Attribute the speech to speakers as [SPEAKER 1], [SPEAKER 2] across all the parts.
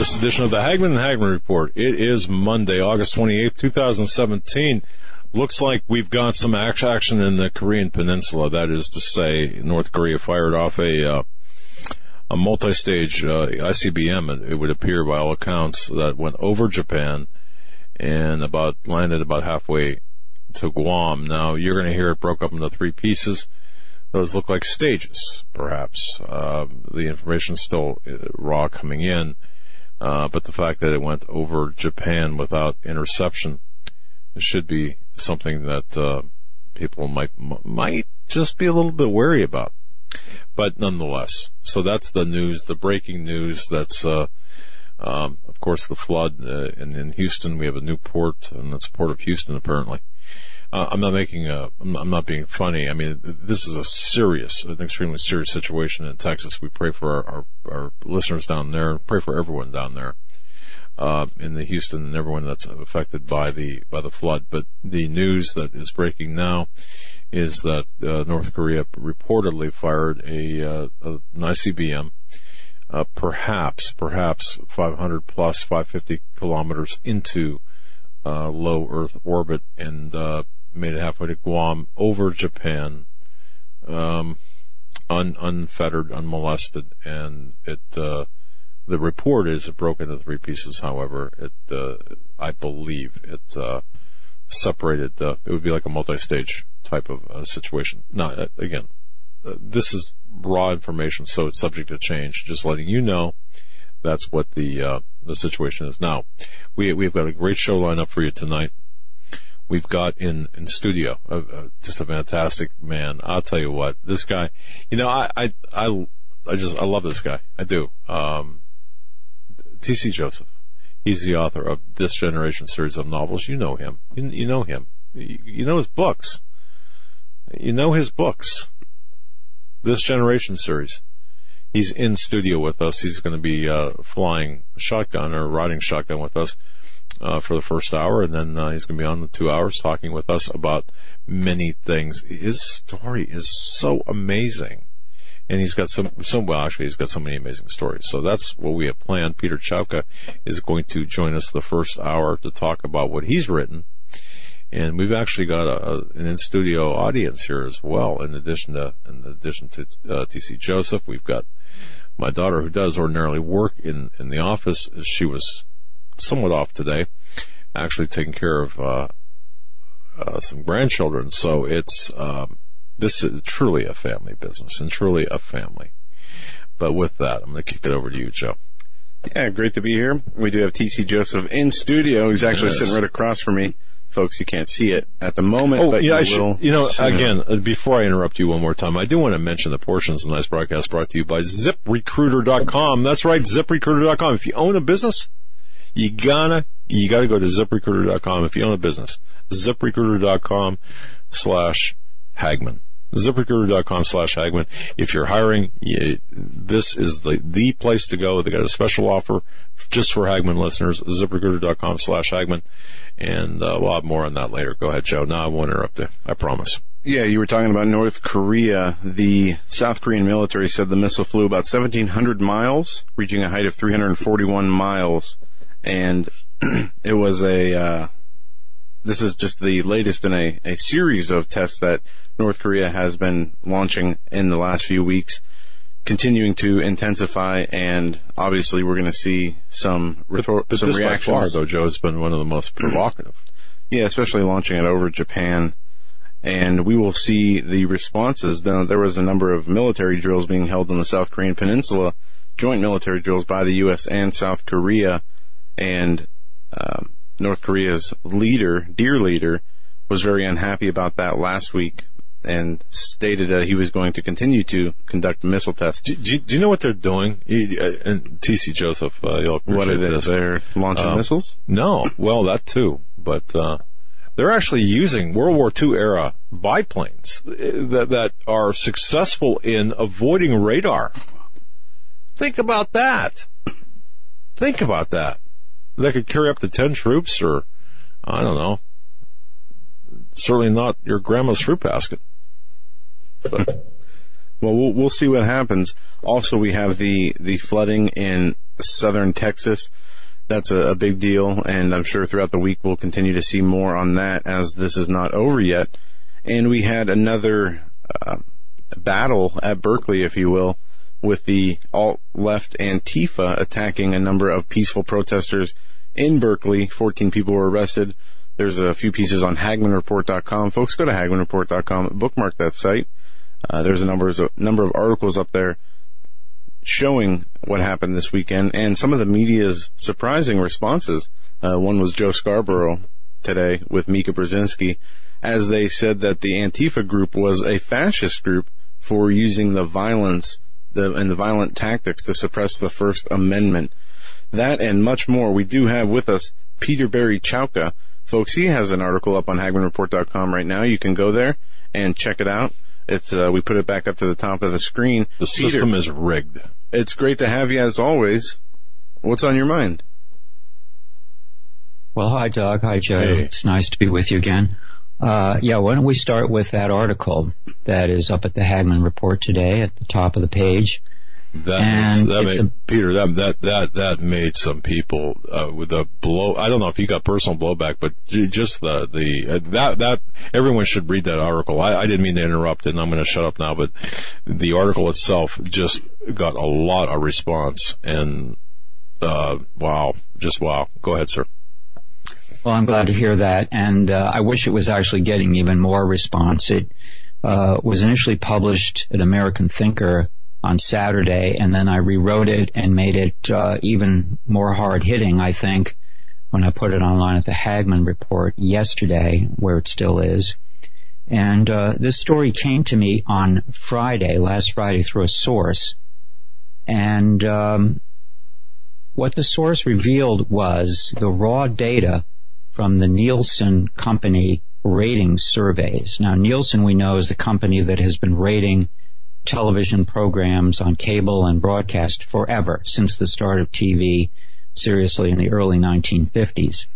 [SPEAKER 1] This edition of the Hagmann and Hagmann Report. It is Monday, August 28th, 2017. Looks like we've got some action in the Korean Peninsula. That is to say, North Korea fired off a uh, a multi-stage uh, ICBM. It, would appear, by all accounts, that went over Japan and about landed about halfway to Guam. Now you're going to hear it broke up into three pieces. Those look like stages, perhaps. Uh, the information's still raw coming in, uh, but the fact that it went over Japan without interception should be something that uh, people might might just be a little bit wary about. But nonetheless, so that's the news, the breaking news. That's uh, um, of course the flood uh, in, in Houston. We have a new port, and that's port of Houston apparently. Uh, I'm not making a, I'm not being funny. I mean, this is a serious, an extremely serious situation in Texas. We pray for our, our, our listeners down there, pray for everyone down there, uh, in the Houston and everyone that's affected by the, by the flood. But the news that is breaking now is that, uh, North Korea reportedly fired a, uh, an ICBM, uh, perhaps, perhaps 500 plus 550 kilometers into, uh, low Earth orbit and, uh, made it halfway to Guam over Japan, um, un, unfettered, unmolested, and it, uh, the report is it broke into three pieces. However, it, uh, I believe it, uh, separated, uh, it would be like a multi-stage type of uh, situation. Not, uh, again, uh, this is raw information, so it's subject to change. Just letting you know that's what the, uh, the situation is now. We, we've got a great show lined up for you tonight we've got in in studio. Uh, uh, just a fantastic man. I'll tell you what, this guy. You know, I I I, I just I love this guy. I do. Um, T.C. Joseph. He's the author of this generation series of novels. You know him. You, you know him. You, you know his books. You know his books. This generation series. He's in studio with us. He's going to be uh, flying shotgun or riding shotgun with us uh, for the first hour, and then uh, he's going to be on the two hours talking with us about many things. His story is so amazing, and he's got some, some. Well, actually, he's got so many amazing stories. So that's what we have planned. Peter Chowka is going to join us the first hour to talk about what he's written. And we've actually got a, a, an in-studio audience here as well. In addition to, in addition to uh, TC Joseph, we've got my daughter who does ordinarily work in in the office. She was somewhat off today, actually taking care of uh, uh, some grandchildren. So it's um, this is truly a family business and truly a family. But with that, I'm going to kick it over to you, Joe.
[SPEAKER 2] Yeah, great to be here. We do have TC Joseph in studio. He's actually
[SPEAKER 1] Yes.
[SPEAKER 2] sitting right across from me. Folks, you can't see it at the moment,
[SPEAKER 1] Oh,
[SPEAKER 2] but
[SPEAKER 1] yeah,
[SPEAKER 2] you
[SPEAKER 1] I should, you know,
[SPEAKER 2] soon.
[SPEAKER 1] again, uh, before I interrupt you one more time, I do want to mention the portions of the nice broadcast brought to you by ZipRecruiter.com. That's right, ZipRecruiter.com. If you own a business, you gotta, you gotta go to ZipRecruiter.com if you own a business. ZipRecruiter.com slash Hagmann. ZipRecruiter.com slash Hagmann. If you're hiring, you, this is the, the place to go. They got a special offer just for Hagmann listeners. ZipRecruiter.com slash Hagmann. And, uh, we'll have more on that later. Go ahead, Joe. Now I won't interrupt you. I promise.
[SPEAKER 2] Yeah, you were talking about North Korea. The South Korean military said the missile flew about 1,700 miles, reaching a height of 341 miles, and it was a. Uh, this is just the latest in a, a series of tests that North Korea has been launching in the last few weeks, continuing to intensify, and obviously we're going to see some retor-
[SPEAKER 1] But
[SPEAKER 2] some
[SPEAKER 1] this by
[SPEAKER 2] reactions.
[SPEAKER 1] far, though, Joe, has been one of the most provocative.
[SPEAKER 2] Yeah, especially launching it over Japan. And we will see the responses. Now, there was a number of military drills being held on the South Korean peninsula, joint military drills by the U.S. and South Korea. And um, North Korea's leader, dear leader, was very unhappy about that last week and stated that he was going to continue to conduct missile tests.
[SPEAKER 1] Do, do, do you know what they're doing? He- uh, And TC Joseph, uh, you'll
[SPEAKER 2] What are they?
[SPEAKER 1] this.
[SPEAKER 2] They're launching
[SPEAKER 1] Um,
[SPEAKER 2] missiles.
[SPEAKER 1] No, well, that too, but uh, they're actually using World War II era biplanes that that are successful in avoiding radar. Think about that. Think about that. They could carry up to ten troops, or I don't know. Certainly not your grandma's fruit basket.
[SPEAKER 2] Well, we'll we'll see what happens. Also, we have the the flooding in southern Texas. That's a, a big deal, and I'm sure throughout the week we'll continue to see more on that as this is not over yet. And we had another uh, battle at Berkeley, if you will, with the alt left Antifa attacking a number of peaceful protesters in Berkeley. 14 people were arrested. There's a few pieces on HagmannReport.com. Folks, go to HagmannReport.com, bookmark that site. Uh, there's a number of, number of articles up there showing what happened this weekend and some of the media's surprising responses. Uh, one was Joe Scarborough today with Mika Brzezinski as they said that the Antifa group was a fascist group for using the violence the, and the violent tactics to suppress the First Amendment. That and much more. We do have with us Peter Barry Chowka. Folks, he has an article up on HagmannReport.com right now. You can go there and check it out. It's uh, we put it back up to the top of the screen.
[SPEAKER 1] The
[SPEAKER 2] Peter,
[SPEAKER 1] system is rigged.
[SPEAKER 2] it's great to have you as always. What's on your mind?
[SPEAKER 3] Well, hi, Doug. Hi, Joe.
[SPEAKER 1] Hey.
[SPEAKER 3] It's nice to be with you again. Uh, yeah, why don't we start with that article that is up at the Hagmann Report today at the top of the page.
[SPEAKER 1] That,
[SPEAKER 3] And
[SPEAKER 1] makes, that
[SPEAKER 3] a-
[SPEAKER 1] Peter, that, that, that, that made some people, uh, with a blow, I don't know if you got personal blowback, but just the, the, uh, that, that, everyone should read that article. I, I didn't mean to interrupt and I'm going to shut up now, but the article itself just got a lot of response and, uh, wow, just wow. Go ahead, sir.
[SPEAKER 3] Well, I'm glad to hear that, and uh, I wish it was actually getting even more response. It uh, was initially published at American Thinker on Saturday, and then I rewrote it and made it uh, even more hard hitting. I think when I put it online at the Hagmann Report yesterday, where it still is. And uh, this story came to me on Friday, last Friday, through a source, and um, what the source revealed was the raw data from the Nielsen company rating surveys. Now, Nielsen, we know, is the company that has been rating television programs on cable and broadcast forever, since the start of TV, seriously, in the early 1950s.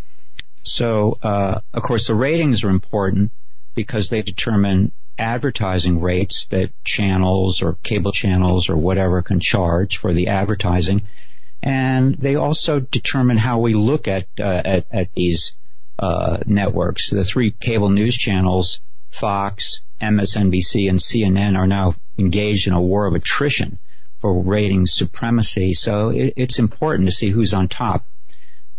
[SPEAKER 3] So, uh, of course, the ratings are important because they determine advertising rates that channels or cable channels or whatever can charge for the advertising. And they also determine how we look at, uh, at, at these uh, networks. The three cable news channels, Fox, MSNBC, and CNN, are now engaged in a war of attrition for ratings supremacy. So it, it's important to see who's on top.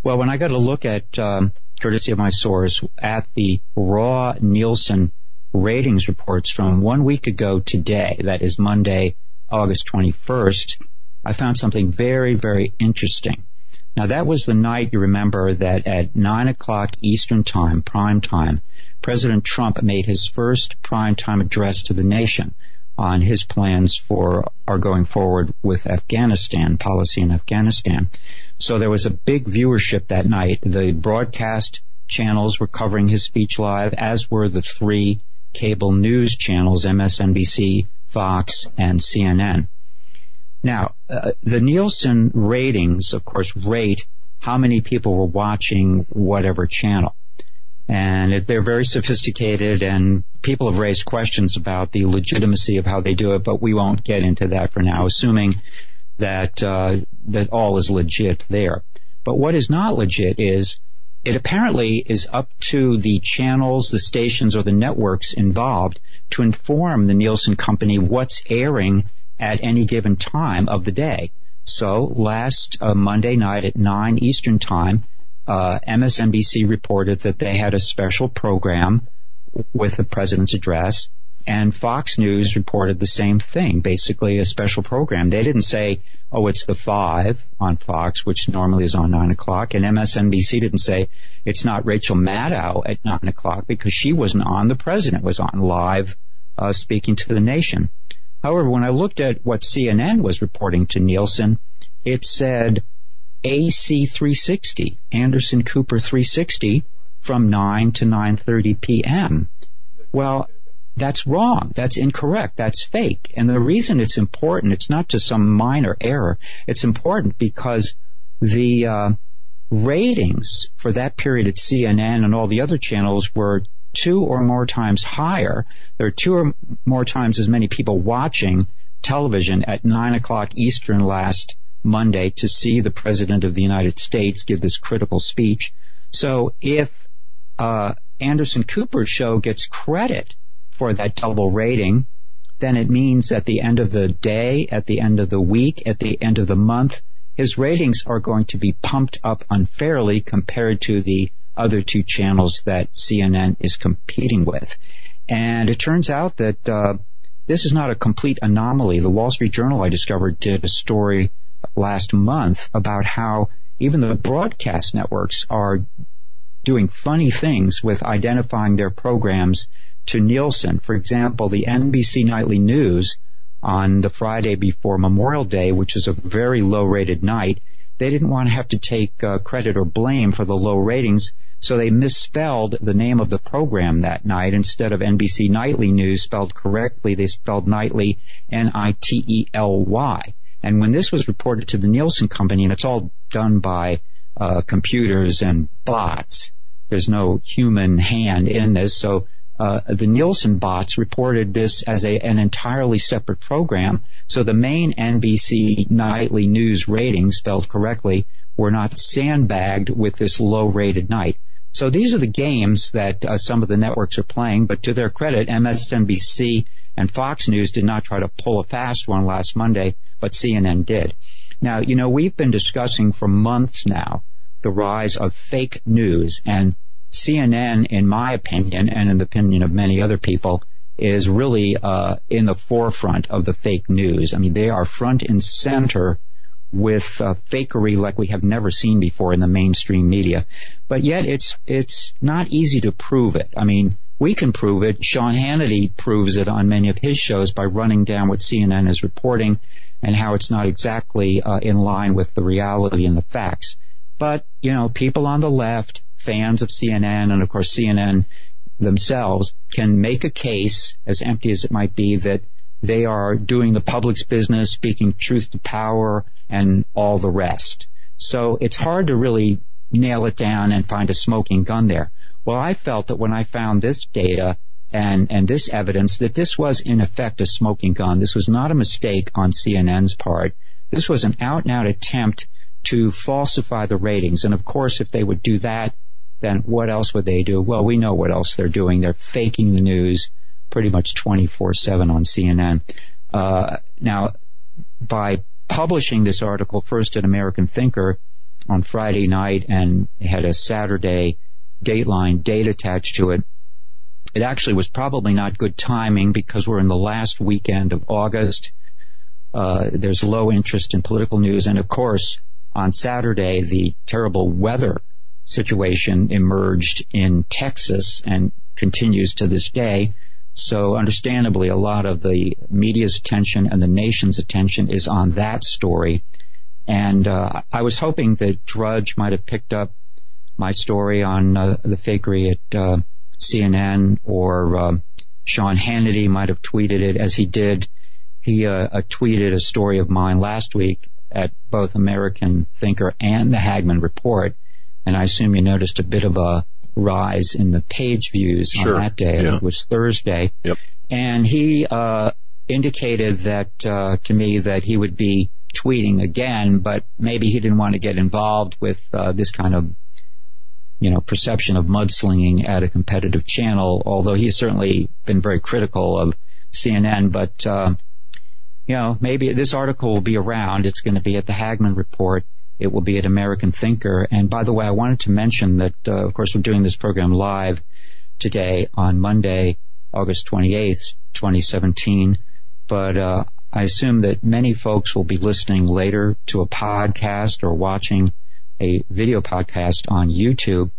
[SPEAKER 3] Well, when I got to look at, um, courtesy of my source, at the raw Nielsen ratings reports from one week ago today, that is Monday, August 21st, I found something very, very interesting. Now that was the night you remember that at nine o'clock Eastern time, prime time, President Trump made his first prime time address to the nation on his plans for our going forward with Afghanistan, policy in Afghanistan. So there was a big viewership that night. The broadcast channels were covering his speech live, as were the three cable news channels, MSNBC, Fox, and CNN. Now, uh, the Nielsen ratings, of course, rate how many people were watching whatever channel. And it, they're very sophisticated and people have raised questions about the legitimacy of how they do it, but we won't get into that for now, assuming that, uh, that all is legit there. But what is not legit is it apparently is up to the channels, the stations, or the networks involved to inform the Nielsen company what's airing at any given time of the day. So last uh, Monday night at 9 Eastern Time, uh, MSNBC reported that they had a special program with the president's address, and Fox News reported the same thing, basically a special program. They didn't say, oh, it's the 5 on Fox, which normally is on 9 o'clock, and MSNBC didn't say it's not Rachel Maddow at 9 o'clock because she wasn't on, the president was on live uh, speaking to the nation. However, when I looked at what CNN was reporting to Nielsen, it said AC 360, Anderson Cooper 360, from 9 to 9.30 p.m. Well, that's wrong. That's incorrect. That's fake. And the reason it's important, it's not just some minor error. It's important because the uh, ratings for that period at CNN and all the other channels were two or more times higher. There are two or more times as many people watching television at nine o'clock Eastern last Monday to see the President of the United States give this critical speech. So if uh, Anderson Cooper's show gets credit for that double rating, then it means at the end of the day, at the end of the week, at the end of the month, his ratings are going to be pumped up unfairly compared to the other two channels that CNN is competing with. And it turns out that uh, this is not a complete anomaly. The Wall Street Journal, I discovered, did a story last month about how even the broadcast networks are doing funny things with identifying their programs to Nielsen. For example, the NBC Nightly News on the Friday before Memorial Day, which is a very low rated night, they didn't want to have to take uh, credit or blame for the low ratings, so they misspelled the name of the program that night. Instead of NBC Nightly News spelled correctly, they spelled Nightly N-I-T-E-L-Y. And when this was reported to the Nielsen company, and it's all done by uh, computers and bots, there's no human hand in this, so uh, the Nielsen bots reported this as a, an entirely separate program. So the main NBC nightly news ratings, spelled correctly, were not sandbagged with this low-rated night. So these are the games that uh, some of the networks are playing. But to their credit, MSNBC and Fox News did not try to pull a fast one last Monday, but CNN did. Now, you know, we've been discussing for months now the rise of fake news and CNN, in my opinion, and in the opinion of many other people, is really uh, in the forefront of the fake news. I mean, they are front and center with uh, fakery like we have never seen before in the mainstream media. But yet, it's it's not easy to prove it. I mean, we can prove it. Sean Hannity proves it on many of his shows by running down what CNN is reporting and how it's not exactly uh, in line with the reality and the facts. But you know, people on the left fans of CNN and of course CNN themselves can make a case, as empty as it might be, that they are doing the public's business, speaking truth to power, and all the rest. So it's hard to really nail it down and find a smoking gun there. Well, I felt that when I found this data and, and this evidence that this was in effect a smoking gun. This was not a mistake on CNN's part. This was an out and out attempt to falsify the ratings. And of course, if they would do that, then what else would they do? Well, we know what else they're doing. They're faking the news pretty much 24-7 on CNN. Uh, now, by publishing this article first in American Thinker on Friday night and had a Saturday Dateline date attached to it, it actually was probably not good timing because we're in the last weekend of August. Uh, there's low interest in political news, and of course, on Saturday, the terrible weather situation emerged in Texas and continues to this day. So understandably, a lot of the media's attention and the nation's attention is on that story. And uh, I was hoping that Drudge might have picked up my story on uh, the fakery at uh, CNN or uh, Sean Hannity might have tweeted it as he did. He uh, uh, tweeted a story of mine last week at both American Thinker and the Hagmann Report and I assume you noticed a bit of a rise in the page views
[SPEAKER 1] sure.
[SPEAKER 3] on that day.
[SPEAKER 1] Yeah.
[SPEAKER 3] It was Thursday.
[SPEAKER 1] Yep.
[SPEAKER 3] And he uh, indicated that uh, to me that he would be tweeting again, but maybe he didn't want to get involved with uh, this kind of you know perception of mudslinging at a competitive channel. Although he's certainly been very critical of CNN, but uh, you know maybe this article will be around. It's going to be at the Hagmann Report it will be at American Thinker. And by the way, I wanted to mention that, uh, of course, we're doing this program live today on Monday, August 28th, 2017. But uh, I assume that many folks will be listening later to a podcast or watching a video podcast on YouTube.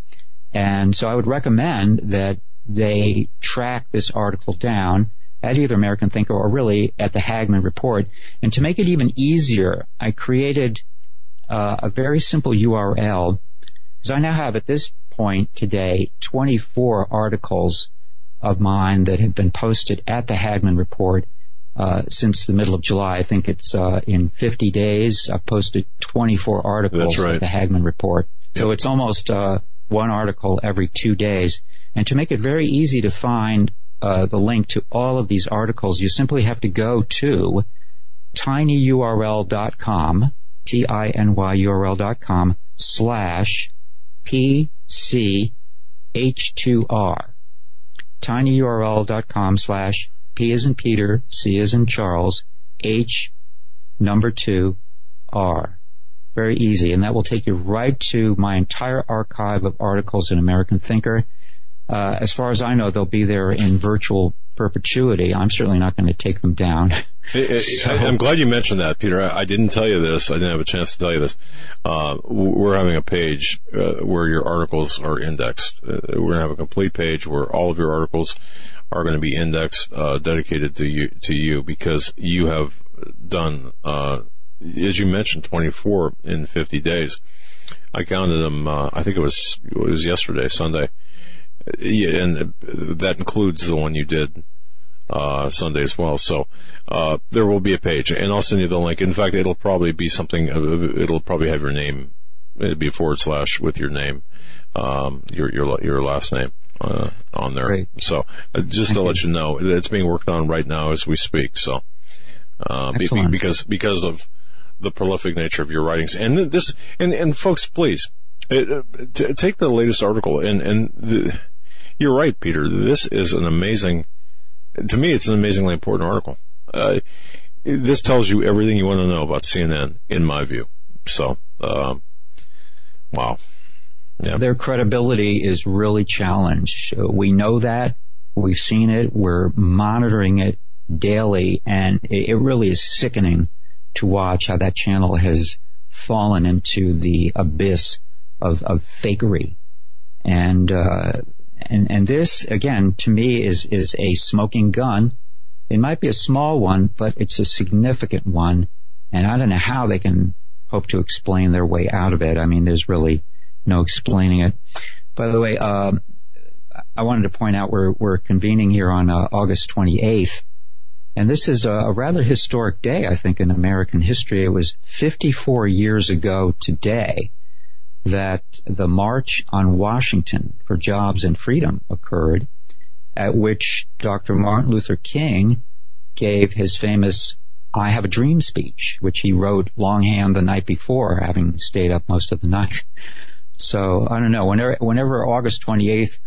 [SPEAKER 3] And so I would recommend that they track this article down at either American Thinker or really at the Hagmann Report. And to make it even easier, I created uh, a very simple URL because I now have at this point today 24 articles of mine that have been posted at the Hagmann Report uh, since the middle of July. I think it's uh, in 50 days. I've posted 24 articles
[SPEAKER 1] right.
[SPEAKER 3] at the Hagmann Report.
[SPEAKER 1] Yep.
[SPEAKER 3] So it's almost uh, one article every two days. And to make it very easy to find uh, the link to all of these articles, you simply have to go to tinyurl.com, T-I-N-Y-U-R-L.com slash PCH2R. tinyurl.com slash P is in Peter, C is in Charles, H number two, R. Very easy. And that will take you right to my entire archive of articles in American Thinker. Uh, as far as I know, they'll be there in virtual perpetuity. I'm certainly not going to take them down.
[SPEAKER 1] so, I'm glad you mentioned that, Peter. I, I, didn't tell you this. I didn't have a chance to tell you this. Uh, we're having a page uh, where your articles are indexed. Uh, we're going to have a complete page where all of your articles are going to be indexed, uh, dedicated to you, to you, because you have done, uh, as you mentioned, 24 in 50 days. I counted them. Uh, I think it was it was yesterday, Sunday. Yeah, and that includes the one you did uh, Sunday as well. So uh, there will be a page, and I'll send you the link. In fact, it'll probably be something. It'll probably have your name. It'll be forward slash with your name, um, your your your last name uh, on there.
[SPEAKER 3] Great.
[SPEAKER 1] So uh, just Thank to let you know, it's being worked on right now as we speak. So uh, be, because because of the prolific nature of your writings, and this and and folks, please. It, uh, t- take the latest article and and the, you're right, Peter. This is an amazing to me, it's an amazingly important article. Uh, this tells you everything you want to know about CNN, in my view. So, um, wow.
[SPEAKER 3] Yeah. Their credibility is really challenged. We know that. We've seen it. We're monitoring it daily, and it really is sickening to watch how that channel has fallen into the abyss of, of fakery. And uh, and, and this, again, to me is, is a smoking gun. It might be a small one, but it's a significant one. And I don't know how they can hope to explain their way out of it. I mean, there's really no explaining it. By the way, um, I wanted to point out we're, we're convening here on uh, August 28th. And this is a, a rather historic day, I think, in American history. It was 54 years ago today that the March on Washington for Jobs and Freedom occurred, at which Dr. Martin Luther King gave his famous I Have a Dream speech, which he wrote longhand the night before, having stayed up most of the night. So I don't know. Whenever, whenever August 28th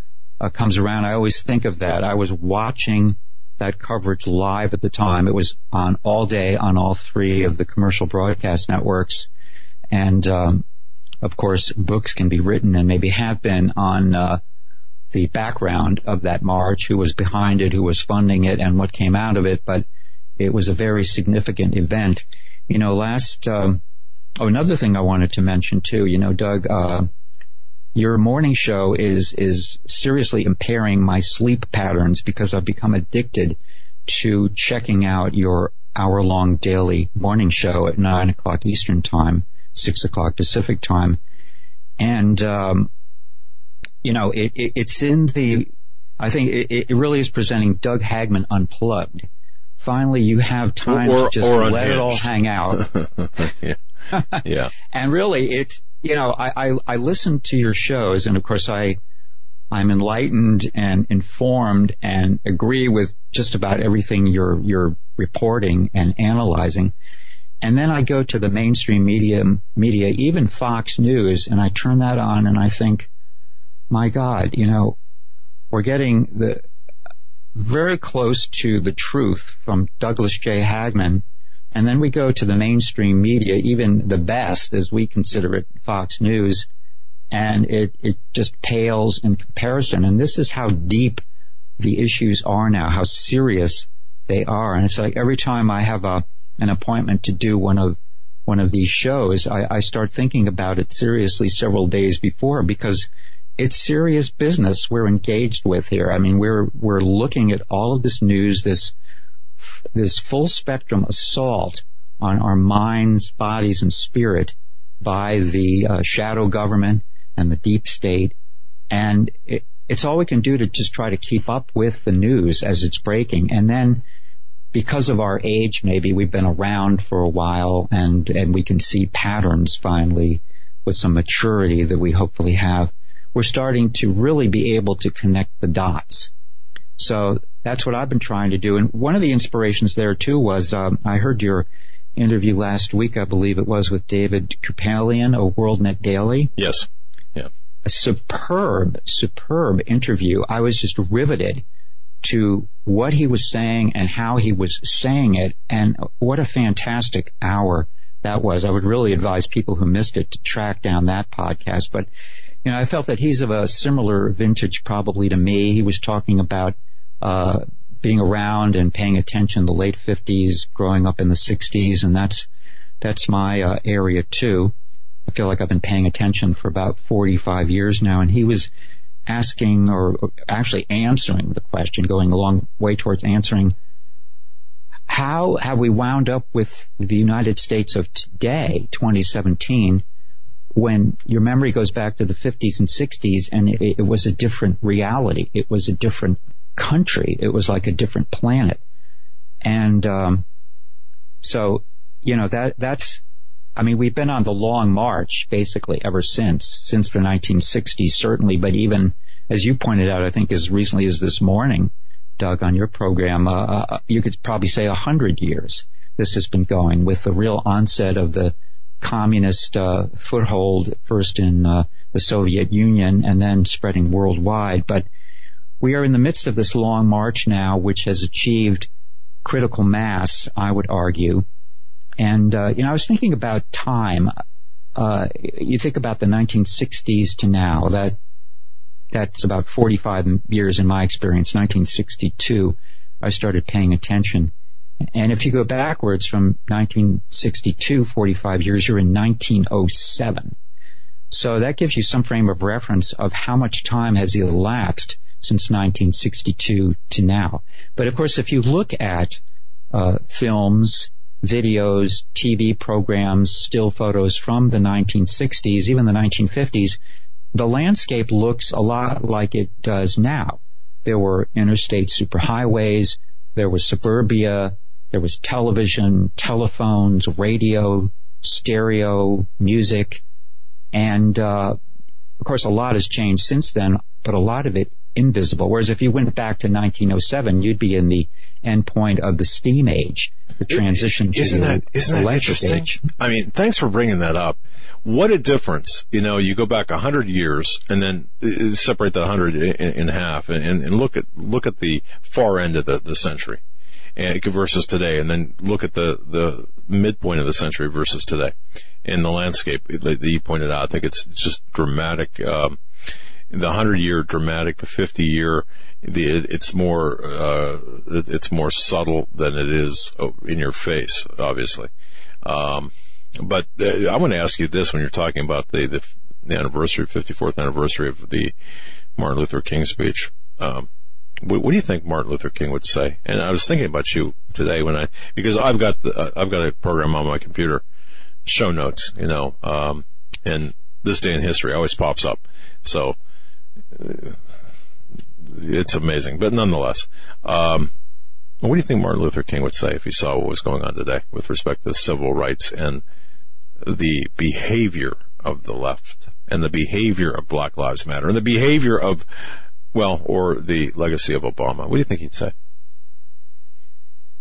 [SPEAKER 3] uh, comes around, I always think of that. I was watching that coverage live at the time. It was on all day on all three of the commercial broadcast networks, and um, of course, books can be written and maybe have been on uh, the background of that march, who was behind it, who was funding it, and what came out of it. But it was a very significant event. You know, last um, oh, another thing I wanted to mention too. You know, Doug, uh, your morning show is is seriously impairing my sleep patterns because I've become addicted to checking out your hour long daily morning show at nine o'clock Eastern time six o'clock Pacific time. And, um, you know, it, it, it's in the, I think it, it, really is presenting Doug Hagmann unplugged. Finally, you have time
[SPEAKER 1] or,
[SPEAKER 3] to just
[SPEAKER 1] let
[SPEAKER 3] unhinged. it all hang out.
[SPEAKER 1] yeah. yeah.
[SPEAKER 3] and really, it's, you know, I, I, I listen to your shows and of course I, I'm enlightened and informed and agree with just about everything you're, you're reporting and analyzing. And then I go to the mainstream media, media, even Fox News, and I turn that on and I think, my God, you know, we're getting the very close to the truth from Douglas J. Hagmann. And then we go to the mainstream media, even the best as we consider it, Fox News, and it, it just pales in comparison. And this is how deep the issues are now, how serious they are. And it's like every time I have a, an appointment to do one of one of these shows, I, I start thinking about it seriously several days before because it's serious business we're engaged with here. I mean, we're we're looking at all of this news, this this full spectrum assault on our minds, bodies, and spirit by the uh, shadow government and the deep state. And it, it's all we can do to just try to keep up with the news as it's breaking. And then because of our age, maybe we've been around for a while and, and we can see patterns finally with some maturity that we hopefully have. We're starting to really be able to connect the dots. So that's what I've been trying to do. And one of the inspirations there too was um, I heard your interview last week, I believe it was with David Kupelian of WorldNet Daily.
[SPEAKER 1] Yes. Yeah.
[SPEAKER 3] A superb, superb interview. I was just riveted to what he was saying and how he was saying it and what a fantastic hour that was. I would really advise people who missed it to track down that podcast. But, you know, I felt that he's of a similar vintage probably to me. He was talking about, uh, being around and paying attention the late 50s, growing up in the 60s, and that's, that's my uh, area too. I feel like I've been paying attention for about 45 years now, and he was asking or actually answering the question, going a long way towards answering how have we wound up with the United States of today, 2017, when your memory goes back to the 50s and 60s and it, it was a different reality. It was a different country. It was like a different planet. And, um, so, you know, that, that's, I mean, we've been on the long march basically ever since, since the 1960s certainly, but even as you pointed out, I think as recently as this morning, Doug, on your program, uh, uh you could probably say a hundred years this has been going with the real onset of the communist uh, foothold first in uh, the Soviet Union and then spreading worldwide. But we are in the midst of this long march now, which has achieved critical mass, I would argue. And, uh, you know, I was thinking about time. Uh, you think about the 1960s to now, that, that's about 45 years in my experience. 1962, I started paying attention. And if you go backwards from 1962, 45 years, you're in 1907. So that gives you some frame of reference of how much time has elapsed since 1962 to now. But of course, if you look at uh, films, videos, TV programs, still photos from the 1960s, even the 1950s, the landscape looks a lot like it does now. There were interstate superhighways, there was suburbia, there was television, telephones, radio, stereo, music, and uh, of course a lot has changed since then, but a lot of it invisible. Whereas if you went back to 1907, you'd be in the end point of the steam age, the transition
[SPEAKER 1] isn't
[SPEAKER 3] to
[SPEAKER 1] that, isn't that interesting?
[SPEAKER 3] Age.
[SPEAKER 1] I mean, thanks for bringing that up. What a difference. You know, you go back a hundred years and then uh, separate that hundred in, in, half and, and, look at, look at the far end of the, the century and versus today and then look at the, the midpoint of the century versus today in the landscape that you pointed out. I think it's just dramatic. Um, the hundred year dramatic, the fifty year, the it's more uh, it's more subtle than it is in your face, obviously. Um, but uh, I want to ask you this: when you're talking about the the, the anniversary, 54th anniversary of the Martin Luther King speech. Um, what, what, do you think Martin Luther King would say? And I was thinking about you today when I because I've got the, uh, I've got a program on my computer, show notes, you know, um, and this day in history always pops up. So it's amazing. But nonetheless, um, what do you think Martin Luther King would say if he saw what was going on today with respect to civil rights and the behavior of the left and the behavior of Black Lives Matter and the behavior of, well, or the legacy of Obama? What do you think he'd say?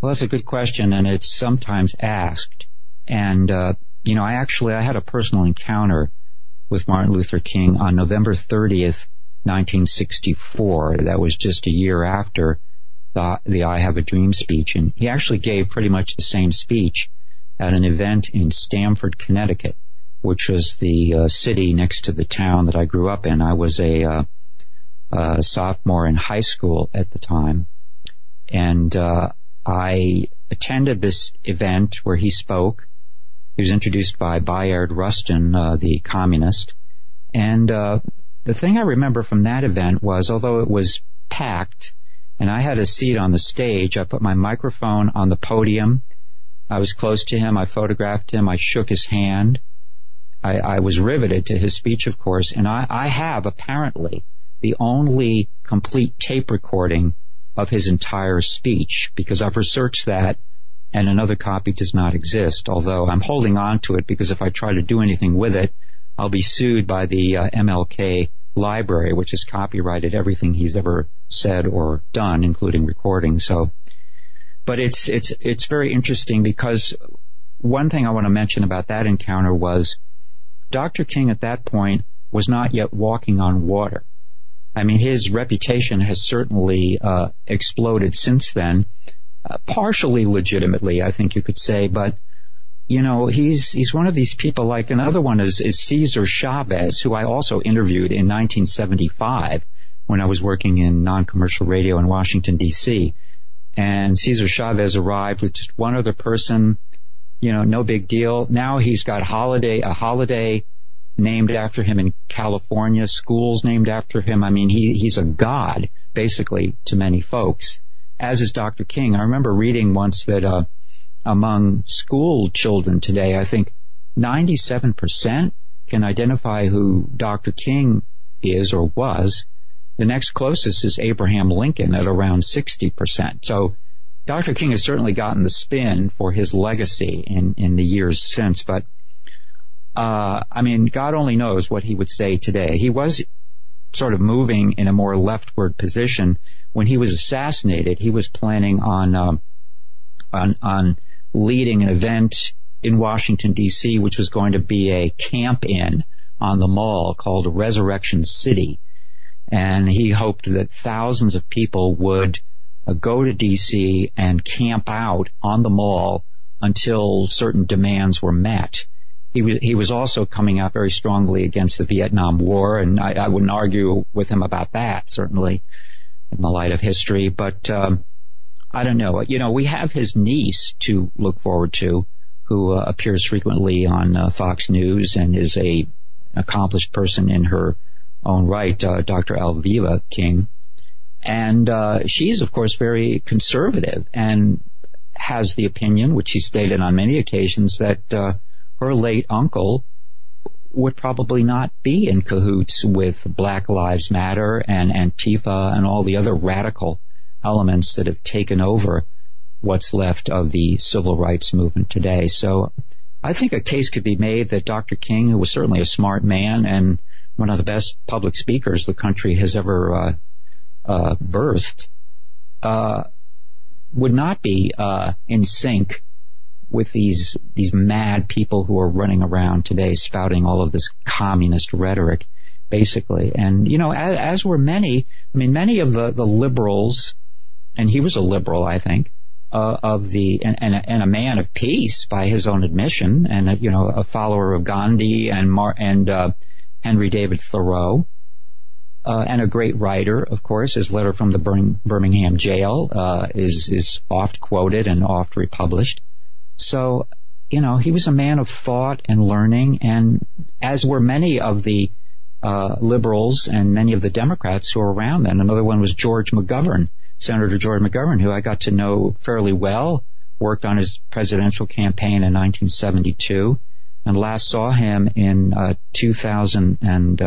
[SPEAKER 3] Well, that's a good question, and it's sometimes asked. And uh, you know, I actually I had a personal encounter with Martin Luther King on November 30th, 1964. That was just a year after the, the I Have a Dream speech. And he actually gave pretty much the same speech at an event in Stamford, Connecticut, which was the uh, city next to the town that I grew up in. I was a, uh, a sophomore in high school at the time. And uh, I attended this event where he spoke. He was introduced by Bayard Rustin, uh, the communist. And uh, the thing I remember from that event was, although it was packed And I had a seat on the stage. I put my microphone on the podium. I was close to him. I photographed him. I shook his hand. I, I was riveted to his speech, of course, and I, I have apparently the only complete tape recording of his entire speech because I've researched that and another copy does not exist, although I'm holding on to it because if I try to do anything with it, I'll be sued by the uh, MLK library, which has copyrighted everything he's ever said or done, including recording. So, but it's, it's, it's very interesting because one thing I want to mention about that encounter was Dr. King at that point was not yet walking on water. I mean, his reputation has certainly uh, exploded since then, uh, partially legitimately, I think you could say, but you know, he's he's one of these people. Like another one is is Cesar Chavez, who I also interviewed in 1975 when I was working in non-commercial radio in Washington D.C. And Cesar Chavez arrived with just one other person. You know, no big deal. Now he's got holiday a holiday named after him in California, schools named after him. I mean, he he's a god basically to many folks as is Dr. King. I remember reading once that uh, among school children today, I think 97% can identify who Dr. King is or was. The next closest is Abraham Lincoln at around 60%. So Dr. King has certainly gotten the spin for his legacy in, in the years since, but uh, I mean, God only knows what he would say today. He was sort of moving in a more leftward position when he was assassinated, he was planning on um, on on leading an event in Washington D.C., which was going to be a camp in on the mall called Resurrection City, and he hoped that thousands of people would uh, go to D.C. and camp out on the mall until certain demands were met. He was, he was also coming out very strongly against the Vietnam War, and I, I wouldn't argue with him about that, certainly in the light of history. But um, I don't know. You know, we have his niece to look forward to, who uh, appears frequently on uh, Fox News and is a accomplished person in her own right, uh, Dr. Alveda King. And uh, she's, of course, very conservative and has the opinion, which she stated on many occasions, that uh, her late uncle would probably not be in cahoots with Black Lives Matter and Antifa and all the other radical elements that have taken over what's left of the civil rights movement today. So I think a case could be made that Dr. King, who was certainly a smart man and one of the best public speakers the country has ever uh, uh, birthed, uh, would not be uh, in sync with these these mad people who are running around today spouting all of this communist rhetoric, basically. And you know, as, as were many. I mean, many of the the liberals, and he was a liberal, I think. Uh, of the and, and, and, a man of peace by his own admission, and a, you know a follower of Gandhi and Mar- and uh, Henry David Thoreau, uh, and a great writer, of course. His letter from the Birmingham jail uh, is is oft quoted and oft republished. So, you know, he was a man of thought and learning, and as were many of the uh, liberals and many of the Democrats who were around then. Another one was George McGovern, Senator George McGovern, who I got to know fairly well, worked on his presidential campaign in 1972, and last saw him in uh, 2009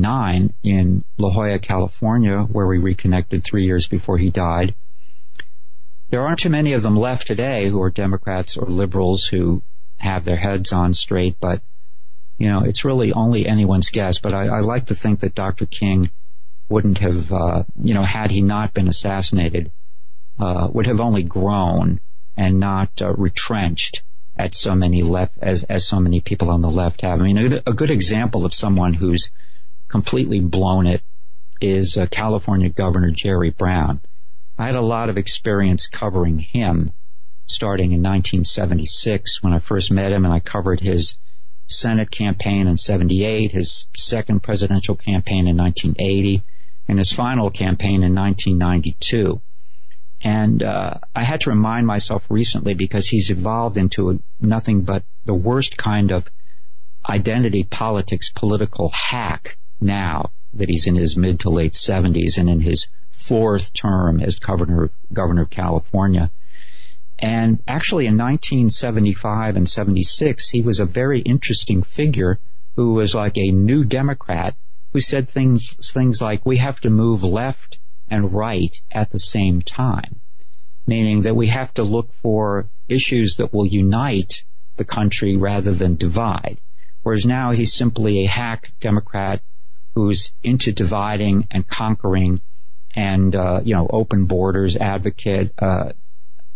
[SPEAKER 3] uh, in La Jolla, California, where we reconnected three years before he died. There aren't too many of them left today who are Democrats or liberals who have their heads on straight, but you know, it's really only anyone's guess. But I, I like to think that Dr. King wouldn't have, uh, you know, had he not been assassinated, uh, would have only grown and not uh, retrenched at so many left as as so many people on the left have. I mean, a, a good example of someone who's completely blown it is uh, California Governor Jerry Brown. I had a lot of experience covering him starting in 1976 when I first met him and I covered his Senate campaign in 78, his second presidential campaign in 1980, and his final campaign in 1992. And uh, I had to remind myself recently because he's evolved into a, nothing but the worst kind of identity politics political hack now that he's in his mid to late 70s and in his fourth term as governor, governor of California. And actually in 1975 and 76, he was a very interesting figure who was like a new Democrat who said things, things like, we have to move left and right at the same time. Meaning that we have to look for issues that will unite the country rather than divide. Whereas now he's simply a hack Democrat who's into dividing and conquering and, uh, you know, open borders advocate, uh,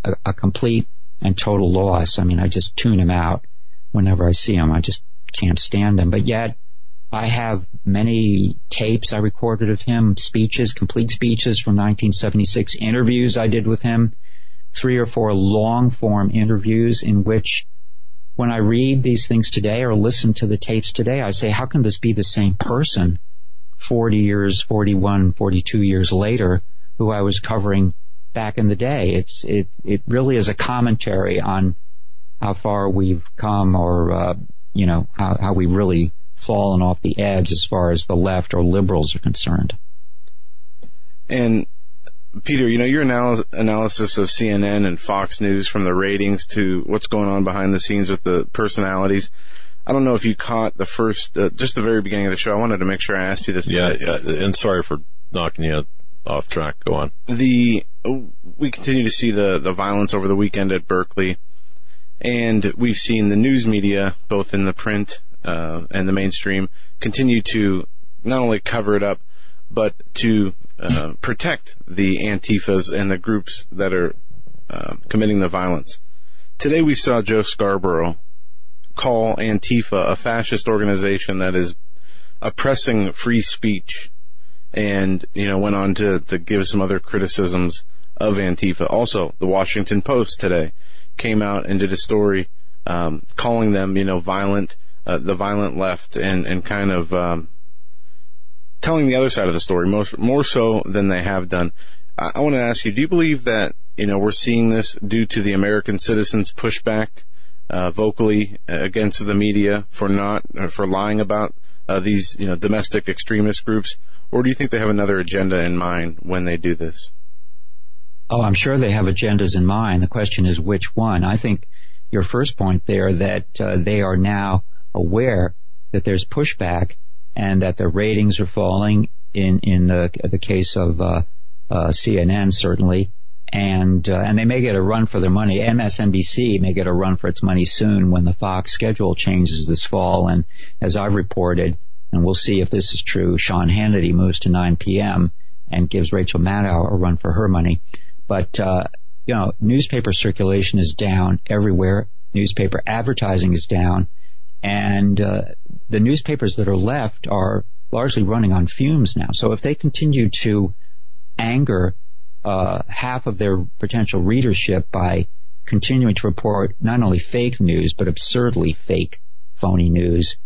[SPEAKER 3] a, a complete and total loss. I mean, I just tune him out whenever I see him. I just can't stand him. But yet, I have many tapes I recorded of him, speeches, complete speeches from 1976, interviews I did with him, three or four long form interviews in which when I read these things today or listen to the tapes today, I say, how can this be the same person 40 years, 41, 42 years later who I was covering back in the day. It's it it really is a commentary on how far we've come, or uh, you know how how we've really fallen off the edge as far as the left or liberals are concerned.
[SPEAKER 2] And Peter, you know your anal- analysis of CNN and Fox News from the ratings to what's going on behind the scenes with the personalities. I don't know if you caught the first, uh, just the very beginning of the show. I wanted to make sure I asked you this.
[SPEAKER 1] Yeah, yeah, and sorry for knocking you off track. Go on.
[SPEAKER 2] The we continue to see the the violence over the weekend at Berkeley, and we've seen the news media, both in the print uh, and the mainstream, continue to not only cover it up, but to uh, protect the Antifas and the groups that are uh, committing the violence. Today we saw Joe Scarborough call Antifa a fascist organization that is oppressing free speech and you know went on to to give some other criticisms of Antifa. Also, the Washington Post today came out and did a story um, calling them you know violent, uh, the violent left, and and kind of um, telling the other side of the story more more so than they have done. I, I want to ask you: Do you believe that you know we're seeing this due to the American citizens' pushback? Uh, vocally against the media for not for lying about uh, these you know domestic extremist groups, or do you think they have another agenda in mind when they do this?
[SPEAKER 3] Oh, I'm sure they have agendas in mind. The question is which one. I think your first point there that uh, they are now aware that there's pushback and that their ratings are falling in in the the case of uh, uh, CNN certainly, and uh, and they may get a run for their money. MSNBC may get a run for its money soon when the Fox schedule changes this fall. And as I've reported, and we'll see if this is true. Sean Hannity moves to 9 p.m. and gives Rachel Maddow a run for her money. But, uh, you know, newspaper circulation is down everywhere. Newspaper advertising is down. And, uh, the newspapers that are left are largely running on fumes now. So if they continue to anger, uh, half of their potential readership by continuing to report not only fake news, but absurdly fake phony news,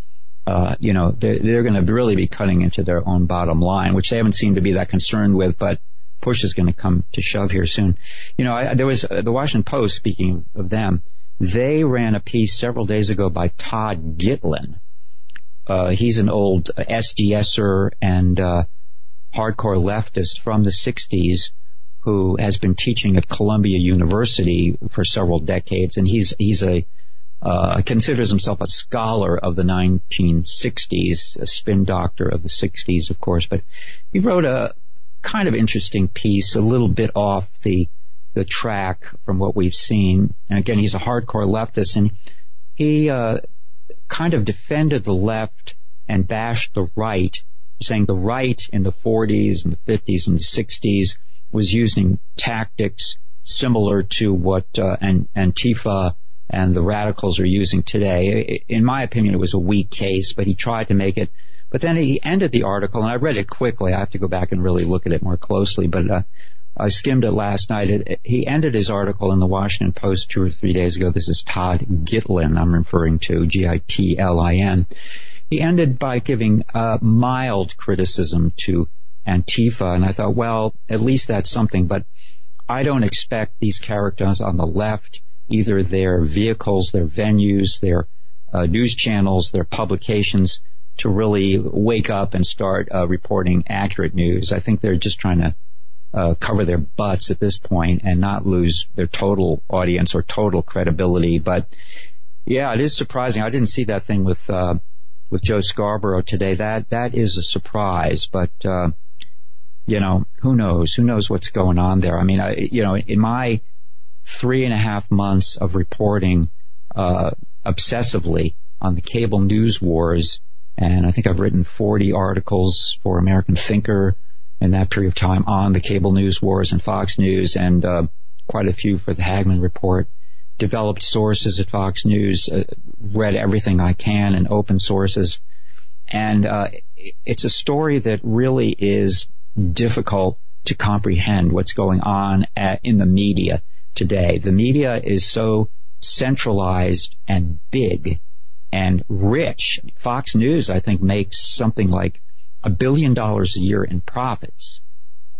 [SPEAKER 3] uh, you know, they're, they're going to really be cutting into their own bottom line, which they haven't seemed to be that concerned with, but push is going to come to shove here soon. You know, I, there was uh, the Washington Post, speaking of them, they ran a piece several days ago by Todd Gitlin. Uh, he's an old SDSer and, uh, hardcore leftist from the 60s who has been teaching at Columbia University for several decades, and he's he's a uh, considers himself a scholar of the 1960s, a spin doctor of the 60s, of course, but he wrote a kind of interesting piece, a little bit off the the track from what we've seen. And again, he's a hardcore leftist, and he uh, kind of defended the left and bashed the right, saying the right in the 40s and the 50s and the 60s was using tactics similar to what uh, Antifa and the radicals are using today. In my opinion, it was a weak case, but he tried to make it. But then he ended the article, and I read it quickly. I have to go back and really look at it more closely, but uh, I skimmed it last night. It, he ended his article in the Washington Post two or three days ago. This is Todd Gitlin I'm referring to, G-I-T-L-I-N. He ended by giving uh, mild criticism to Antifa, and I thought, well, at least that's something, but I don't expect these characters on the left either their vehicles, their venues, their uh, news channels, their publications to really wake up and start uh, reporting accurate news. I think they're just trying to uh, cover their butts at this point and not lose their total audience or total credibility. But yeah, it is surprising. I didn't see that thing with uh, with Joe Scarborough today. That that is a surprise, but. Uh, you know, who knows? Who knows what's going on there? I mean, I, you know, in my three and a half months of reporting uh, obsessively on the cable news wars, and I think I've written 40 articles for American Thinker in that period of time on the cable news wars and Fox News, and uh, quite a few for the Hagmann Report. Developed sources at Fox News, uh, read everything I can in open sources, and uh, it's a story that really is difficult to comprehend what's going on at, in the media today. The media is so centralized and big and rich. Fox News, I think, makes something like a billion dollars a year in profits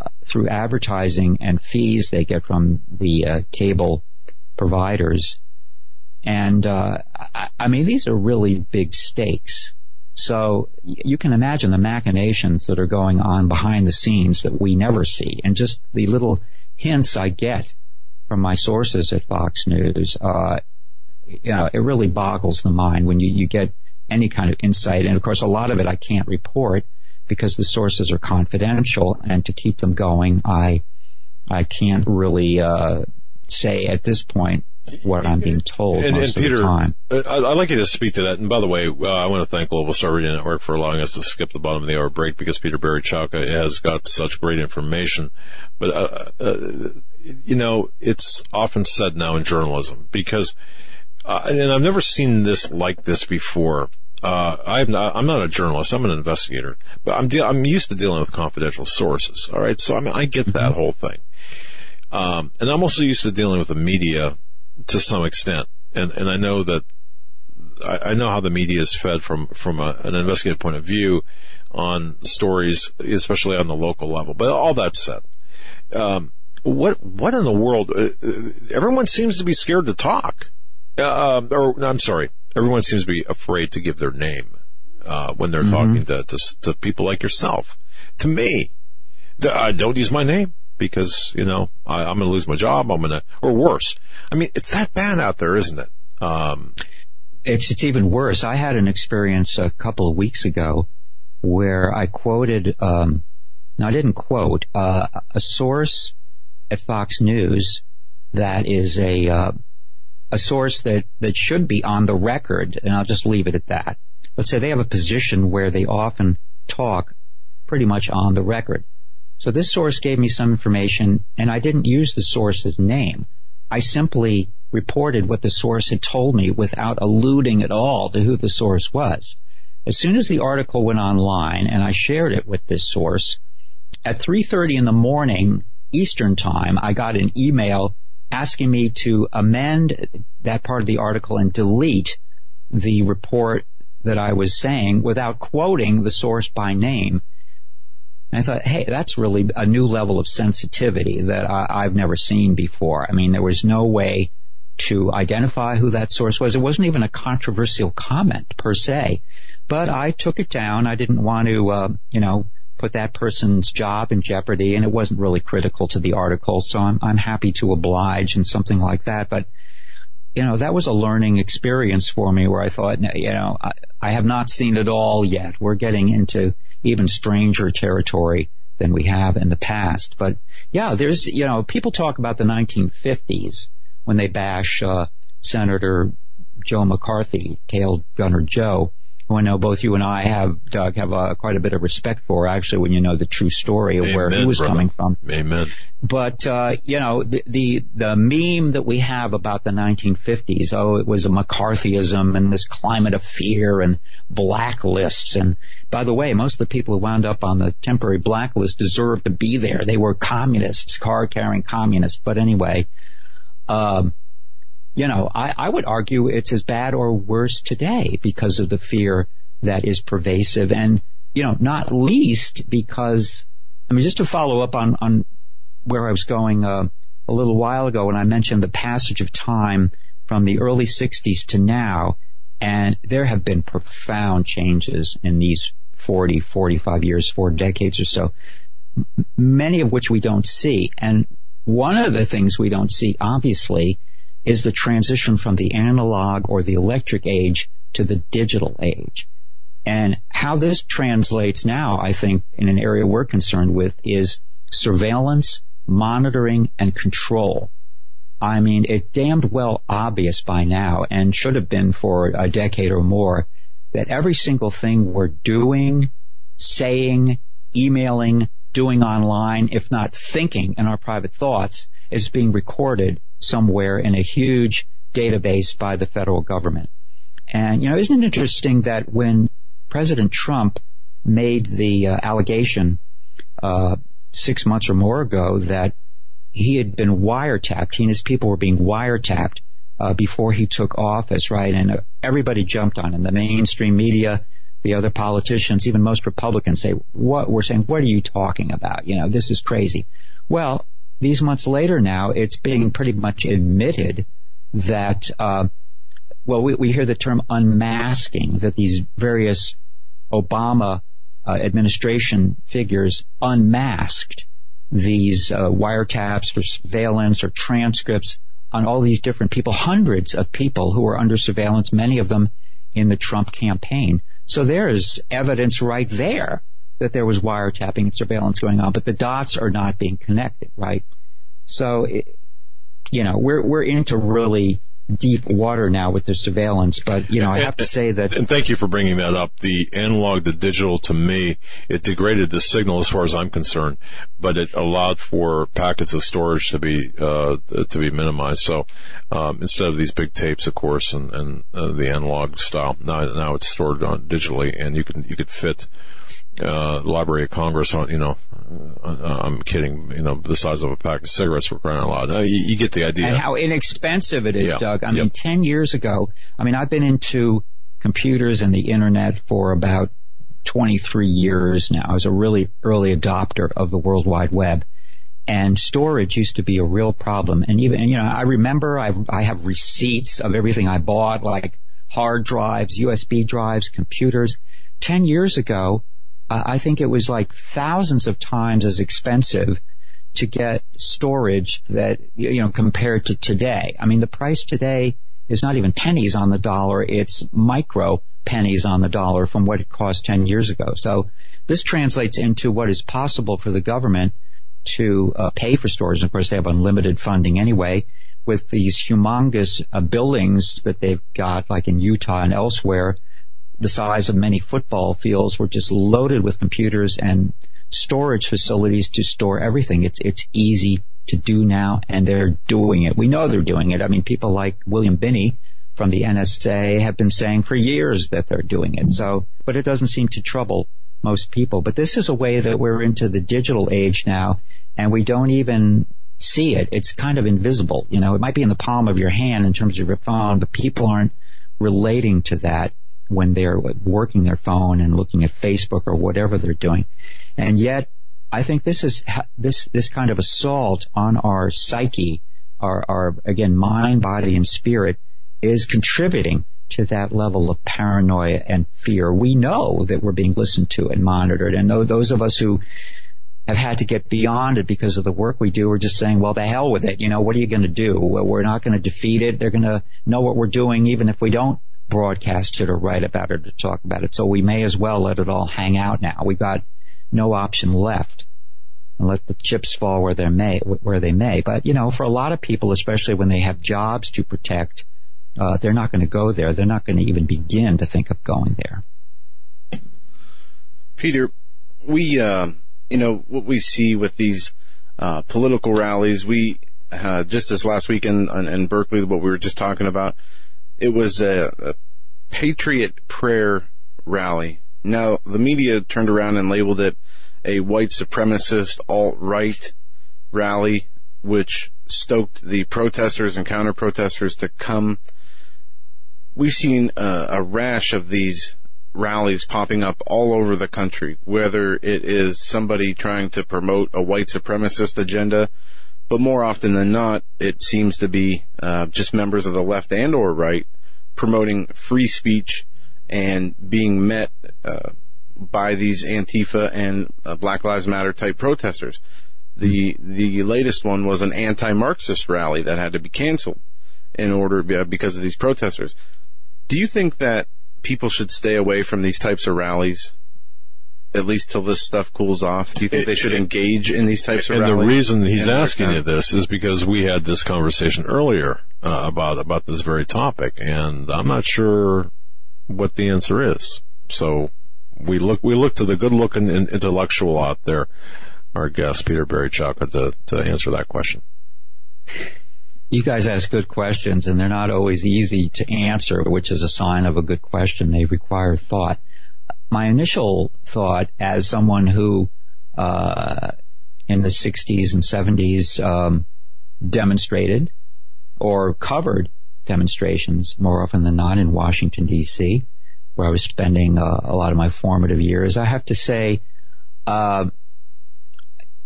[SPEAKER 3] uh, through advertising and fees they get from the uh, cable providers. And uh, I, I mean, these are really big stakes. So you can imagine the machinations that are going on behind the scenes that we never see, and just the little hints I get from my sources at Fox News. Uh, you know, it really boggles the mind when you, you get any kind of insight. And of course, a lot of it I can't report because the sources are confidential, and to keep them going, I I can't really uh, say at this point what I'm being told
[SPEAKER 1] and,
[SPEAKER 3] most
[SPEAKER 1] and Peter,
[SPEAKER 3] of the time.
[SPEAKER 1] Uh, I'd like you to speak to that. And by the way, uh, I want to thank Global Radio Network for allowing us to skip the bottom of the hour break because Peter Barry Chowka has got such great information. But, uh, uh, you know, it's often said now in journalism because, uh, and I've never seen this like this before. Uh, I'm not, I'm not a journalist. I'm an investigator, but I'm, de- I'm used to dealing with confidential sources. All right. So I mean, I get that mm-hmm. whole thing. Um, and I'm also used to dealing with the media to some extent, and and I know that I, I know how the media is fed from from a, an investigative point of view on stories, especially on the local level. But all that said, um, what what in the world? Uh, uh everyone seems to be scared to talk. Uh, um, or I'm sorry, everyone seems to be afraid to give their name uh, when they're mm-hmm. talking to, to, to people like yourself. To me, uh, don't use my name because you know I, am going to lose my job. I'm going to, or worse. I mean, it's that bad out there, isn't it? Um,
[SPEAKER 3] it's it's even worse. I had an experience a couple of weeks ago where I quoted. Um, no, I didn't quote uh, a source at Fox News that is a uh, a source that that should be on the record, and I'll just leave it at that. Let's say they have a position where they often talk pretty much on the record. So this source gave me some information and I didn't use the source's name. I simply reported what the source had told me without alluding at all to who the source was. As soon as the article went online and I shared it with this source, at 3.30 in the morning Eastern time, I got an email asking me to amend that part of the article and delete the report that I was saying without quoting the source by name and I thought, hey, that's really a new level of sensitivity that I, have never seen before. I mean, there was no way to identify who that source was. It wasn't even a controversial comment per se, but I took it down. I didn't want to, uh, you know, put that person's job in jeopardy, and it wasn't really critical to the article. So I'm I'm happy to oblige in something like that, but. You know, that was a learning experience for me where I thought, you know, I, I have not seen it all yet. We're getting into even stranger territory than we have in the past. But yeah, there's, you know, people talk about the 1950s when they bash, uh, Senator Joe McCarthy, tailed Gunner Joe, who I know both you and I have, Doug, have uh, quite a bit of respect for, actually, when you know the true story of Amen, where he was brother. coming from.
[SPEAKER 1] Amen.
[SPEAKER 3] But, uh, you know, the, the, the meme that we have about the 1950s, oh, it was a McCarthyism and this climate of fear and blacklists. And by the way, most of the people who wound up on the temporary blacklist deserved to be there. They were communists, car carrying communists. But anyway, um, you know, I, I would argue it's as bad or worse today because of the fear that is pervasive and, you know, not least because, I mean, just to follow up on, on where I was going, uh, a little while ago when I mentioned the passage of time from the early 60s to now, and there have been profound changes in these 40, 45 years, four decades or so. many of which we don't see. And one of the things we don't see, obviously, is the transition from the analog or the electric age to the digital age. And how this translates now, I think, in an area we're concerned with is surveillance, monitoring, and control. I mean, it's damned well obvious by now and should have been for a decade or more that every single thing we're doing, saying, emailing, doing online, if not thinking in our private thoughts, is being recorded somewhere in a huge database by the federal government. And, you know, isn't it interesting that when President Trump made the uh, allegation uh, six months or more ago that he had been wiretapped, he and his people were being wiretapped uh, before he took office, right? And everybody jumped on him. The mainstream media, the other politicians, even most Republicans say, what, we're saying, what are you talking about? You know, this is crazy. Well, these months later now, it's being pretty much admitted that, uh, well, we, we hear the term unmasking, that these various Obama uh, administration figures unmasked these uh, wiretaps surveillance or transcripts on all these different people, hundreds of people who were under surveillance, many of them in the Trump campaign. So there's evidence right there that there was wiretapping and surveillance going on, but the dots are not being connected, right? So, it, you know, we're, we're into really deep water now with the surveillance, but you know, I have to say that.
[SPEAKER 1] And thank you for bringing that up. The analog, the digital, to me, it degraded the signal as far as I'm concerned, but it allowed for packets of storage to be uh, to be minimized. So um, instead of these big tapes, of course, and, and uh, the analog style, now now it's stored on digitally, and you can you could fit uh, Library of Congress on, you know, uh, I'm kidding, you know, the size of a pack of cigarettes for crying out loud. Uh, you, you, get the idea.
[SPEAKER 3] And how inexpensive it is, yeah. Doug. I mean, 10 years ago, I mean, I've been into computers and the internet for about 23 years now. I was a really early adopter of the World Wide Web. And storage used to be a real problem. And even, you know, I remember I, I have receipts of everything I bought, like hard drives, USB drives, computers. 10 years ago, I think it was like thousands of times as expensive to get storage that, you know, compared to today. I mean, the price today is not even pennies on the dollar. It's micro pennies on the dollar from what it cost 10 years ago. So this translates into what is possible for the government to uh, pay for storage. Of course, they have unlimited funding anyway with these humongous uh, buildings that they've got like in Utah and elsewhere the size of many football fields were just loaded with computers and storage facilities to store everything. It's, it's easy to do now and they're doing it. We know they're doing it. I mean, people like William Binney from the NSA have been saying for years that they're doing it. So, but it doesn't seem to trouble most people. But this is a way that we're into the digital age now and we don't even see it. It's kind of invisible. You know, it might be in the palm of your hand in terms of your phone, but people aren't relating to that when they're working their phone and looking at Facebook or whatever they're doing. And yet, I think this is this this kind of assault on our psyche, our, our again mind, body, and spirit, is contributing to that level of paranoia and fear. We know that we're being listened to and monitored, and those of us who have had to get beyond it because of the work we do are just saying, well, the hell with it. You know, what are you going to do? We're not going to defeat it. They're going to know what we're doing even if we don't broadcast it or write about it or talk about it. So we may as well let it all hang out now. We've got no option left and let the chips fall where they may, where they may. But, you know, for a lot of people, especially when they have jobs to protect, uh, they're not going to go there. They're not going to even begin to think of going there.
[SPEAKER 2] Peter, we, uh, you know, what we see with these, uh, political rallies, we, uh, just this last weekend in, in Berkeley, what we were just talking about, it was a, a patriot prayer rally. Now, the media turned around and labeled it a white supremacist alt-right rally, which stoked the protesters and counter-protesters to come. We've seen a, a rash of these rallies popping up all over the country, whether it is somebody trying to promote a white supremacist agenda but more often than not, it seems to be uh, just members of the left and or right promoting free speech and being met uh, by these Antifa and uh, Black Lives Matter type protesters. The the latest one was an anti-Marxist rally that had to be canceled in order because of these protesters. Do you think that people should stay away from these types of rallies at least till this stuff cools off? Do you think they should engage in these types of
[SPEAKER 1] and
[SPEAKER 2] rallies?
[SPEAKER 1] the reason he's asking you this is because we had this conversation earlier uh, about about this very topic, and I'm not sure what the answer is. So we look we look to the good looking intellectual out there, our guest Peter Barry Chowka, to to answer that question.
[SPEAKER 3] You guys ask good questions, and they're not always easy to answer, which is a sign of a good question. They require thought my initial thought as someone who uh, in the 60s and 70s um, demonstrated or covered demonstrations more often than not in Washington D.C., where I was spending uh, a lot of my formative years. I have to say, uh,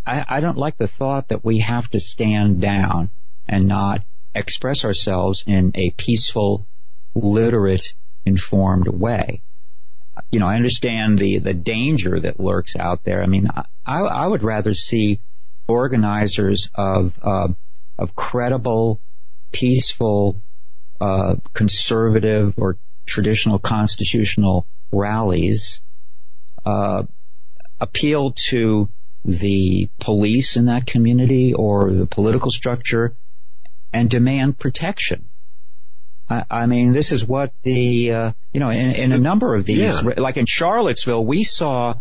[SPEAKER 3] I, I don't like the thought that we have to stand down and not express ourselves in a peaceful, literate, informed way you know, I understand the, the danger that lurks out there. I mean, I, I would rather see organizers of, uh, of credible, peaceful, uh, conservative or traditional constitutional rallies, uh, appeal to the police in that community or the political structure and demand protection. I, I mean, this is what the, uh, you know, in, in, a number of these, yeah. like in Charlottesville, we saw,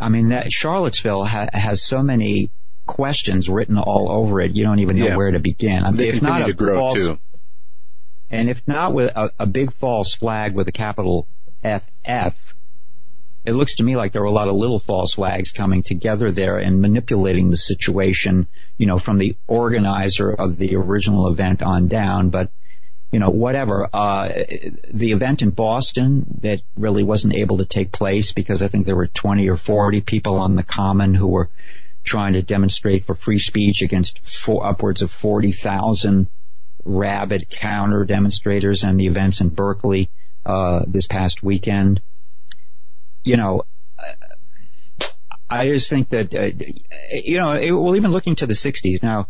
[SPEAKER 3] I mean, that Charlottesville ha- has so many questions written all over it. You don't even know yeah. where to begin.
[SPEAKER 2] I mean, they if not to grow
[SPEAKER 3] false,
[SPEAKER 2] too.
[SPEAKER 3] And if not with a, a big false flag with a capital FF, it looks to me like there were a lot of little false flags coming together there and manipulating the situation, you know, from the organizer of the original event on down. But you know, whatever. Uh, the event in Boston that really wasn't able to take place because I think there were 20 or 40 people on the common who were trying to demonstrate for free speech against four, upwards of 40,000 rabid counter demonstrators and the events in Berkeley, uh, this past weekend. You know, I just think that, uh, you know, it, well, even looking to the 60s now,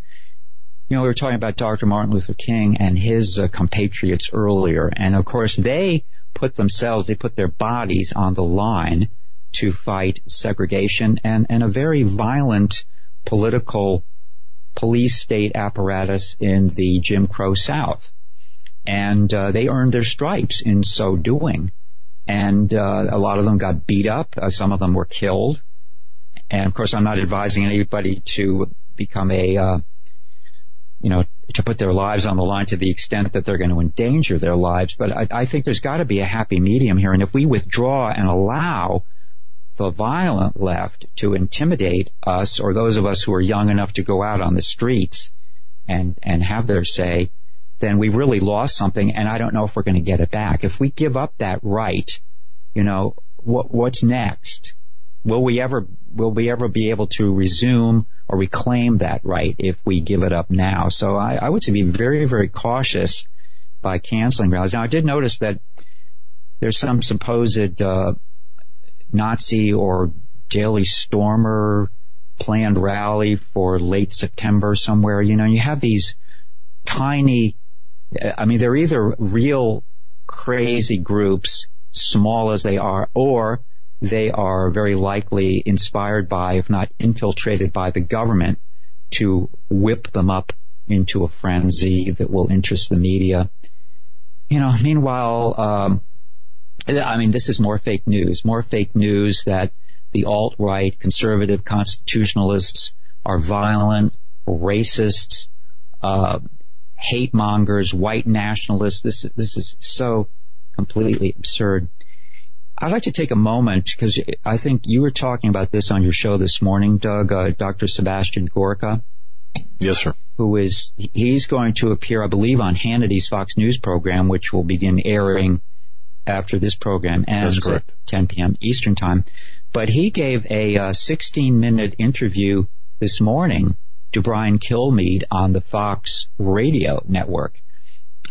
[SPEAKER 3] you know, we were talking about Dr. Martin Luther King and his uh, compatriots earlier, and of course they put themselves, they put their bodies on the line to fight segregation and, and a very violent political police state apparatus in the Jim Crow South. And uh, they earned their stripes in so doing. And uh, a lot of them got beat up. Uh, some of them were killed. And of course, I'm not advising anybody to become a uh, you know, to put their lives on the line to the extent that they're going to endanger their lives. But I, I think there's got to be a happy medium here. And if we withdraw and allow the violent left to intimidate us or those of us who are young enough to go out on the streets and, and have their say, then we really lost something and I don't know if we're going to get it back. If we give up that right, you know, what, what's next? Will we ever, will we ever be able to resume or reclaim that right if we give it up now. So I, I would say be very, very cautious by canceling rallies. Now I did notice that there's some supposed uh, Nazi or Daily Stormer planned rally for late September somewhere. You know, you have these tiny, I mean, they're either real crazy groups, small as they are, or they are very likely inspired by, if not infiltrated by the government to whip them up into a frenzy that will interest the media. You know, meanwhile, um, I mean, this is more fake news, more fake news that the alt-right conservative constitutionalists are violent, racists, uh, hate mongers, white nationalists. This, this is so completely absurd. I'd like to take a moment because I think you were talking about this on your show this morning, Doug, uh, Dr. Sebastian Gorka.
[SPEAKER 1] Yes, sir.
[SPEAKER 3] Who is, he's going to appear, I believe, on Hannity's Fox News program, which will begin airing after this program ends at 10 p.m. Eastern Time. But he gave a uh, 16 minute interview this morning to Brian Kilmeade on the Fox radio network.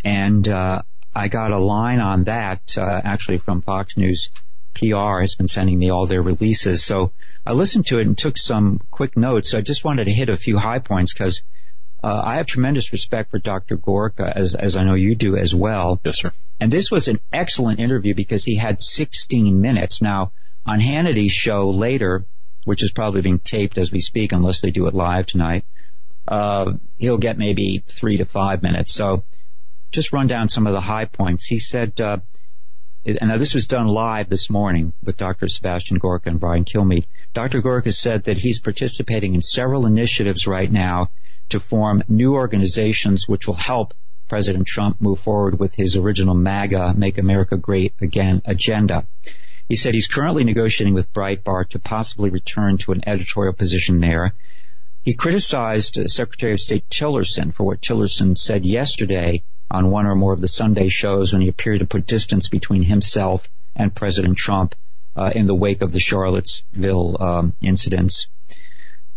[SPEAKER 3] And, uh, I got a line on that, uh, actually from Fox News PR has been sending me all their releases. So I listened to it and took some quick notes. I just wanted to hit a few high points because uh, I have tremendous respect for Dr. Gorka, as, as I know you do as well.
[SPEAKER 1] Yes, sir.
[SPEAKER 3] And this was an excellent interview because he had 16 minutes. Now, on Hannity's show later, which is probably being taped as we speak, unless they do it live tonight, uh, he'll get maybe three to five minutes. So just run down some of the high points. He said, uh, and now this was done live this morning with Dr. Sebastian Gorka and Brian Kilmeade. Dr. Gorka said that he's participating in several initiatives right now to form new organizations which will help President Trump move forward with his original MAGA, Make America Great Again agenda. He said he's currently negotiating with Breitbart to possibly return to an editorial position there. He criticized Secretary of State Tillerson for what Tillerson said yesterday on one or more of the Sunday shows when he appeared to put distance between himself and President Trump uh, in the wake of the Charlottesville um, incidents.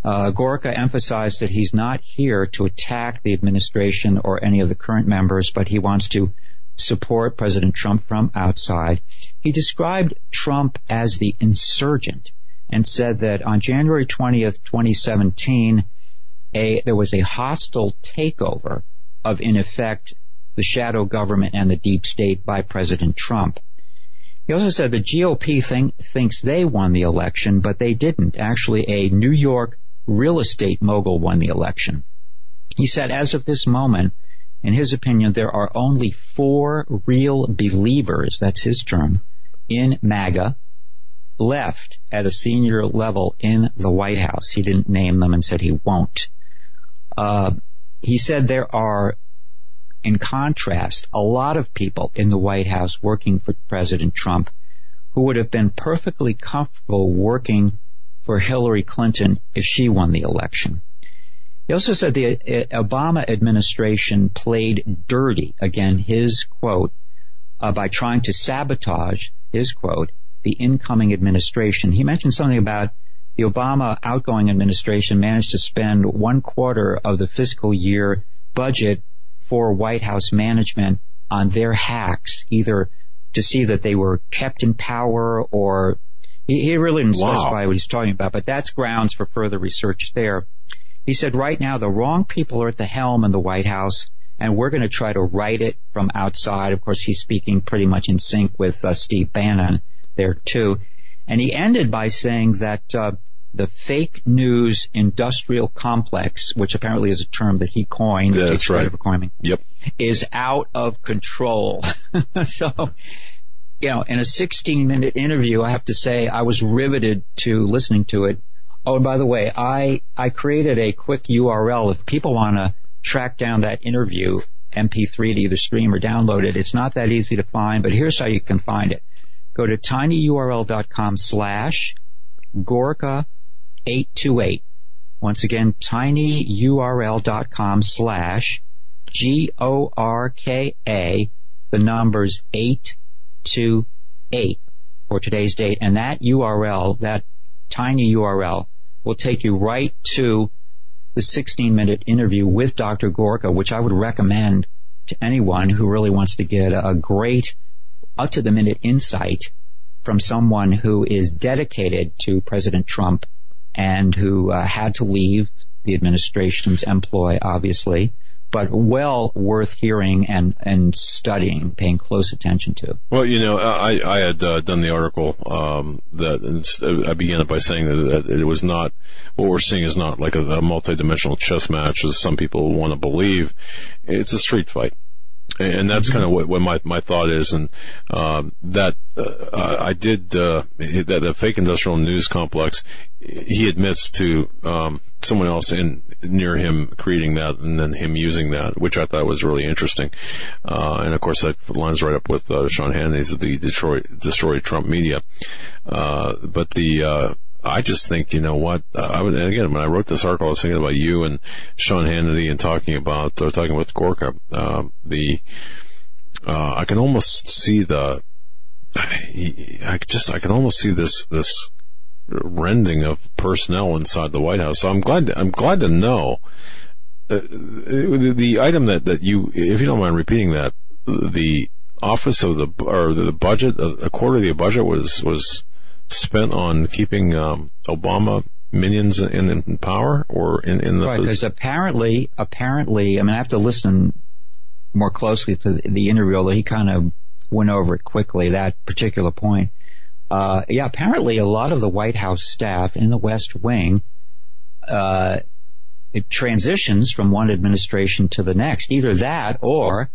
[SPEAKER 3] Uh, Gorka emphasized that he's not here to attack the administration or any of the current members, but he wants to support President Trump from outside. He described Trump as the insurgent and said that on January 20th, 2017, a, there was a hostile takeover of, in effect, the shadow government and the deep state by President Trump. He also said the GOP think, thinks they won the election, but they didn't. Actually, a New York real estate mogul won the election. He said, as of this moment, in his opinion, there are only four real believers, that's his term, in MAGA left at a senior level in the White House. He didn't name them and said he won't. Uh, he said there are, in contrast, a lot of people in the White House working for President Trump who would have been perfectly comfortable working for Hillary Clinton if she won the election. He also said the uh, Obama administration played dirty, again his quote, uh, by trying to sabotage, his quote, the incoming administration. He mentioned something about the Obama outgoing administration managed to spend one quarter of the fiscal year budget for White House management on their hacks, either to see that they were kept in power or he, he really didn't wow. specify what he's talking about, but that's grounds for further research there. He said right now the wrong people are at the helm in the White House and we're going to try to right it from outside. Of course, he's speaking pretty much in sync with uh, Steve Bannon there too. And he ended by saying that uh, the fake news industrial complex, which apparently is a term that he coined,
[SPEAKER 1] that's right,
[SPEAKER 3] coining,
[SPEAKER 1] yep,
[SPEAKER 3] is out of control. so you know, in a 16 minute interview, I have to say I was riveted to listening to it. Oh, and by the way, I, I created a quick URL. If people want to track down that interview, MP3 to either stream or download it, it's not that easy to find, but here's how you can find it. Go to tinyurl.com slash Gorka 828. Once again, tinyurl.com slash G-O-R-K-A, the numbers 8 to 8 for today's date. And that URL, that tiny URL, will take you right to the 16 minute interview with Dr. Gorka, which I would recommend to anyone who really wants to get a great up to the minute insight from someone who is dedicated to President Trump and who uh, had to leave the administration's employ, obviously, but well worth hearing and, and studying, paying close attention to.
[SPEAKER 1] Well, you know, I, I had uh, done the article um, that I began it by saying that, it was not what we're seeing is not like a, a multi-dimensional chess match, as some people want to believe. It's a street fight and that's kind of what, what my, my thought is. And um, that uh, I did uh, that the fake industrial news complex. He admits to um, someone else in near him creating that, and then him using that, which I thought was really interesting. Uh, and of course, that lines right up with uh, Sean Hannity's the Detroit Destroy Trump Media. Uh, but the uh, I just think, you know what, uh, I was, again, when I wrote this article, I was thinking about you and Sean Hannity and talking about, uh, talking with Gorka, uh, the, uh, I can almost see the, I just, I can almost see this, this rending of personnel inside the White House. So I'm glad, to, I'm glad to know, uh, the, the item that, that you, if you don't mind repeating that, the office of the or the budget, a quarter of the budget was was spent on keeping um, Obama minions in, in, power or in, in the
[SPEAKER 3] right because apparently apparently I mean I have to listen more closely to the, interview although he kind of went over it quickly that particular point. Uh, yeah, apparently a lot of the White House staff in the West Wing uh, it transitions from one administration to the next. Either that or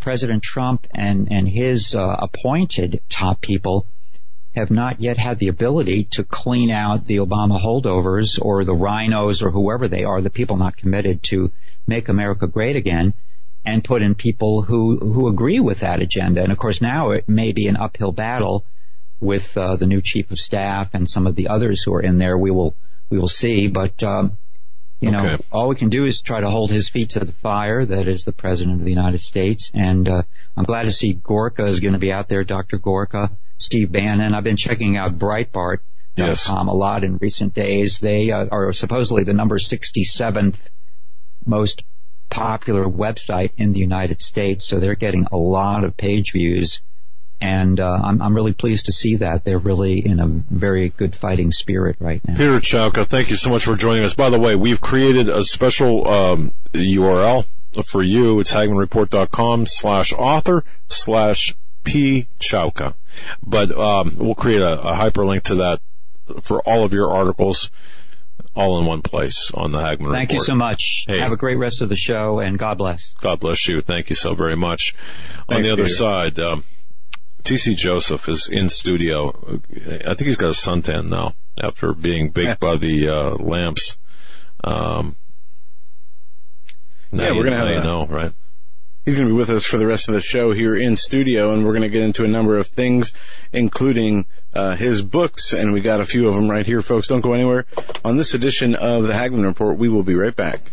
[SPEAKER 3] President Trump and and his uh, appointed top people have not yet had the ability to clean out the Obama holdovers or the rhinos or whoever they are, the people not committed to make America great again, and put in people who who agree with that agenda. And of course, now it may be an uphill battle with uh, the new chief of staff and some of the others who are in there. We will we will see, but. Um, you know, okay. all we can do is try to hold his feet to the fire. That is the president of the United States, and uh, I'm glad to see Gorka is going to be out there. Dr. Gorka, Steve Bannon. I've been checking out Breitbart. Yes. a lot in recent days. They uh, are supposedly the number 67th most popular website in the United States, so they're getting a lot of page views. And uh, I'm, I'm really pleased to see that they're really in a very good fighting spirit right now.
[SPEAKER 1] Peter Chowka, thank you so much for joining us. By the way, we've created a special um, URL for you. It's HagmannReport.com slash author slash P. Chowka. But um, we'll create a, a hyperlink to that for all of your articles all in one place on the Hagmann
[SPEAKER 3] Thank
[SPEAKER 1] Report.
[SPEAKER 3] you so much. Hey. Have a great rest of the show, and God bless.
[SPEAKER 1] God bless you. Thank you so very much. Thanks, on the other Peter. side, um, TC Joseph is in studio. I think he's got a suntan now after being baked by the uh, lamps. Um,
[SPEAKER 2] yeah, we're gonna have
[SPEAKER 1] you know, right?
[SPEAKER 2] He's going to be with us for the rest of the show here in studio, and we're going to get into a number of things, including uh, his books, and we got a few of them right here, folks. Don't go anywhere. On this edition of the Hagmann Report, we will be right back.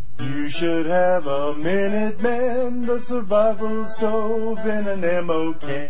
[SPEAKER 4] You should have a Minuteman, the survival stove and an ammo can.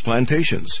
[SPEAKER 5] plantations.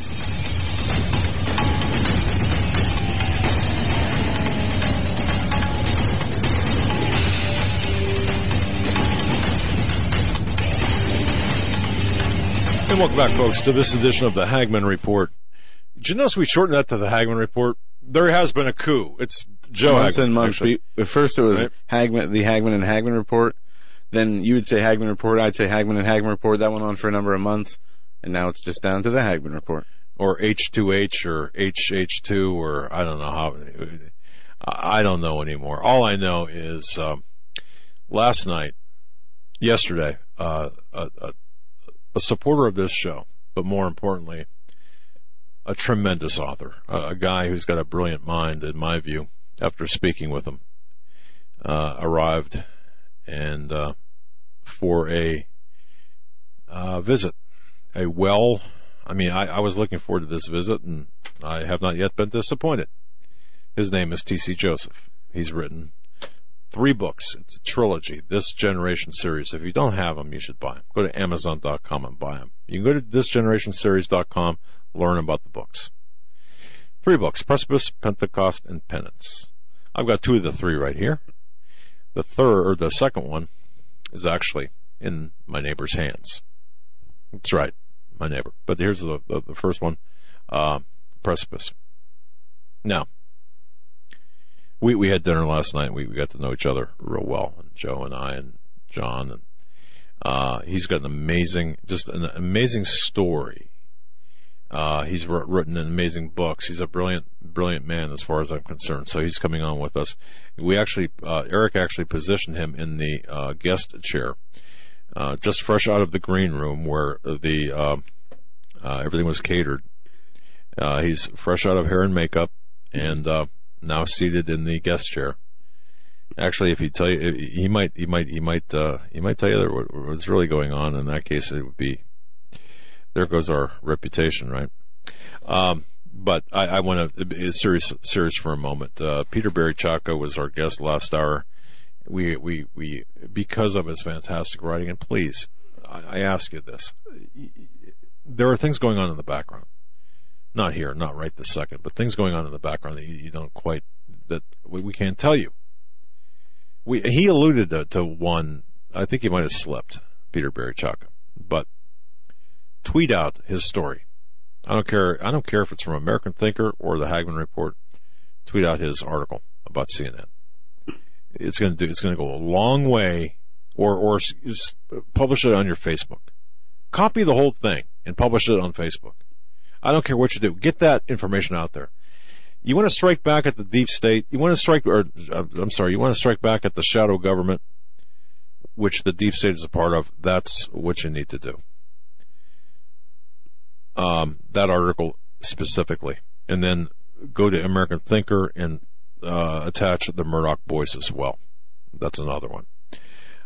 [SPEAKER 1] And welcome back, folks, to this edition of the Hagmann Report. Did you notice we shortened that to the Hagmann Report? There has been a coup. It's Joe
[SPEAKER 2] months
[SPEAKER 1] Hagmann.
[SPEAKER 2] and months. We, at first it was
[SPEAKER 1] Right.
[SPEAKER 2] Hagmann, the Hagmann and Hagmann report. Then you would say Hagmann report. I'd say Hagmann and Hagmann report. That went on for a number of months, and now it's just down to the Hagmann report.
[SPEAKER 1] or H2H or HH2 or I don't know how. I don't know anymore. All I know is um, last night, yesterday, uh, a, a, a supporter of this show, but more importantly, a tremendous author, a, a guy who's got a brilliant mind, in my view. After speaking with him, uh, arrived and uh, for a uh, visit, a well. I mean, I, I was looking forward to this visit, and I have not yet been disappointed. His name is T.C. Joseph. He's written three books. It's a trilogy. This Generation series. If you don't have them, you should buy them. Go to Amazon.com and buy them. You can go to thisgenerationseries.com, learn about the books. Three books: Precipice, Pentecost, and Penance. I've got two of the three right here. The third, or the second one, is actually in my neighbor's hands. That's right, my neighbor. But here's the the, the first one, uh, Precipice. Now, we we had dinner last night. We, we got to know each other real well, and Joe and I and John and uh, he's got an amazing, just an amazing story. Uh, he's written an amazing books. He's a brilliant, brilliant man as far as I'm concerned. So he's coming on with us. We actually, uh, Eric actually positioned him in the uh, guest chair, uh, just fresh out of the green room where the uh, uh, everything was catered. Uh, he's fresh out of hair and makeup, and now seated in the guest chair. Actually, if he tell you, he might, he might, he might, uh, he might tell you what, what's really going on. In that case, it would be there goes our reputation, right? Um, but I, I want to serious, serious for a moment. Uh, Peter Barry Chowka was our guest last hour. We, we, we, because of his fantastic writing, and please, I, I ask you this: there are things going on in the background, not here, not right this second, but things going on in the background that you, you don't quite that we, we can't tell you. We, he alluded to, to one. I think he might have slipped, Peter Barry Chowka, but tweet out his story. I don't care. I don't care if it's from American Thinker or the Hagmann Report. Tweet out his article about CNN. It's going to do. It's going to go a long way, or or publish it on your Facebook. Copy the whole thing and publish it on Facebook. I don't care what you do. Get that information out there. You want to strike back at the deep state. You want to strike, or uh, I'm sorry, you want to strike back at the shadow government, which the deep state is a part of. That's what you need to do um, that article specifically, and then go to American Thinker and uh, attach the Murdoch Boys as well. That's another one.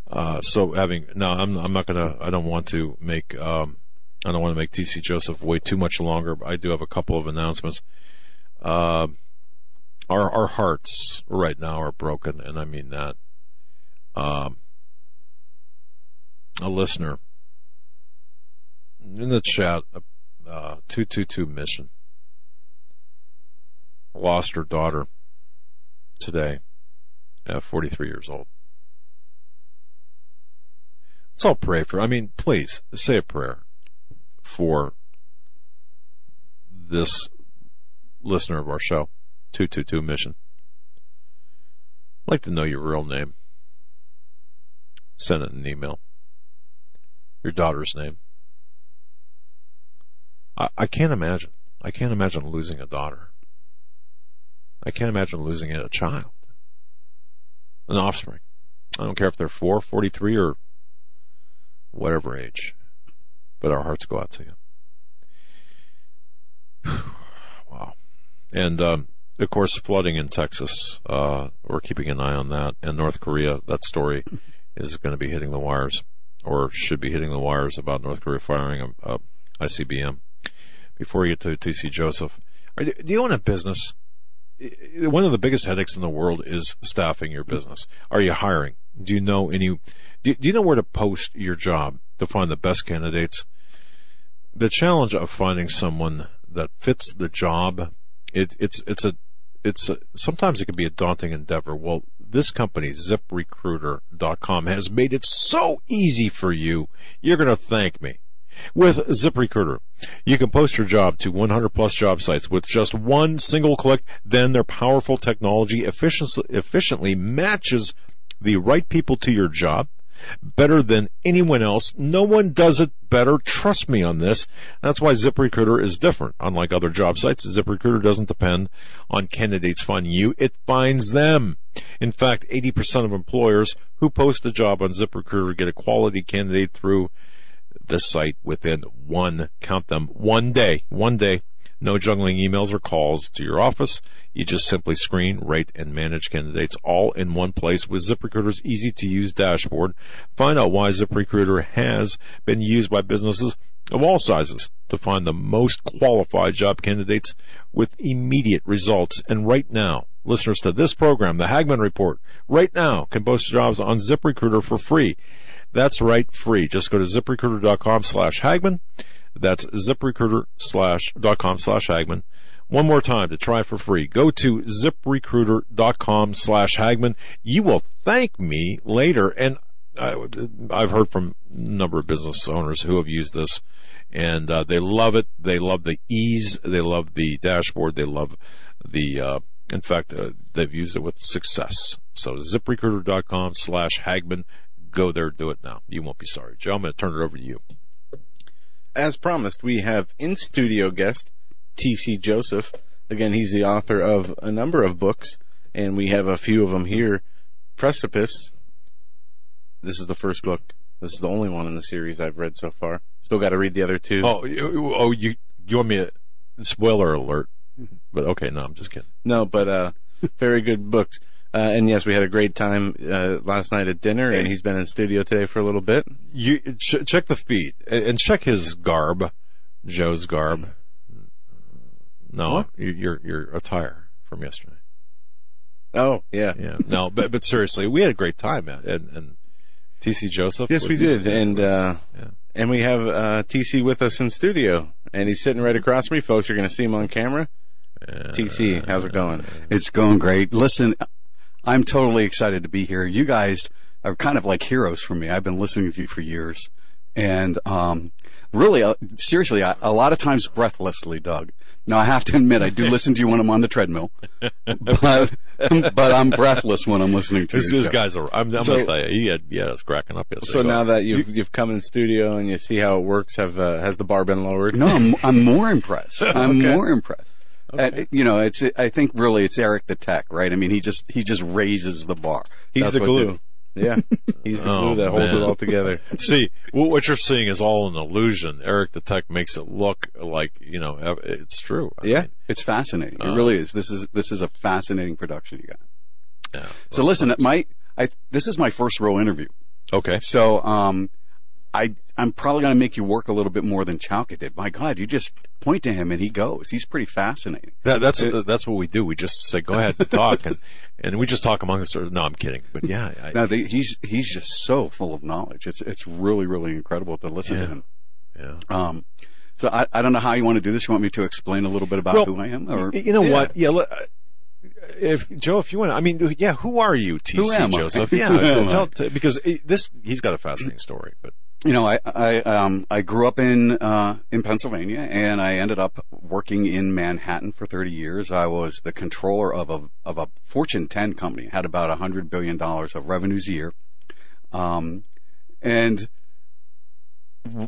[SPEAKER 1] Uh, so having no, I'm I'm not gonna. I don't want to make. Um, I don't want to make TC Joseph wait too much longer. But I do have a couple of announcements. Uh, our our hearts right now are broken, and I mean that. Um, a listener in the chat, uh, 222 mission. Lost her daughter today at 43 years old. Let's all pray for, I mean, please say a prayer for this listener of our show, 222 mission. I'd like to know your real name. Send it in an email. Your daughter's name. I, I can't imagine. I can't imagine losing a daughter. I can't imagine losing a child. An offspring. I don't care if they're 4, 43, or whatever age. But our hearts go out to you. wow. And, um, of course, flooding in Texas, uh, we're keeping an eye on that. And North Korea, that story is going to be hitting the wires, or should be hitting the wires about North Korea firing a, a ICBM. Before we get to TC Joseph, do you own a business? One of the biggest headaches in the world is staffing your business. Are you hiring? Do you know any? Do you know where to post your job? To find the best candidates? The challenge of finding someone that fits the job, it, it's it's a it's a, sometimes it can be a daunting endeavor. Well, this company, ZipRecruiter.com, has made it so easy for you. You're going to thank me. With ZipRecruiter, you can post your job to 100 plus job sites with just one single click. Then their powerful technology efficiently matches the right people to your job better than anyone else. No one does it better. Trust me on this. That's why ZipRecruiter is different. Unlike other job sites, ZipRecruiter doesn't depend on candidates finding you. It finds them. In fact, 80% of employers who post a job on ZipRecruiter get a quality candidate through the site within one, count them, one day, one day. No juggling emails or calls to your office. You just simply screen, rate, and manage candidates all in one place with ZipRecruiter's easy to use dashboard. Find out why ZipRecruiter has been used by businesses of all sizes to find the most qualified job candidates with immediate results. And right now, listeners to this program, the Hagmann Report, right now can post jobs on ZipRecruiter for free. That's right, free. Just go to ziprecruiter.com slash Hagmann. That's ziprecruiter slash dot com slash Hagmann. One more time to try for free. Go to ziprecruiter.com slash Hagmann. You will thank me later. And I, I've heard from a number of business owners who have used this and uh, they love it. They love the ease. They love the dashboard. They love the, uh, in fact, uh, they've used it with success. So ziprecruiter.com slash Hagmann. go there, do it now. You won't be sorry. Joe, I'm going to turn it over to you.
[SPEAKER 2] As promised, we have in studio guest T.C. Joseph. Again, he's the author of a number of books, and we have a few of them here. Precipice. This is the first book. This is the only one in the series I've read so far. Still got to read the other two.
[SPEAKER 1] Oh, oh, you you want me to spoiler alert? But okay, no, I'm just kidding.
[SPEAKER 2] No, but uh, very good books. Uh, and yes, we had a great time uh, last night at dinner, and he's been in studio today for a little bit.
[SPEAKER 1] You ch- check the feed and check his garb, Joe's garb. No, what? your your attire from yesterday.
[SPEAKER 2] Oh yeah,
[SPEAKER 1] yeah. No, but but seriously, we had a great time, man. And, and TC Joseph.
[SPEAKER 2] Yes, we did, and uh, yeah. and we have uh, TC with us in studio, and he's sitting right across from me. Folks you're going to see him on camera. TC, how's it going?
[SPEAKER 6] It's going great. Listen, I'm totally excited to be here. You guys are kind of like heroes for me. I've been listening to you for years. And, um, really, uh, seriously, I, a lot of times breathlessly, Doug. Now I have to admit, I do listen to you when I'm on the treadmill, but, but I'm breathless when I'm listening to
[SPEAKER 1] this,
[SPEAKER 6] you.
[SPEAKER 1] These guys are, I'm, I'm so, gonna tell you, he had, yeah, it's cracking up yesterday.
[SPEAKER 2] So now that you've, you've come in studio and you see how it works, have, uh, has the bar been lowered?
[SPEAKER 6] No, I'm, I'm more impressed. I'm okay. more impressed. Okay. you know, it's I think really it's Eric the Tech, right? I mean, he just he just raises the bar.
[SPEAKER 2] He's That's the glue. Yeah, he's the glue oh, that holds man. it all together.
[SPEAKER 1] See, what you're seeing is all an illusion. Eric the Tech makes it look like you know it's true.
[SPEAKER 6] I yeah, mean, it's fascinating. Uh, it really is. This is this is a fascinating production you got. Yeah. So listen, my I this is my first real interview.
[SPEAKER 1] Okay.
[SPEAKER 6] So um, I, I'm probably going to make you work a little bit more than Chowka did. My God, you just point to him and he goes. He's pretty fascinating.
[SPEAKER 1] That, that's it, that's what we do. We just say, "Go ahead, talk," and and we just talk among us. No, I'm kidding, but yeah.
[SPEAKER 6] I, no, they, he's he's just so full of knowledge. It's it's really really incredible to listen
[SPEAKER 1] yeah,
[SPEAKER 6] to him.
[SPEAKER 1] Yeah.
[SPEAKER 6] Um, so I, I don't know how you want to do this. You want me to explain a little bit about
[SPEAKER 1] well,
[SPEAKER 6] who I am, or
[SPEAKER 1] you know yeah. what? Yeah. Look, if Joe, if you want, to, I mean, yeah, who are you, TC Joseph?
[SPEAKER 6] I?
[SPEAKER 1] Yeah, tell, because this he's got a fascinating story, but
[SPEAKER 6] you know, I I um I grew up in uh in Pennsylvania and I ended up working in Manhattan for 30 years. I was the controller of a of a Fortune 10 company, had about a hundred billion dollars of revenues a year, um, and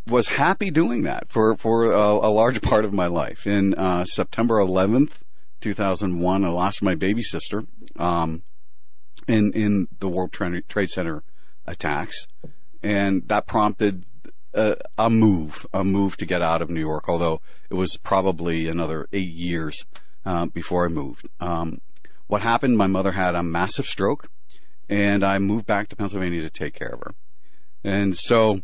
[SPEAKER 6] was happy doing that for for a, a large part of my life. In uh, September 11th, 2001, I lost my baby sister um, in in the World Trade Center attacks and that prompted a, a, move, a move to get out of New York. Although it was probably another eight years uh, before I moved. Um, what happened? My mother had a massive stroke, and I moved back to Pennsylvania to take care of her. And so,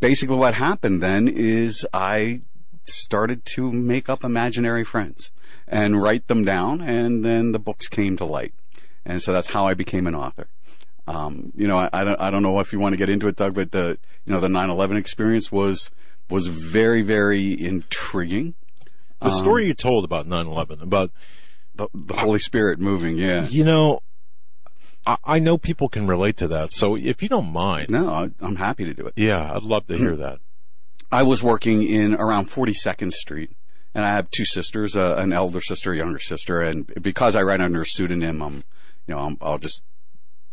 [SPEAKER 6] basically, what happened then is I started to make up imaginary friends and write them down, and then the books came to light. And so that's how I became an author. Um, you know, I, I, don't, I don't know if you want to get into it, Doug, but the, you know, the 9/11 experience was was very, very intriguing.
[SPEAKER 1] The story you told about 9/11, about
[SPEAKER 6] The, the Holy Spirit moving, yeah.
[SPEAKER 1] you know, I, I know people can relate to that. So if you don't mind,
[SPEAKER 6] No, I, I'm happy to do it.
[SPEAKER 1] yeah, I'd love to hear that.
[SPEAKER 6] I was working in around 42nd Street, and I have two sisters, uh, an elder sister, a younger sister, and because I write under a pseudonym, I'm, you know, I'm, I'll just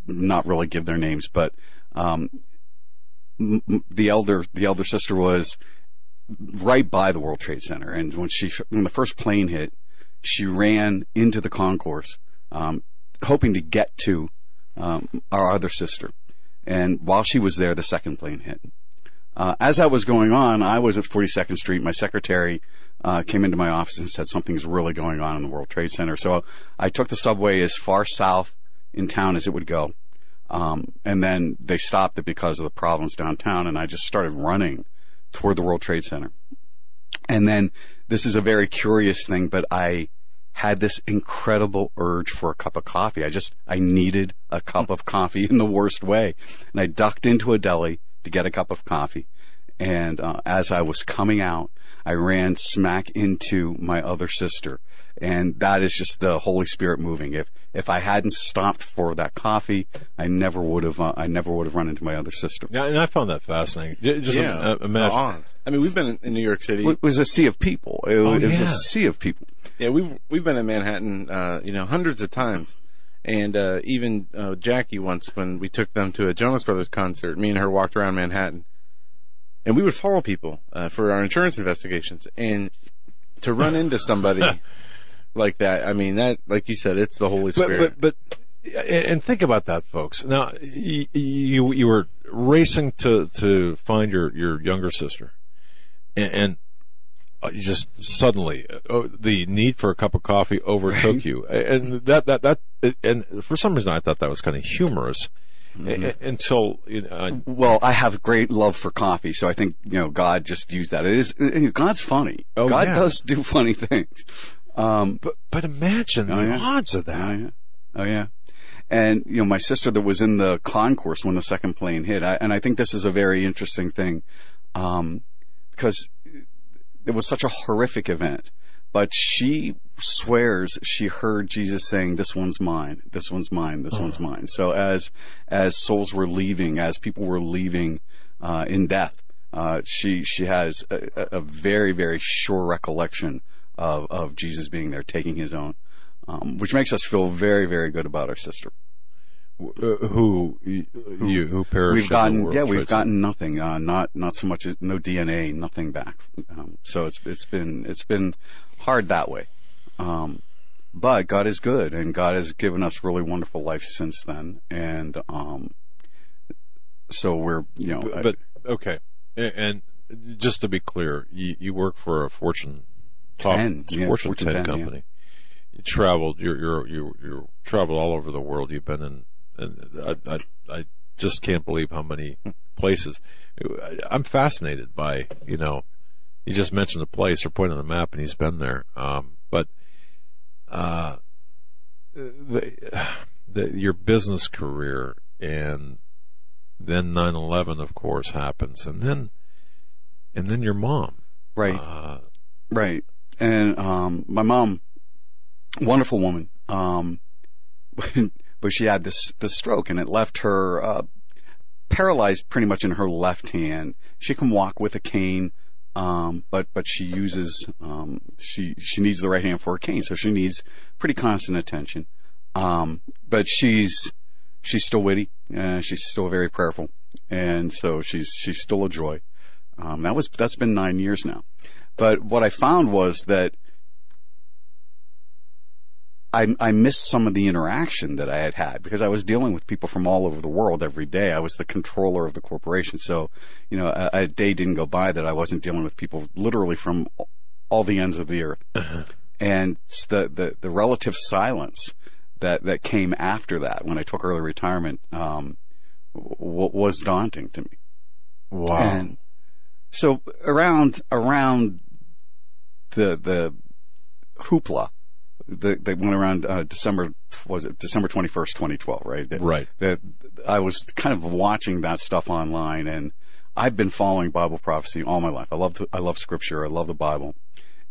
[SPEAKER 6] not really give their names, but um, the elder, the elder sister was right by the World Trade Center, and when she, when the first plane hit, she ran into the concourse, um, hoping to get to um, our other sister, and while she was there, the second plane hit. Uh, as that was going on, I was at 42nd Street. My secretary uh, came into my office and said something's really going on in the World Trade Center. So I took the subway as far south in town as it would go. Um, and then they stopped it because of the problems downtown, and I just started running toward the World Trade Center. And then this is a very curious thing, but I had this incredible urge for a cup of coffee. I just, I needed a cup of coffee in the worst way. And I ducked into a deli to get a cup of coffee. And uh, as I was coming out, I ran smack into my other sister. And that is just the Holy Spirit moving. If if I hadn't stopped for that coffee, I never would have. Uh, I never would have run into my other sister.
[SPEAKER 1] Yeah, and I found that fascinating. Just
[SPEAKER 2] yeah,
[SPEAKER 1] uh, imagine.
[SPEAKER 2] the odds. I mean, we've been in- in New York City.
[SPEAKER 6] It was a sea of people. It, was- it was
[SPEAKER 1] yeah.
[SPEAKER 6] a sea of people.
[SPEAKER 2] Yeah, we've we've been in Manhattan, uh, you know, hundreds of times, and uh, even uh, Jackie once when we took them to a Jonas Brothers concert. Me and her walked around Manhattan, and we would follow people uh, for our insurance investigations, and to run into somebody like that, I mean, that like you said, it's the Holy Spirit.
[SPEAKER 1] but, but, and think about that, folks. Now, you, you, you were racing to, to find your, your younger sister and, and uh, you just suddenly, uh, oh, the need for a cup of coffee overtook you. And that, that, that, and for some reason I thought that was kind of humorous a- a- until, you know, I-
[SPEAKER 6] Well, I have great love for coffee, so I think you know God just used that. It is God's funny.
[SPEAKER 1] Oh,
[SPEAKER 6] God
[SPEAKER 1] yeah.
[SPEAKER 6] does do funny things. Um,
[SPEAKER 1] but, but imagine
[SPEAKER 6] Oh,
[SPEAKER 1] the
[SPEAKER 6] yeah.
[SPEAKER 1] odds of that.
[SPEAKER 6] Oh yeah, oh yeah. And you know, my sister that was in the concourse when the second plane hit, I, and I think this is a very interesting thing, um, because it was such a horrific event. But she swears she heard Jesus saying, "This one's mine. This one's mine. This one's mine." So as as souls were leaving, as people were leaving uh, in death, uh, she she has a, a- a very very sure recollection of of Jesus being there, taking his own um, which makes us feel very, very good about our sister.
[SPEAKER 1] Uh, who, you, you- who perished
[SPEAKER 6] We've
[SPEAKER 1] in the
[SPEAKER 6] gotten, yeah, we've gotten nothing, uh, not not so much as no DNA, nothing back. Um, so it's it's been it's been hard that way, um, but God is good, and God has given us really wonderful life since then, and um, so we're you know,
[SPEAKER 1] But, but okay, A- and just to be clear, you, you work for a Fortune top
[SPEAKER 6] 10, yeah,
[SPEAKER 1] Fortune,
[SPEAKER 6] Fortune
[SPEAKER 1] 10,
[SPEAKER 6] 10,
[SPEAKER 1] company. You traveled. You're you're you you traveled all over the world. You've been in, and I, I I just can't believe how many places. I'm fascinated by you know. You just mentioned the place or point on the map, and he's been there. Um, but uh, the, the your business career and then 9/11 of course happens and then and then your mom
[SPEAKER 6] right,
[SPEAKER 1] uh,
[SPEAKER 6] right, and um, my mom, wonderful woman, um, but she had this this stroke, and it left her uh, paralyzed pretty much in her left hand. She can walk with a cane, um, but but she uses um, she she needs the right hand for a cane, so she needs pretty constant attention. Um, but she's she's still witty, she's still very prayerful, and so she's she's still a joy. Um, that was that's been nine years now. But what I found was that I, I missed some of the interaction that I had had because I was dealing with people from all over the world every day. I was the controller of the corporation. So, you know, a, a day didn't go by that I wasn't dealing with people literally from all the ends of the earth. and the, the, the relative silence that, that came after that when I took early retirement, um, w- was daunting to me.
[SPEAKER 1] Wow.
[SPEAKER 6] And so around, around the, the hoopla that, went around, uh, December, was it December 21st, 2012, right? That,
[SPEAKER 1] Right.
[SPEAKER 6] That I was kind of watching that stuff online and I've been following Bible prophecy all my life. I love, the, I love scripture. I love the Bible.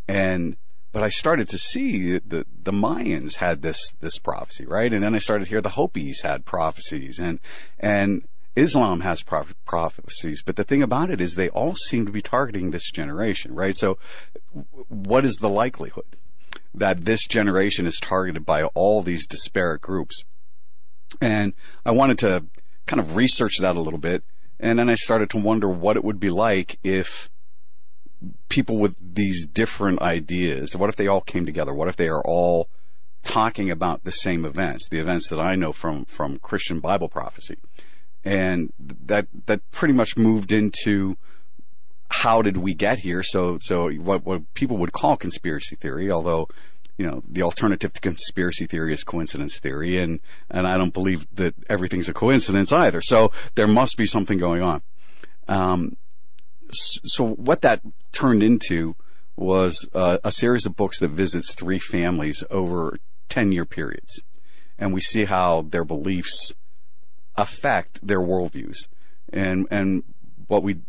[SPEAKER 6] And, but I started to see that the Mayans had this, this prophecy, right? And then I started to hear the Hopis had prophecies and, and Islam has proph- prophecies. But the thing about it is they all seem to be targeting this generation, right? So what is the likelihood that this generation is targeted by all these disparate groups? And I wanted to kind of research that a little bit. And then I started to wonder what it would be like if people with these different ideas, what if they all came together? What if they are all talking about the same events, the events that I know from, from Christian Bible prophecy? And that, that pretty much moved into how did we get here? So, so what, what people would call conspiracy theory, although, you know, the alternative to conspiracy theory is coincidence theory, and, and I don't believe that everything's a coincidence either. So there must be something going on. Um, so what that turned into was uh, a series of books that visits three families over 10 year periods. And we see how their beliefs affect their worldviews. And, and what we,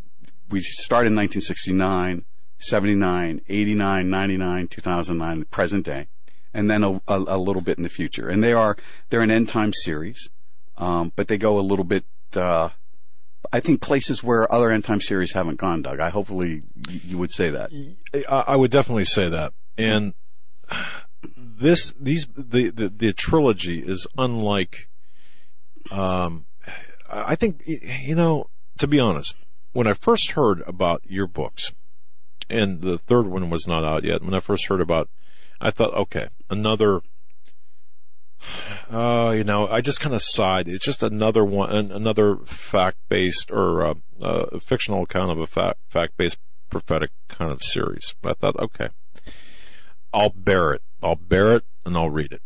[SPEAKER 6] we started in 1969, 79, 89, 99, 2009, present day, and then a, a, a little bit in the future. And they are, they're an end time series, um, but they go a little bit, uh, I think places where other end time series haven't gone, Doug. I hopefully you, would say that.
[SPEAKER 1] I would definitely say that. And this, these, the, the, the trilogy is unlike, um, I think, you know, to be honest, when I first heard about your books, and the third one was not out yet, when I first heard about, I thought, okay, another, uh, you know, I just kind of sighed. It's just another one, another fact-based or uh, uh, fictional account of a fact, fact-based prophetic kind of series. But I thought, okay, I'll bear it. I'll bear it and I'll read it.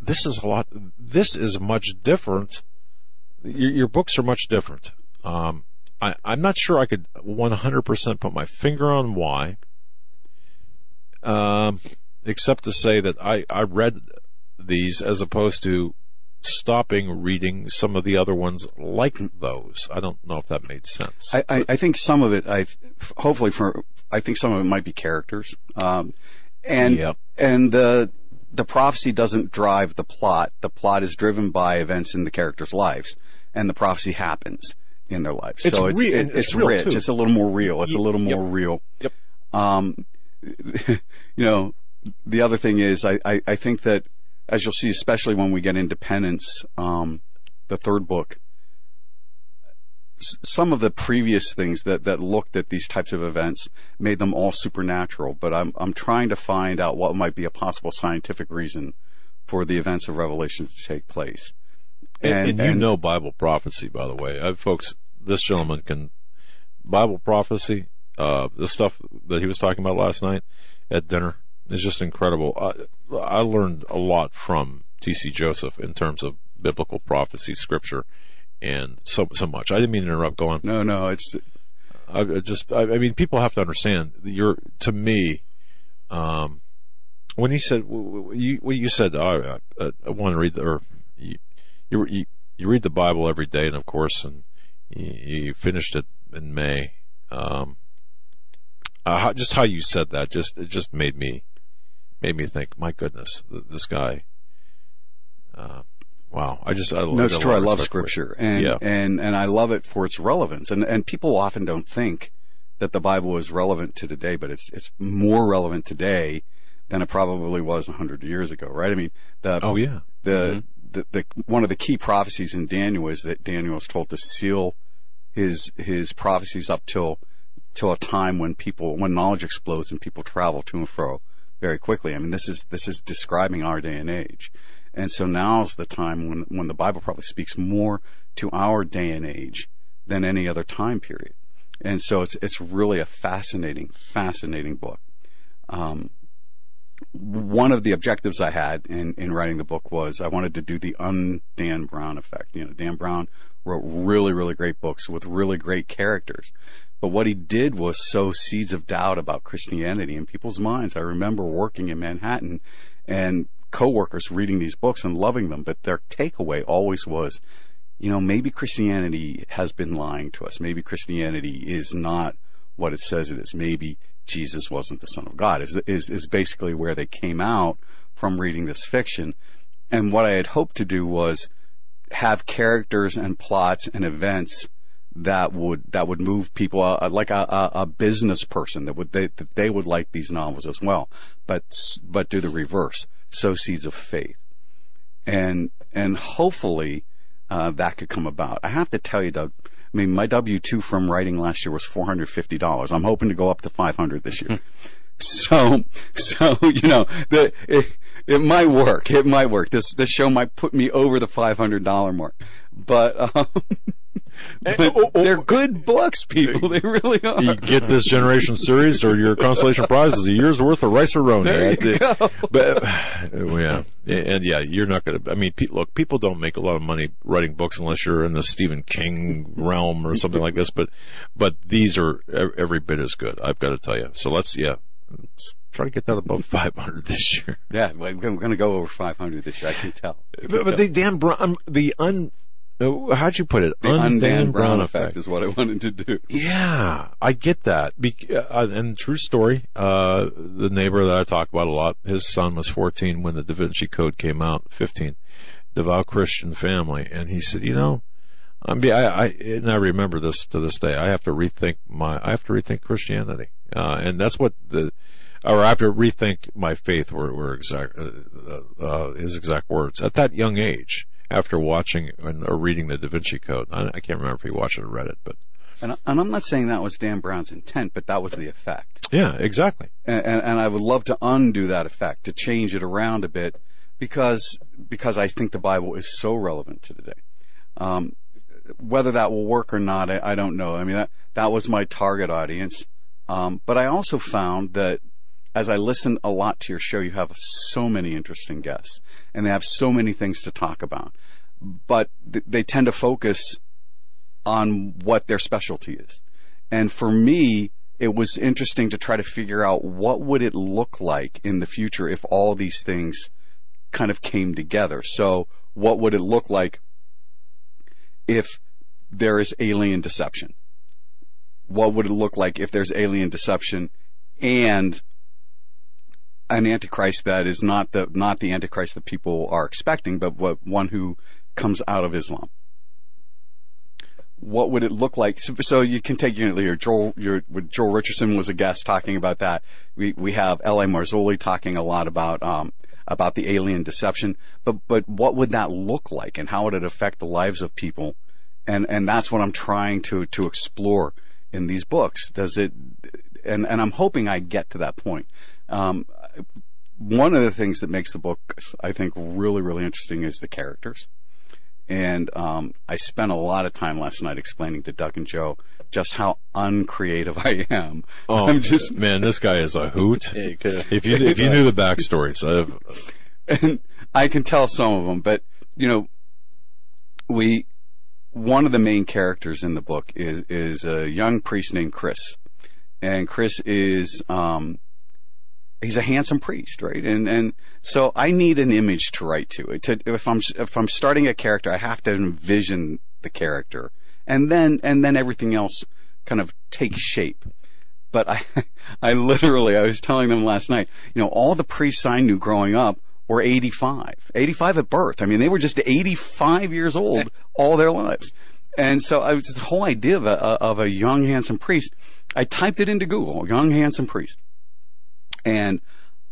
[SPEAKER 1] This is a lot. This is much different. Your, your books are much different. Um, I, I'm not sure I could 100% put my finger on why. Um, except to say that I, I read these as opposed to stopping reading some of the other ones like those. I don't know if that made sense.
[SPEAKER 6] I, I, I think some of it, I hopefully for, I think some of it might be characters, um, and
[SPEAKER 1] Yep.
[SPEAKER 6] and the the prophecy doesn't drive the plot. The plot is driven by events in the characters' lives, and the prophecy happens in their lives.
[SPEAKER 1] It's
[SPEAKER 6] so it's
[SPEAKER 1] re-
[SPEAKER 6] it- it's,
[SPEAKER 1] it's real,
[SPEAKER 6] rich.
[SPEAKER 1] too.
[SPEAKER 6] It's a little more real. It's a little
[SPEAKER 1] yep.
[SPEAKER 6] more real.
[SPEAKER 1] Yep.
[SPEAKER 6] Um, you know, the other thing is, I, I, I think that as you'll see, especially when we get Independence, um, the third book, some of the previous things that, that looked at these types of events made them all supernatural, but I'm, I'm trying to find out what might be a possible scientific reason for the events of Revelation to take place.
[SPEAKER 1] And, and you know Bible prophecy, by the way. I, folks, this gentleman can Bible prophecy. Uh, the stuff that he was talking about last night at dinner is just incredible. I, I learned a lot from T.C. Joseph in terms of biblical prophecy, scripture, and so so much. I didn't mean to interrupt. Go on.
[SPEAKER 6] No, no, it's,
[SPEAKER 1] I I just, I, I mean, people have to understand. that You're to me, um, when he said, you, when you said, oh, I, I want to read, the, or you, you, you, you read the Bible every day, and of course, and you, you finished it in May. Um, uh, how, just how you said that, just it just made me, made me think. My goodness, this guy. Uh, wow, I just, I,
[SPEAKER 6] No, it's true. I love
[SPEAKER 1] respect for it.
[SPEAKER 6] scripture and,
[SPEAKER 1] Yeah.
[SPEAKER 6] and, and I love it for its relevance. And, and people often don't think that the Bible is relevant to today, but it's, it's more relevant today than it probably was a hundred years ago, right? I mean, the,
[SPEAKER 1] Oh yeah,
[SPEAKER 6] the, mm-hmm. the, the, one of the key prophecies in Daniel is that Daniel is told to seal his, his prophecies up till, till a time when people, when knowledge explodes and people travel to and fro very quickly. I mean, this is, this is describing our day and age. And so now's the time when, when the Bible probably speaks more to our day and age than any other time period. And so it's, it's really a fascinating, fascinating book. Um, one of the objectives I had in, in writing the book was I wanted to do the un Dan Brown effect. You know, Dan Brown wrote really, really great books with really great characters. But what he did was sow seeds of doubt about Christianity in people's minds. I remember working in Manhattan and coworkers reading these books and loving them, but their takeaway always was, you know, maybe Christianity has been lying to us. Maybe Christianity is not what it says it is. Maybe Jesus wasn't the Son of God. Is is is basically where they came out from reading this fiction. And what I had hoped to do was have characters and plots and events that would that would move people uh, like a, a, a, business person that would they that they would like these novels as well, but but do the reverse, sow seeds of faith, and and hopefully uh, that could come about. I have to tell you, Doug. I mean, my W two from writing last year was four hundred fifty dollars. I'm hoping to go up to five hundred this year. so so you know the. It, it might work. It might work. This this show might put me over the five hundred dollar mark, but um, but oh, oh, they're good books, people. They really are.
[SPEAKER 1] You get this generation series, or your consolation prize is a year's worth of rice roni.
[SPEAKER 6] There you go.
[SPEAKER 1] But yeah, and yeah, you're not going to. I mean, look, people don't make a lot of money writing books unless you're in the Stephen King realm or something like this. But but these are every bit as good. I've got to tell you. So let's yeah, let's try to get that above 500 this year.
[SPEAKER 6] Yeah, I'm going to go over 500 this year. I can tell.
[SPEAKER 1] I can but, but the Dan Brown, the un how'd you put it?
[SPEAKER 6] The un Dan Brown, Brown effect. effect. is what I wanted to do.
[SPEAKER 1] Yeah, I get that. Be- uh, and true story. Uh, the neighbor that I talk about a lot, his son was 14 when the Da Vinci Code came out. 15, devout Christian family, and he said, you know, I'm, I, I, and I remember this to this day. I have to rethink my, I have to rethink Christianity, uh, and that's what the, or I have to rethink my faith. Were, were exact, uh, uh, his exact words at that young age after watching or reading the Da Vinci Code. I, I can't remember if he watched it or read it, but.
[SPEAKER 6] And, and, I'm not saying that was Dan Brown's intent, but that was the effect.
[SPEAKER 1] Yeah, exactly.
[SPEAKER 6] And, and, and, I would love to undo that effect, to change it around a bit, because because I think the Bible is so relevant to today. Um, whether that will work or not, I, I, don't know. I mean, that that was my target audience. Um, but I also found that as I listen a lot to your show, you have so many interesting guests and they have so many things to talk about, but th- they tend to focus on what their specialty is. And for me, it was interesting to try to figure out what would it look like in the future if all these things kind of came together. So what would it look like if there is alien deception? What would it look like if there's alien deception and an antichrist that is not the not the antichrist that people are expecting, but what one who comes out of Islam. What would it look like? So, so you can take your, your Joel, your Joel Richardson was a guest talking about that. We we have L.A. Marzulli talking a lot about um, about the alien deception. But but what would that look like, and how would it affect the lives of people? And and that's what I'm trying to to explore in these books. Does it? And and I'm hoping I get to that point. Um, one of the things that makes the book, I think, really, really interesting is the characters. And um, I spent a lot of time last night explaining to Doug and Joe just how uncreative I am.
[SPEAKER 1] Oh, I'm just man, this guy is a hoot. if you if you knew the backstories, I've...
[SPEAKER 6] and I can tell some of them, but you know, we one of the main characters in the book is is a young priest named Chris, and Chris is um, he's a handsome priest, right? And and so I need an image to write to. to if I'm if I'm starting a character, I have to envision the character, and then and then everything else kind of takes shape. But I I literally I was telling them last night, you know, all the priests I knew growing up were 85, 85 at birth. I mean, they were just 85 years old all their lives. And so I was the whole idea of a, of a young handsome priest. I typed it into Google, young handsome priest and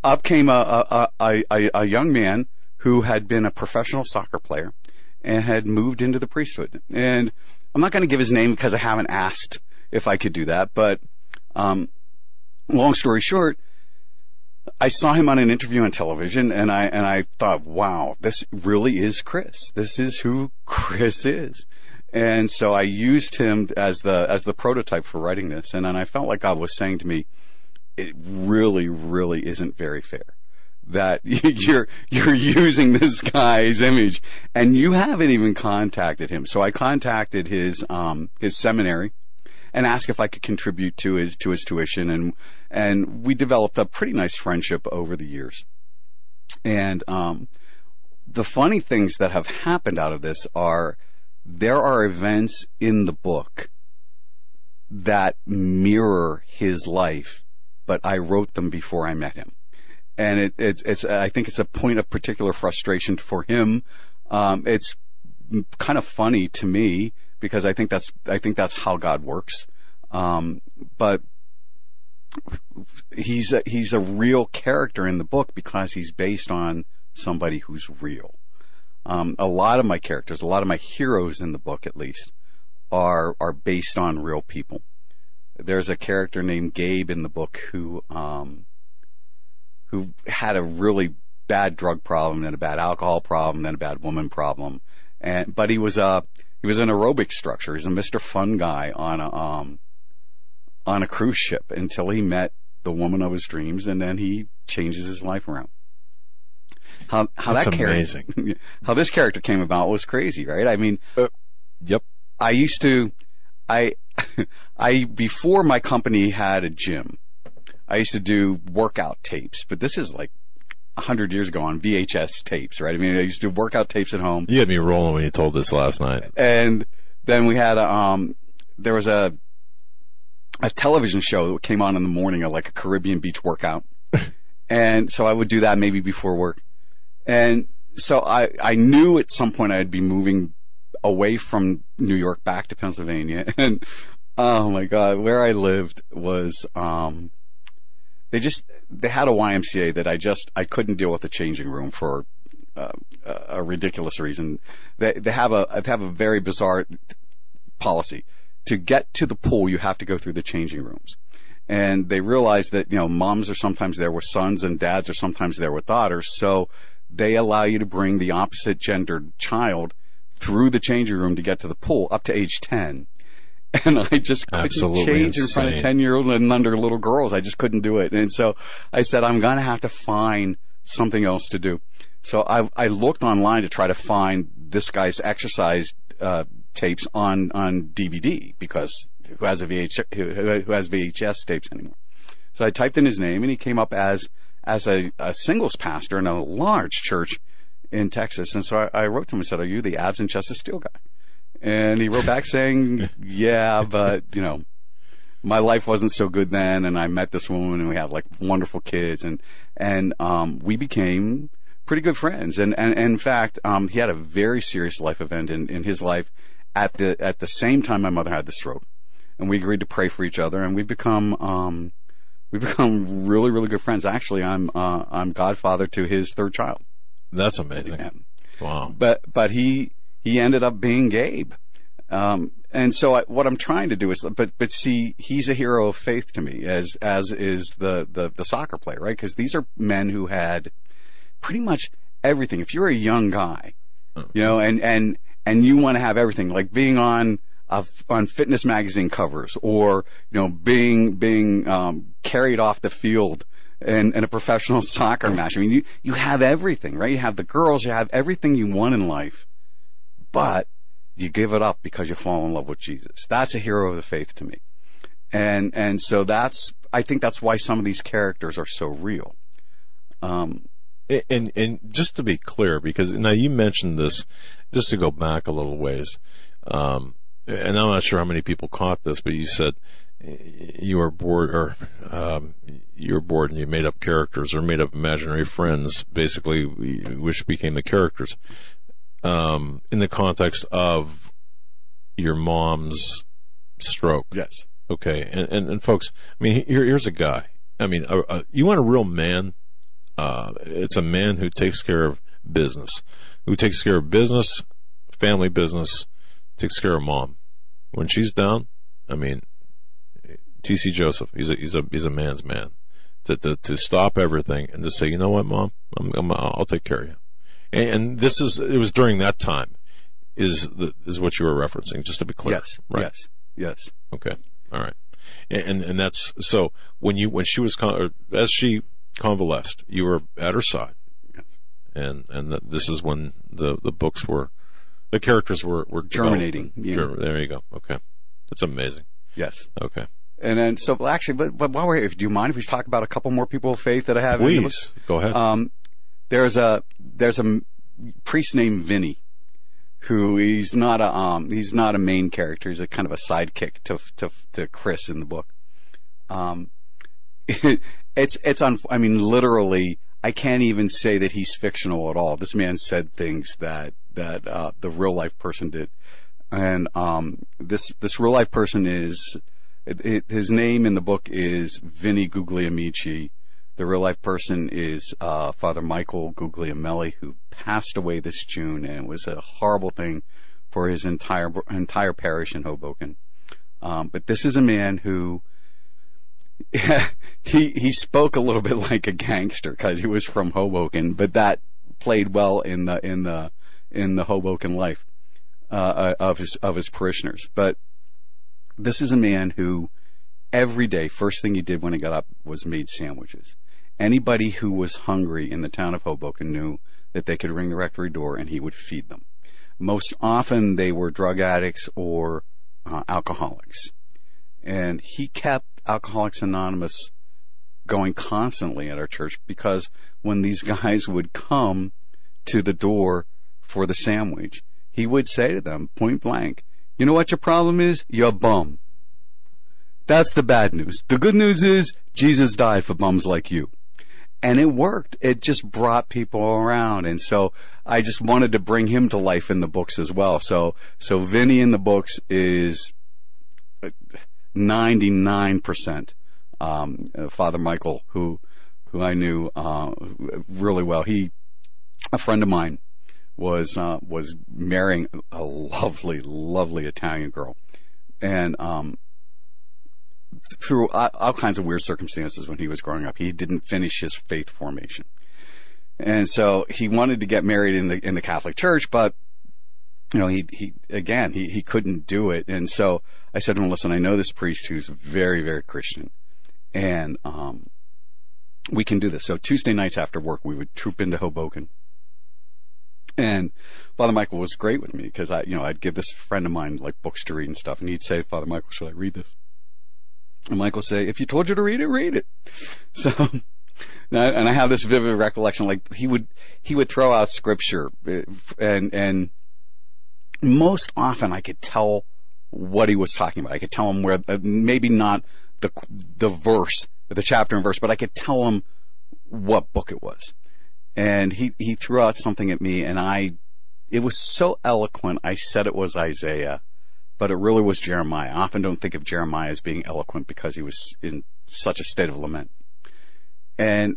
[SPEAKER 6] up came a, a, a, a, young man who had been a professional soccer player and had moved into the priesthood. And I'm not going to give his name because I haven't asked if I could do that. But um, long story short, I saw him on an interview on television, and I and I thought, wow, this really is Chris. This is who Chris is. And so I used him as the as the prototype for writing this, and then I felt like God was saying to me, it really, really isn't very fair. that you're you're using this guy's image and you haven't even contacted him. So I contacted his um his seminary and asked if I could contribute to his to his tuition and and we developed a pretty nice friendship over the years. And um the funny things that have happened out of this are there are events in the book that mirror his life, but I wrote them before I met him. And it, it's, it's, I think it's a point of particular frustration for him. Um, it's kind of funny to me because I think that's, I think that's how God works. Um, but he's a, he's a real character in the book because he's based on somebody who's real. Um, a lot of my characters, a lot of my heroes in the book, at least, are are based on real people. There's a character named Gabe in the book who um, who had a really bad drug problem, then a bad alcohol problem, then a bad woman problem, and but he was a he was an aerobic structure. He's a Mr. Fun guy on a um, on a cruise ship until he met the woman of his dreams, and then he changes his life around how how
[SPEAKER 1] That's
[SPEAKER 6] that character,
[SPEAKER 1] amazing.
[SPEAKER 6] how this character came about was crazy, right? I mean,
[SPEAKER 1] Yep.
[SPEAKER 6] I used to, I, I before my company had a gym, I used to do workout tapes, but this is like a hundred years ago on VHS tapes, right? I mean, I used to do workout tapes at home,
[SPEAKER 1] You had me rolling when you told this last night.
[SPEAKER 6] and then we had a, um, there was a a television show that came on in the morning, of like a Caribbean beach workout, and so I would do that maybe before work, and so I I knew at some point I'd be moving away from New York back to Pennsylvania, and oh my god, where I lived was um, they just they had a YMCA that I just I couldn't deal with the changing room for uh, a ridiculous reason. They they have a they have a very bizarre policy. To get to the pool, you have to go through the changing rooms. And they realize that, you know, moms are sometimes there with sons and dads are sometimes there with daughters. So they allow you to bring the opposite gendered child through the changing room to get to the pool up to age 10. And I just couldn't
[SPEAKER 1] Absolutely
[SPEAKER 6] change in front of 10 year old and under little girls. I just couldn't do it. And so I said, I'm going to have to find something else to do. So I, I looked online to try to find this guy's exercise, uh, tapes on, on DVD because who has a VH, who, who has VHS tapes anymore? So I typed in his name and he came up as, as a, a singles pastor in a large church in Texas. And so I, I wrote to him and said, are you the abs and chest of steel guy? And he wrote back saying, yeah, but you know, my life wasn't so good then and I met this woman and we had like wonderful kids and, and, um, we became pretty good friends. And, and, and in fact, um, he had a very serious life event in, in his life at the, at the same time my mother had the stroke and we agreed to pray for each other and we've become, um, we've become really, really good friends. Actually, I'm, uh, I'm godfather to his third child.
[SPEAKER 1] That's amazing.
[SPEAKER 6] And,
[SPEAKER 1] Wow.
[SPEAKER 6] but but he he ended up being Gabe. Um, and so I, what I'm trying to do is, but but see, he's a hero of faith to me, as as is the the, the soccer player, right? Because these are men who had pretty much everything. If you're a young guy, you know, and and and you want to have everything, like being on on fitness magazine covers, or you know, being being um, carried off the field in, in a professional soccer match. I mean, you you have everything, right? You have the girls, you have everything you want in life, but you give it up because you fall in love with Jesus. That's a hero of the faith to me. And, and so that's, I think that's why some of these characters are so real. Um,
[SPEAKER 1] And, and just to be clear, because now you mentioned this, just to go back a little ways, um, and I'm not sure how many people caught this, but you said you were bored, or um, you were bored, and you made up characters or made up imaginary friends, basically, which became the characters, um, in the context of your mom's stroke.
[SPEAKER 6] yes.
[SPEAKER 1] Okay, and, and, and folks, I mean, here, here's a guy. I mean, uh, uh, you want a real man? Uh, it's a man who takes care of business, who takes care of business, family business, takes care of mom. When she's down, I mean, T.C. Joseph, he's a, he's a, he's a man's man. To, to, to stop everything and to say, you know what, mom, I'm, I'm, I'll take care of you. And, and this is, it was during that time is the, is what you were referencing, just to be clear.
[SPEAKER 6] Yes.
[SPEAKER 1] Right.
[SPEAKER 6] Yes. Yes.
[SPEAKER 1] Okay. All right. And, and that's so when you when she was con- as she convalesced, you were at her side,
[SPEAKER 6] Yes.
[SPEAKER 1] and and th- this is when the the books were, the characters were were
[SPEAKER 6] Germinating, yeah.
[SPEAKER 1] Germ- there you go. Okay, that's amazing.
[SPEAKER 6] Yes.
[SPEAKER 1] Okay,
[SPEAKER 6] And then, so well, actually, but, but while we're here, do you mind if we talk about a couple more people of faith that I have? in the book?
[SPEAKER 1] please go ahead.
[SPEAKER 6] Um, there's a there's a priest named Vinny, who he's not a um he's not a main character. He's a kind of a sidekick to to to Chris in the book. Um, it's it's on. I mean, literally, I can't even say that he's fictional at all. This man said things that that uh, the real life person did, and um, this this real life person is. It, it, his name in the book is Vinny Guglielmici. The real life person is uh, Father Michael Guglielmelli, who passed away this June, and it was a horrible thing for his entire entire parish in Hoboken. Um, but this is a man who he he spoke a little bit like a gangster because he was from Hoboken, but that played well in the in the in the Hoboken life uh, of his of his parishioners. But this is a man who every day, first thing he did when he got up was made sandwiches. Anybody who was hungry in the town of Hoboken knew that they could ring the rectory door and he would feed them. Most often they were drug addicts or uh, alcoholics. And he kept Alcoholics Anonymous going constantly at our church because when these guys would come to the door for the sandwich, he would say to them point blank, you know what your problem is? You're a bum. That's the bad news. The good news is Jesus died for bums like you. And it worked. It just brought people around. And so I just wanted to bring him to life in the books as well. So, so Vinny in the books is 99%. Um, Father Michael, who, who I knew, uh, really well. He, a friend of mine was, uh, was marrying a lovely, lovely Italian girl. And, um, through all, kinds of weird circumstances when he was growing up, he didn't finish his faith formation. And so he wanted to get married in the, in the Catholic Church, but you know, he, he, again, he, he couldn't do it. And so I said to him, listen, I know this priest who's very, very Christian and, um, we can do this. So Tuesday nights after work, we would troop into Hoboken. And Father Michael was great with me because I, you know, I'd give this friend of mine like books to read and stuff. And he'd say, Father Michael, should I read this? And Michael say, if you told you to read it, read it. So, and I have this vivid recollection, like he would, he would throw out scripture uh, and, and most often I could tell what he was talking about. I could tell him where, uh, maybe not the, the verse, the chapter and verse, but I could tell him what book it was. And he, he threw out something at me and I, it was so eloquent. I said it was Isaiah, but it really was Jeremiah. I often don't think of Jeremiah as being eloquent because he was in such a state of lament. And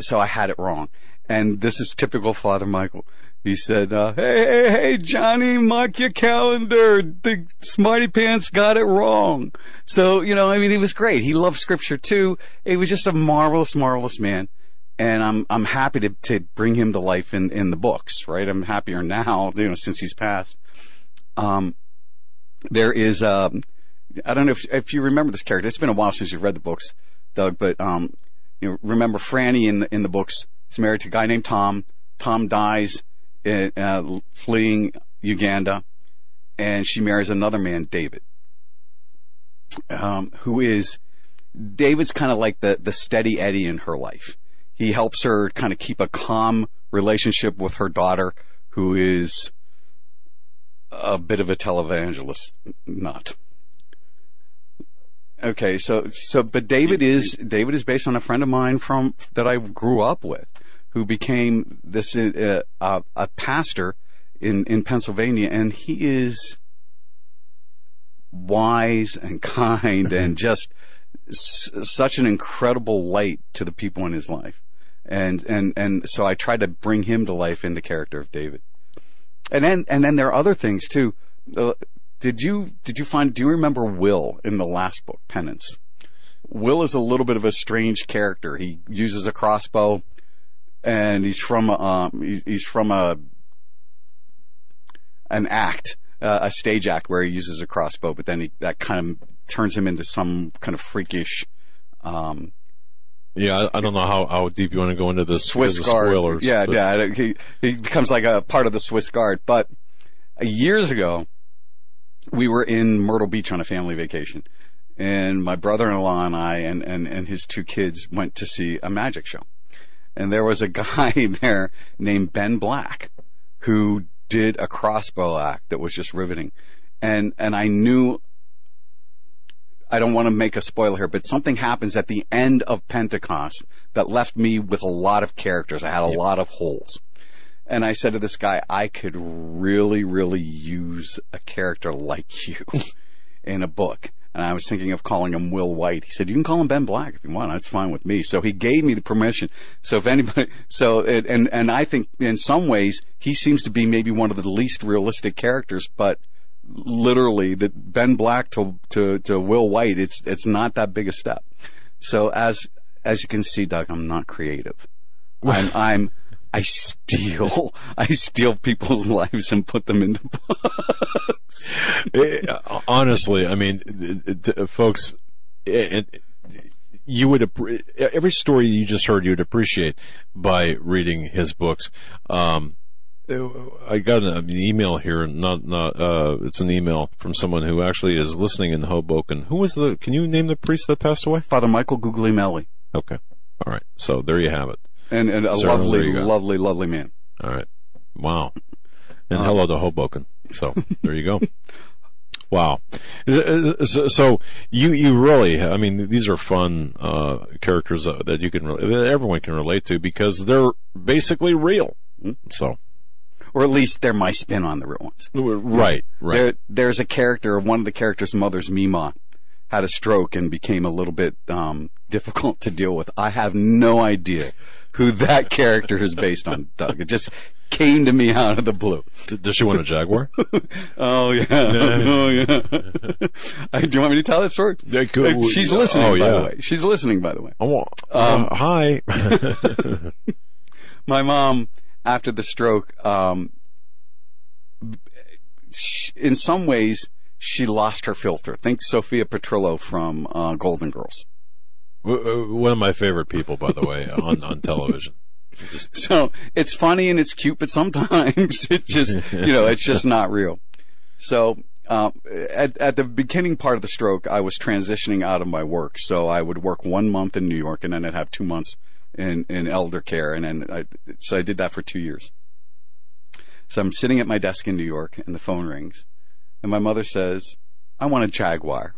[SPEAKER 6] so I had it wrong. And this is typical Father Michael. He said, uh, hey, hey, hey, Johnny, mark your calendar. The smarty pants got it wrong. So, you know, I mean, he was great. He loved scripture too. He was just a marvelous, marvelous man. And I'm, I'm happy to, to bring him to life in, in the books, right? I'm happier now, you know, since he's passed. Um, there is, um, I don't know if, if you remember this character. It's been a while since you've read the books, Doug, but, um, you know, remember Franny in the, in the books is married to a guy named Tom. Tom dies, in, uh, fleeing Uganda, and she marries another man, David, um, who is, David's kind of like the, the steady Eddie in her life. He helps her kind of keep a calm relationship with her daughter, who is a bit of a televangelist nut. Okay, so so but David is David is based on a friend of mine from that I grew up with, who became this uh, uh, a pastor in in Pennsylvania, and he is wise and kind and just s- such an incredible light to the people in his life, and and and so I tried to bring him to life in the character of David, and then and then there are other things too. Uh, did you did you find? Do you remember Will in the last book, Penance? Will is a little bit of a strange character. He uses a crossbow, and he's from um he's, from a an act, uh, a stage act where he uses a crossbow, but then he, that kind of turns him into some kind of freakish um
[SPEAKER 1] Yeah, I, I don't know how, how deep you want to go into this.
[SPEAKER 6] Swiss Guard.
[SPEAKER 1] Spoilers,
[SPEAKER 6] yeah,
[SPEAKER 1] but-
[SPEAKER 6] yeah. He, he becomes like a part of the Swiss Guard. But years ago, we were in Myrtle Beach on a family vacation, and my brother-in-law and I and, and, and his two kids went to see a magic show. And there was a guy there named Ben Black who did a crossbow act that was just riveting. And, and I knew I don't want to make a spoiler here, but something happens at the end of Pentecost that left me with a lot of characters. I had a lot of holes. And I said to this guy, I could really, really use a character like you in a book. And I was thinking of calling him Will White. He said, you can call him Ben Black if you want. That's fine with me. So he gave me the permission. So if anybody, so, it, and, and I think in some ways he seems to be maybe one of the least realistic characters, but literally that Ben Black to, to, to Will White, it's, it's not that big a step. So as, as you can see, Doug, I'm not creative. I'm, I'm, I steal, I steal people's lives and put them into books.
[SPEAKER 1] Honestly, I mean, it- it- folks, you would every story you just heard, you would appreciate by reading his books. Um, I got an email here, not not. Uh, it's an email from someone who actually is listening in Hoboken. Who was the? Can you name the priest that passed away?
[SPEAKER 6] Father Michael Guglielmelli.
[SPEAKER 1] Okay, all right. So there you have it.
[SPEAKER 6] And, and a
[SPEAKER 1] Sir,
[SPEAKER 6] lovely, lovely, lovely man.
[SPEAKER 1] All right. Wow. And hello to Hoboken. So there you go. Wow. Is it- is it- So you you really I mean these are fun uh, characters uh, that you can that everyone can relate to because they're basically real. So
[SPEAKER 6] Or at least they're my spin on the real ones.
[SPEAKER 1] right right
[SPEAKER 6] There, there's a character, one of the character's mother's Mima had a stroke and became a little bit, um, difficult to deal with. I have no idea who that character is based on, Doug. It just came to me out of the blue.
[SPEAKER 1] Does she want a jaguar?
[SPEAKER 6] Oh yeah. oh yeah. Uh, Do you want me to tell that story?
[SPEAKER 1] Yeah,
[SPEAKER 6] Uh, She's listening,
[SPEAKER 1] oh,
[SPEAKER 6] by
[SPEAKER 1] yeah.
[SPEAKER 6] the way. She's listening, by the way.
[SPEAKER 1] I want.
[SPEAKER 6] Um,
[SPEAKER 1] uh, hi.
[SPEAKER 6] my mom after the stroke um in some ways she lost her filter. Think sophia petrillo from uh, golden girls.
[SPEAKER 1] Uh, One of my favorite people, by the way, on on television. Just,
[SPEAKER 6] so it's funny and it's cute but sometimes it just you know it's just not real. So um, at, at the beginning part of the stroke i was transitioning out of my work. So i would work one month in new york and then i'd have two months in, in elder care and then I, so i did that for two years so i'm sitting at my desk in new york and the phone rings and my mother says i want a jaguar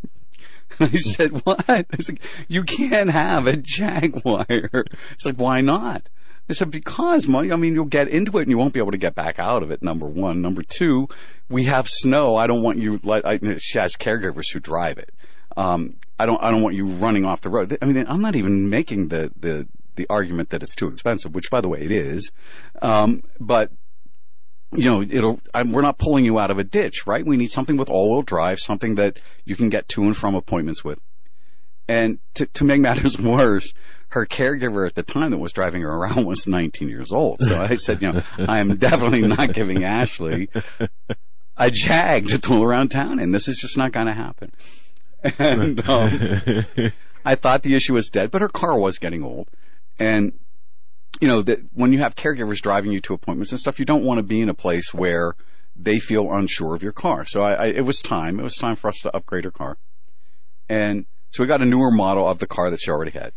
[SPEAKER 6] I said, what? I was like, you can't have a Jaguar. It's like, why not? I said, because, Mom, I mean, you'll get into it and you won't be able to get back out of it, number one. Number two, we have snow. I don't want you, like, I, she has caregivers who drive it. Um, I don't, I don't want you running off the road. I mean, I'm not even making the, the, the argument that it's too expensive, which by the way it is. Um, but you know, it'll, I'm, we're not pulling you out of a ditch, right? We need something with all-wheel drive, something that you can get to and from appointments with. And to, to make matters worse, her caregiver at the time that was driving her around was 19 years old. So I said, you know, I am definitely not giving Ashley a jag to tool around town and this is just not going to happen. And, um, I thought the issue was dead, but her car was getting old. And you know, that when you have caregivers driving you to appointments and stuff, you don't want to be in a place where they feel unsure of your car. So I, I, it was time. It was time for us to upgrade her car. And so we got a newer model of the car that she already had.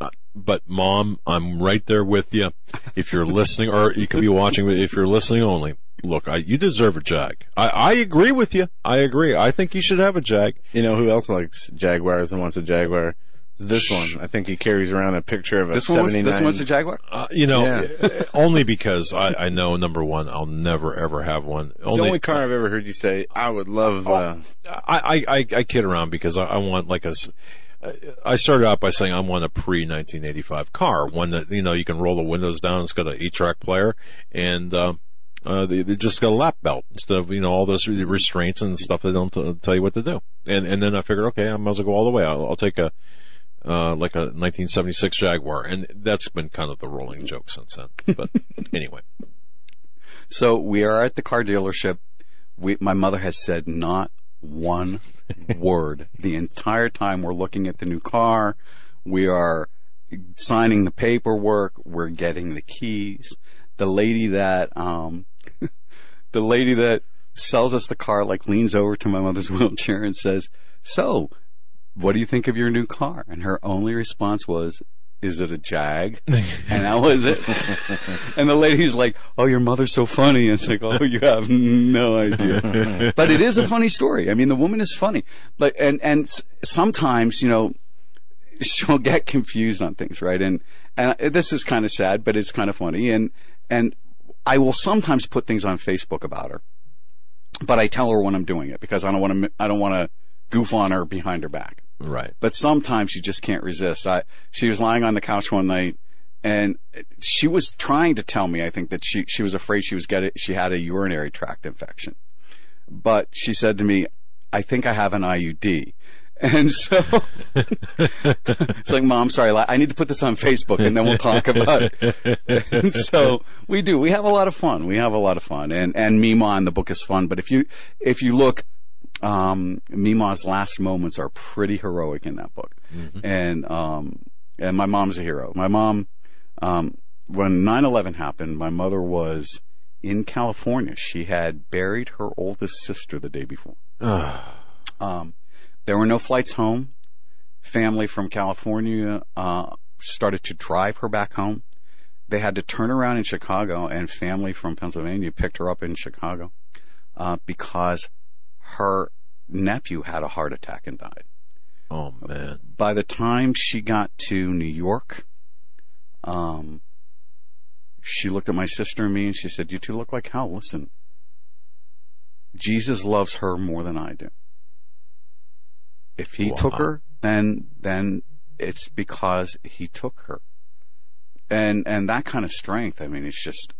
[SPEAKER 1] Uh, but mom, I'm right there with you. If you're listening, or you could be watching, but if you're listening only, look, I, you deserve a Jag. I, I agree with you. I agree. I think you should have a Jag.
[SPEAKER 2] You know who else likes Jaguars and wants a Jaguar? This one. I think he carries around a picture of a
[SPEAKER 6] This one was,
[SPEAKER 2] 79.
[SPEAKER 6] this one's a Jaguar?
[SPEAKER 1] Uh, you know,
[SPEAKER 2] Yeah.
[SPEAKER 1] uh, only because I, I know number one, I'll never ever have one.
[SPEAKER 2] It's the only car I've ever heard you say, I would love, uh,
[SPEAKER 1] I, I, I, I kid around because I, I want like a. I started out by saying I want a pre 1985 car, one that you know you can roll the windows down. It's got an eight track player, and uh, uh, they, they just got a lap belt instead of you know all those restraints and stuff that don't t- tell you what to do. And and then I figured, okay, I might as well go all the way. I'll, I'll take a uh, like a 1976 Jaguar, and that's been kind of the rolling joke since then. But anyway,
[SPEAKER 6] So we are at the car dealership. We, my mother has said not one word the entire time we're looking at the new car. We are signing the paperwork. We're getting the keys. The lady that, um, the lady that sells us the car like leans over to my mother's wheelchair and says, so what do you think of your new car? And her only response was, is it a Jag? And that was it. And the lady's like, oh, your mother's so funny. And it's like, oh, you have no idea. But it is a funny story. I mean, the woman is funny. But, and, and sometimes, you know, she'll get confused on things, right? And, and this is kind of sad, but it's kind of funny. And, and I will sometimes put things on Facebook about her, but I tell her when I'm doing it because I don't want to, I don't want to goof on her behind her back
[SPEAKER 1] Right.
[SPEAKER 6] but sometimes you just can't resist. I, she was lying on the couch one night and she was trying to tell me, I think that she, she was afraid she was getting, she had a urinary tract infection. But she said to me, I think I have an IUD. And so it's like, mom, sorry, I need to put this on Facebook and then we'll talk about it. And so we do. We have a lot of fun. We have a lot of fun. And, and Mima in the book is fun. But if you, if you look, um, Mima's last moments are pretty heroic in that book. And, um, and my mom's a hero. My mom, um, when 9-11 happened, my mother was in California. She had buried her oldest sister the day before. Um, there were no flights home. Family from California uh, started to drive her back home. They had to turn around in Chicago, and family from Pennsylvania picked her up in Chicago uh, because her nephew had a heart attack and died.
[SPEAKER 1] oh man.
[SPEAKER 6] By the time she got to New York, um, she looked at my sister and me, and she said, "You two look like hell. Listen, Jesus loves her more than I do." If he took her, then then it's because he took her. And and that kind of strength, I mean, it's just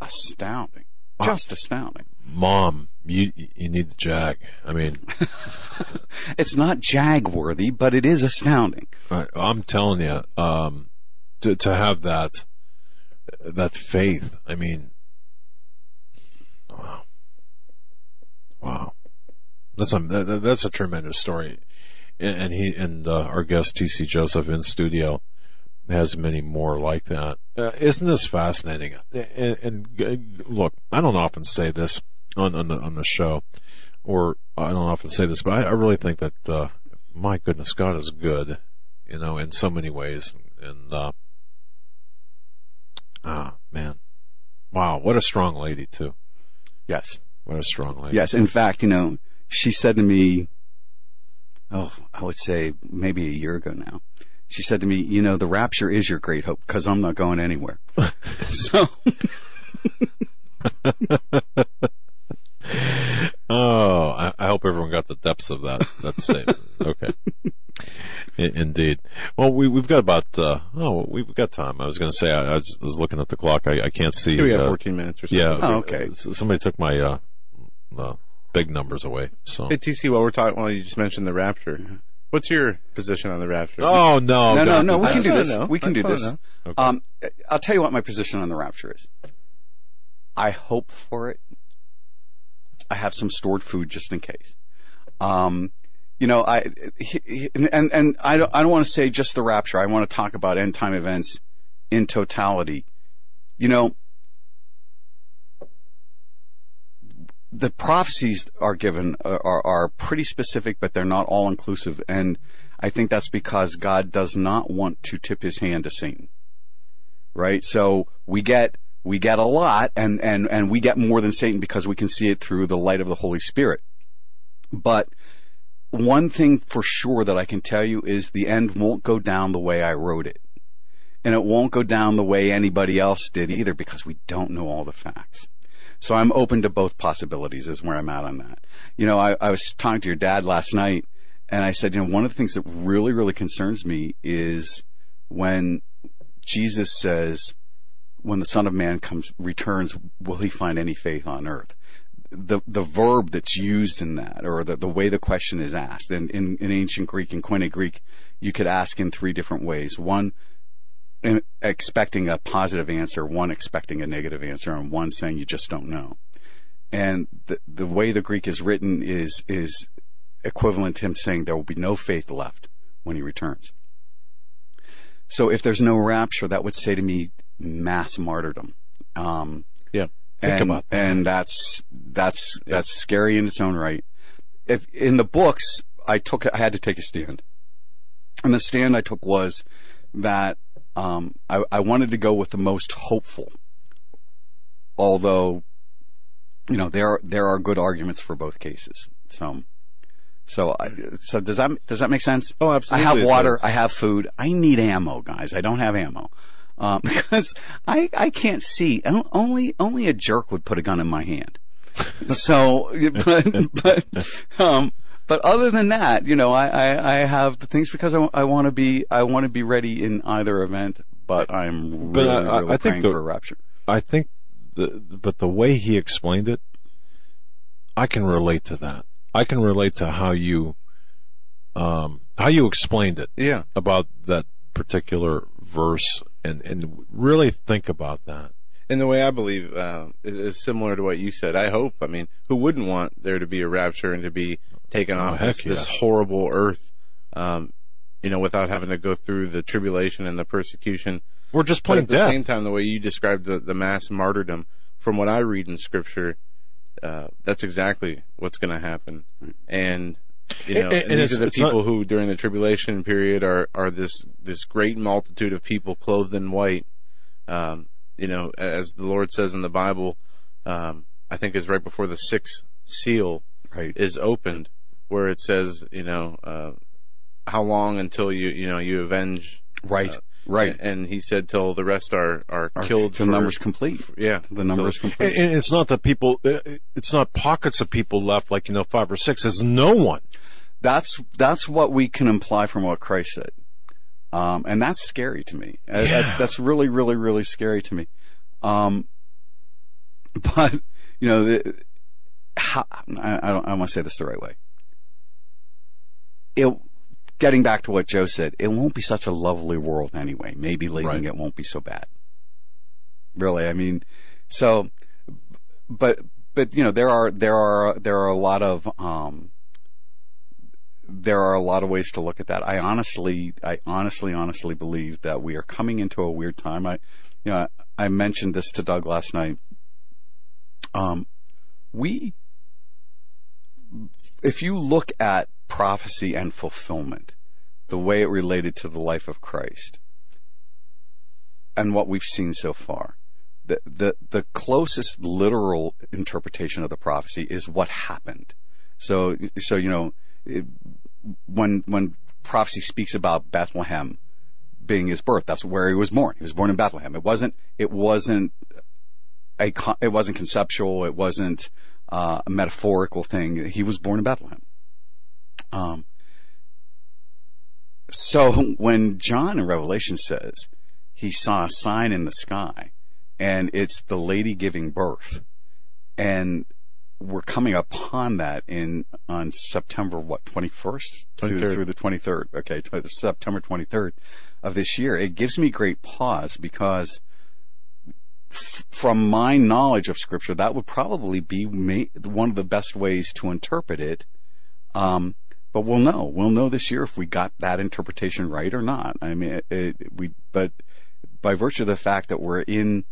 [SPEAKER 6] astounding. Just astounding.
[SPEAKER 1] Mom, you you need the Jag. I mean,
[SPEAKER 6] It's not jag worthy, but it is astounding.
[SPEAKER 1] I, I'm telling you, um, to to have that that faith. I mean, wow, wow, that's a that, that- that's a tremendous story, and, and he and uh, our guest TC Joseph in studio has many more like that. Uh, isn't this fascinating? And, and look, I don't often say this on on the on the show, or I don't often say this, but I, I really think that uh, my goodness, God is good, you know, in so many ways. And uh, ah, man, wow, what a strong lady too.
[SPEAKER 6] Yes.
[SPEAKER 1] What a strong lady.
[SPEAKER 6] Yes, in fact, you know, she said to me, oh, I would say maybe a year ago now. She said to me, you know, the rapture is your great hope because I'm not going anywhere. so,
[SPEAKER 1] Oh, I, I hope everyone got the depths of that that statement. Okay, indeed. Well, we we've got about uh, oh we've got time. I was going to say I, I was, was looking at the clock. I, I can't see.
[SPEAKER 2] Here we have
[SPEAKER 1] uh,
[SPEAKER 2] 14 minutes or so.
[SPEAKER 1] Yeah.
[SPEAKER 6] Oh, okay.
[SPEAKER 1] Somebody took my uh, big numbers away. So.
[SPEAKER 2] Hey, TC, while we're talking, well, you just mentioned the rapture. What's your position on the rapture?
[SPEAKER 1] Oh no!
[SPEAKER 6] no, no, no, we can do this.
[SPEAKER 2] know.
[SPEAKER 6] We can do this.
[SPEAKER 2] wanna.
[SPEAKER 1] Okay.
[SPEAKER 6] Um, I'll tell you what my position on the rapture is. I hope for it. I have some stored food just in case. Um, you know, I and and I don't I don't want to say just the rapture. I want to talk about end time events in totality. You know, the prophecies are given are, are, are pretty specific, but they're not all inclusive. And I think that's because God does not want to tip his hand to Satan. Right? So we get, we get a lot and, and, and we get more than Satan because we can see it through the light of the Holy Spirit. But one thing for sure that I can tell you is the end won't go down the way I wrote it. And it won't go down the way anybody else did either because we don't know all the facts. So I'm open to both possibilities is where I'm at on that. You know, I, I was talking to your dad last night and I said, you know, one of the things that really, really concerns me is when Jesus says, when the Son of Man comes, returns, will he find any faith on earth? The, the verb that's used in that, or the, the way the question is asked, and in, in ancient Greek and Koine Greek, you could ask in three different ways. One, in- expecting a positive answer, one expecting a negative answer, and one saying you just don't know. And the the way the Greek is written is is equivalent to him saying there will be no faith left when he returns. so if there's no rapture, that would say to me mass martyrdom. Um,
[SPEAKER 2] Yeah.
[SPEAKER 6] And, and that's that's that's scary in its own right. If in the books, I took I had to take a stand, and the stand I took was that um, I, I wanted to go with the most hopeful, although you know there are, there are good arguments for both cases. So. So, I, so does that does that make sense?
[SPEAKER 2] Oh, absolutely
[SPEAKER 6] I have water. I have food. I need ammo, guys. I don't have ammo um, because I I can't see. Only only a jerk would put a gun in my hand. So, but but um, but other than that, you know, I I, I have the things because I, I want to be I want to be ready in either event. But I'm
[SPEAKER 1] But
[SPEAKER 6] really,
[SPEAKER 1] I- I-
[SPEAKER 6] really
[SPEAKER 1] I think
[SPEAKER 6] praying
[SPEAKER 1] the-
[SPEAKER 6] for a rapture.
[SPEAKER 1] I think the but the way he explained it, I can relate to that. I can relate to how you um how you explained it
[SPEAKER 2] Yeah.
[SPEAKER 1] about that particular verse and and really think about that.
[SPEAKER 2] And the way I believe uh, is, is similar to what you said. I hope. I mean, who wouldn't want there to be a rapture and to be taken
[SPEAKER 1] Oh,
[SPEAKER 2] off this, this horrible earth, um, you know, without having to go through the tribulation and the persecution.
[SPEAKER 1] We're just
[SPEAKER 2] But
[SPEAKER 1] plain
[SPEAKER 2] at the same time, the way you described the, the mass martyrdom, from what I read in Scripture, uh, that's exactly what's going to happen. And you know,
[SPEAKER 1] And- and
[SPEAKER 2] these are the people
[SPEAKER 1] not-
[SPEAKER 2] who, during the tribulation period, are are this this great multitude of people clothed in white. Um, you know, as the Lord says in the Bible, um, I think it's right before the sixth seal
[SPEAKER 6] Right.
[SPEAKER 2] is opened, where it says, you know, uh, how long until you you know you avenge
[SPEAKER 6] Right.
[SPEAKER 2] uh,
[SPEAKER 6] right.
[SPEAKER 2] and he said till the rest are are,
[SPEAKER 6] Are
[SPEAKER 2] killed.
[SPEAKER 6] The
[SPEAKER 2] for-
[SPEAKER 6] number's complete.
[SPEAKER 2] yeah,
[SPEAKER 6] The number's
[SPEAKER 2] So-
[SPEAKER 6] complete.
[SPEAKER 1] And, and it's not that people. uh, It's not pockets of people left, like you know, five or six. It's no one.
[SPEAKER 6] That's that's what we can imply from what Christ said, um, and that's scary to me. Uh,
[SPEAKER 1] Yeah.
[SPEAKER 6] That's that's really really really scary to me. Um, but you know, the, how, I, I don't I want to say this the right way. It getting back to what Joe said, it won't be such a lovely world anyway. Maybe leaving
[SPEAKER 1] Right.
[SPEAKER 6] it won't be so bad. Really, I mean, so, but but you know, there are there are there are a lot of um, there are a lot of ways to look at that. I honestly, I honestly, honestly believe that we are coming into a weird time. I, you know, I mentioned this to Doug last night. Um, we, if you look at prophecy and fulfillment, the way it related to the life of Christ, and what we've seen so far, the the the closest literal interpretation of the prophecy is what happened. So so you know it, when when prophecy speaks about Bethlehem being his birth, that's where he was born. He was born in Bethlehem. It wasn't it wasn't a it wasn't conceptual. It wasn't uh, a metaphorical thing. He was born in Bethlehem. Um. So when John in Revelation says he saw a sign in the sky, and it's the lady giving birth, and we're coming upon that in on September what twenty first through,
[SPEAKER 2] 23rd.
[SPEAKER 6] through the twenty third. Okay, September twenty third of this year. It gives me great pause because from my knowledge of Scripture, that would probably be ma- one of the best ways to interpret it. Um, but we'll know. We'll know this year if we got that interpretation right or not. I mean, it, it, we. But by virtue of the fact that we're in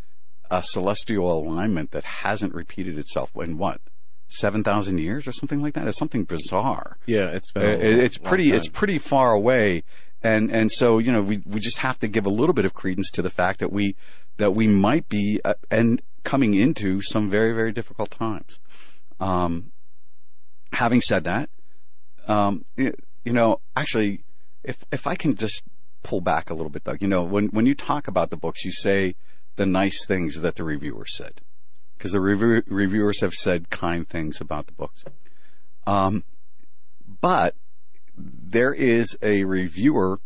[SPEAKER 6] a celestial alignment that hasn't repeated itself in what seven thousand years or something like that, it's something bizarre.
[SPEAKER 2] Yeah, it's been.
[SPEAKER 6] It-
[SPEAKER 2] long-
[SPEAKER 6] it's pretty it's pretty far away and and so you know we we just have to give a little bit of credence to the fact that we that we might be uh, and coming into some very very difficult times. Um having said that um y- you know actually if if I can just pull back a little bit Doug you know when when you talk about the books you say the nice things that the reviewers said because the review, reviewers have said kind things about the books. Um but there is a reviewer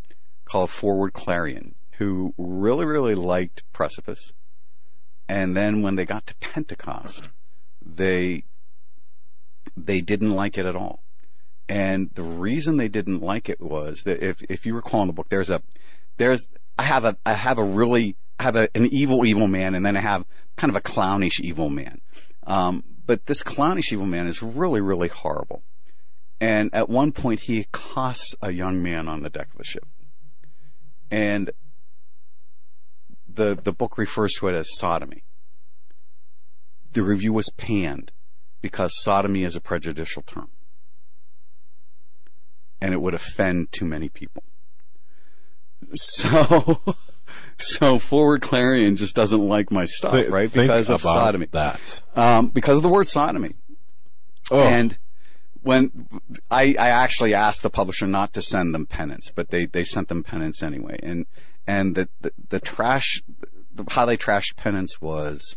[SPEAKER 6] called Foreword Clarion who really, really liked Precipice. And then when they got to Pentecost, they, they didn't like it at all. And the reason they didn't like it was that if, if you recall in the book, there's a, there's, I have a, I have a really, I have a, an evil, evil man and then I have kind of a clownish evil man. Um, but this clownish evil man is really, really horrible. And at one point, he accosts a young man on the deck of a ship. And the the book refers to it as sodomy. The review was panned because sodomy is a prejudicial term, and it would offend too many people. So, so Foreword Clarion just doesn't like my stuff,
[SPEAKER 1] Th-
[SPEAKER 6] right? Because of
[SPEAKER 1] about
[SPEAKER 6] sodomy.
[SPEAKER 1] That.
[SPEAKER 6] Um, because of the word sodomy.
[SPEAKER 1] Oh,
[SPEAKER 6] And when I, I actually asked the publisher not to send them Penance, but they, they sent them Penance anyway. And, and the, the, the trash, the, how they trashed Penance was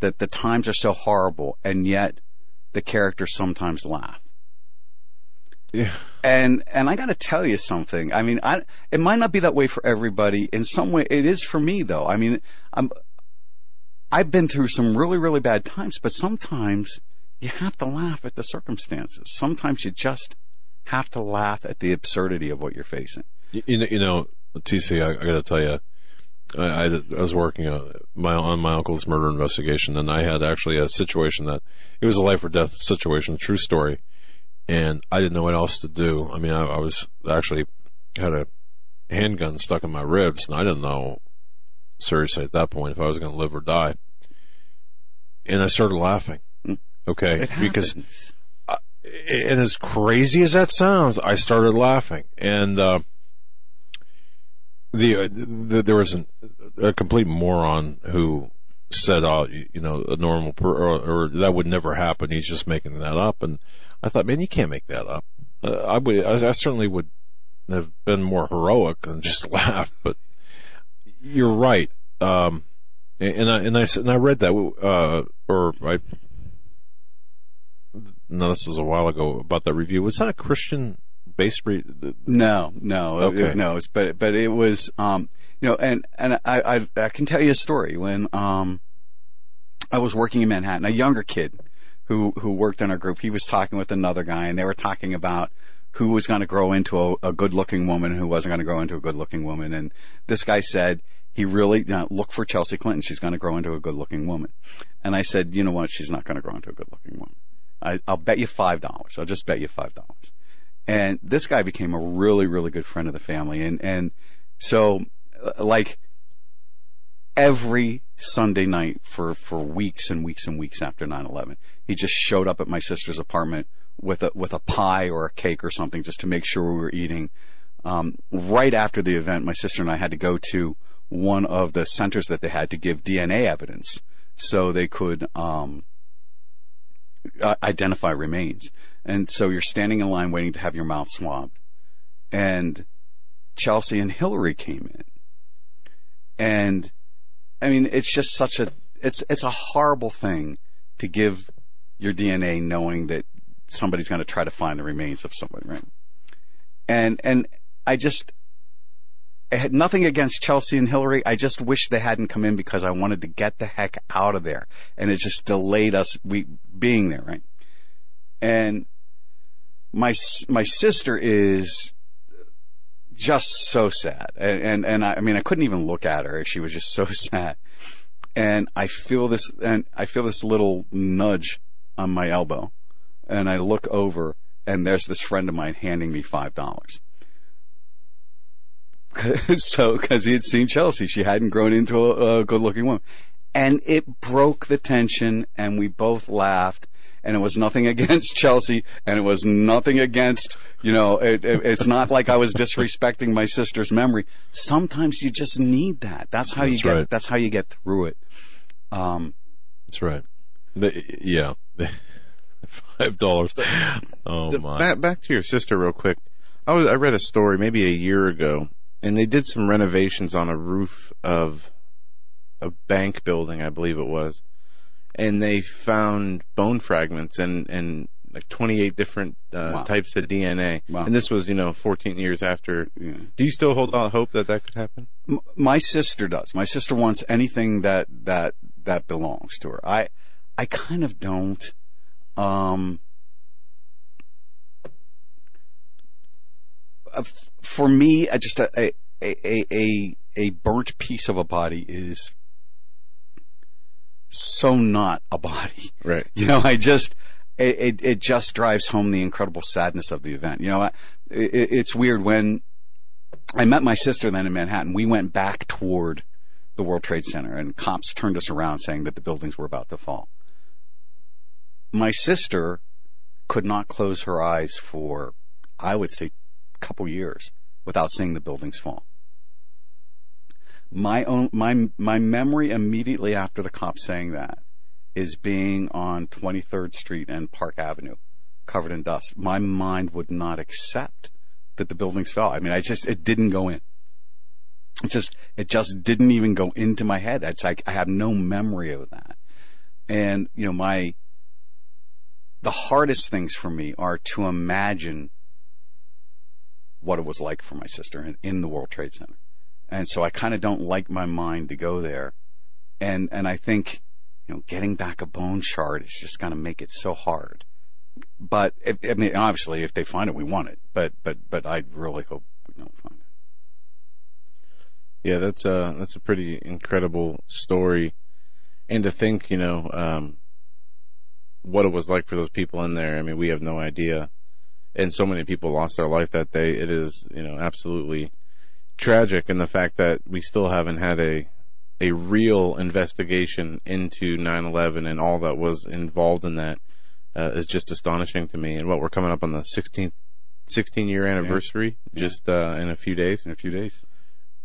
[SPEAKER 6] that the times are so horrible and yet the characters sometimes laugh.
[SPEAKER 1] yeah.
[SPEAKER 6] And, and I gotta tell you something. I mean, I, it might not be that way for everybody. In some way, it is for me though. I mean, I'm, I've been through some really, really bad times, but sometimes you have to laugh at the circumstances. Sometimes you just have to laugh at the absurdity of what you're facing.
[SPEAKER 1] You, you know, you know, TC, I, I got to tell you, I, I, I was working on my on my uncle's murder investigation, and I had actually a situation that it was a life or death situation, true story, and I didn't know what else to do. I mean, I, I was actually had a handgun stuck in my ribs, and I didn't know seriously at that point if I was going to live or die, and I started laughing.
[SPEAKER 6] Mm.
[SPEAKER 1] Okay, because
[SPEAKER 6] happens.
[SPEAKER 1] and as crazy as that sounds, I started laughing, and uh, the, uh, the there was an, a complete moron who said, "Oh, you, know, a normal per, or, or that would never happen. He's just making that up." And I thought, man, you can't make that up. Uh, I would, I, I certainly would have been more heroic than just laugh, but you're right. Um, and I and I and I read that, uh, or I no, this was a while ago about that review. Was that a Christian re-
[SPEAKER 6] No, no,
[SPEAKER 1] Okay.
[SPEAKER 6] it- no. It's, but but it was, um, you know, and and I, I I can tell you a story when um, I was working in Manhattan. A younger kid who who worked in our group. He was talking with another guy, and they were talking about who was going to grow into a, a good-looking woman, and who wasn't going to grow into a good-looking woman. And this guy said he really you know, look for Chelsea Clinton. She's going to grow into a good-looking woman. And I said, you know what? She's not going to grow into a good-looking woman. I, I'll bet you five dollars. I'll just bet you five dollars. And this guy became a really, really good friend of the family. And, and so, like, every Sunday night for, for weeks and weeks and weeks after 9-11, he just showed up at my sister's apartment with a, with a pie or a cake or something just to make sure we were eating. Um, right after the event, my sister and I had to go to one of the centers that they had to give DNA evidence so they could, um, Uh, identify remains. And so you're standing in line waiting to have your mouth swabbed. And Chelsea and Hillary came in. And I mean, it's just such a, it's, it's a horrible thing to give your DNA knowing that somebody's going to try to find the remains of somebody, right? And, and I just, I had nothing against Chelsea and Hillary. I just wish they hadn't come in because I wanted to get the heck out of there. And it just delayed us we being there, right? And my my sister is just so sad, and and, and I, I mean I couldn't even look at her; she was just so sad. And I feel this, and I feel this little nudge on my elbow, and I look over, and there's this friend of mine handing me five dollars. so, because he had seen Chelsea, she hadn't grown into a, a good-looking woman, and it broke the tension, and we both laughed. And it was nothing against Chelsea, and it was nothing against, you know, it, it, it's not like I was disrespecting my sister's memory. Sometimes you just need that. That's how
[SPEAKER 1] That's
[SPEAKER 6] you get.
[SPEAKER 1] right.
[SPEAKER 6] That's how you get through it. Um,
[SPEAKER 1] That's right. The- yeah, five dollars. Oh
[SPEAKER 2] The-
[SPEAKER 1] my!
[SPEAKER 2] back back to your sister real quick. I was I read a story maybe a year ago, and they did some renovations on a roof of a bank building, I believe it was, and they found bone fragments and and like 28 different uh,
[SPEAKER 6] Wow.
[SPEAKER 2] types of DNA.
[SPEAKER 6] Wow.
[SPEAKER 2] And this was you know 14 years after.
[SPEAKER 6] yeah.
[SPEAKER 2] Do you still hold out hope that that could happen?
[SPEAKER 6] M- my sister does. My sister wants anything that that that belongs to her. I I kind of don't. Um, uh, f- for me, uh, just a a, a a a burnt piece of a body is so not a body.
[SPEAKER 2] Right.
[SPEAKER 6] You know, I just it, it it just drives home the incredible sadness of the event. You know, I, it, it's weird when I met my sister then in Manhattan. We went back toward the World Trade Center, and cops turned us around saying that the buildings were about to fall. My sister could not close her eyes for, I would say, couple years without seeing the buildings fall. My own, my, my memory immediately after the cops saying that is being on 23rd Street and Park Avenue covered in dust. My mind would not accept that the buildings fell. I mean, I just, it didn't go in. It just, it just didn't even go into my head. It's like, I have no memory of that. And, you know, my, the hardest things for me are to imagine what it was like for my sister in, in the World Trade Center. And so I kind of don't like my mind to go there. And, and I think, you know, getting back a bone shard is just going to make it so hard. But I mean, obviously, if they find it, we want it. But but but I really hope we don't find it.
[SPEAKER 2] Yeah, that's a that's a pretty incredible story, and to think, you know, um, what it was like for those people in there. I mean, we have no idea, and so many people lost their life that day. It is, you know, absolutely tragic, and the fact that we still haven't had a a real investigation into 9/11 and all that was involved in that uh, is just astonishing to me. And what we're coming up on the 16th, 16 year anniversary, yeah. just uh, in a few days.
[SPEAKER 6] In a few days,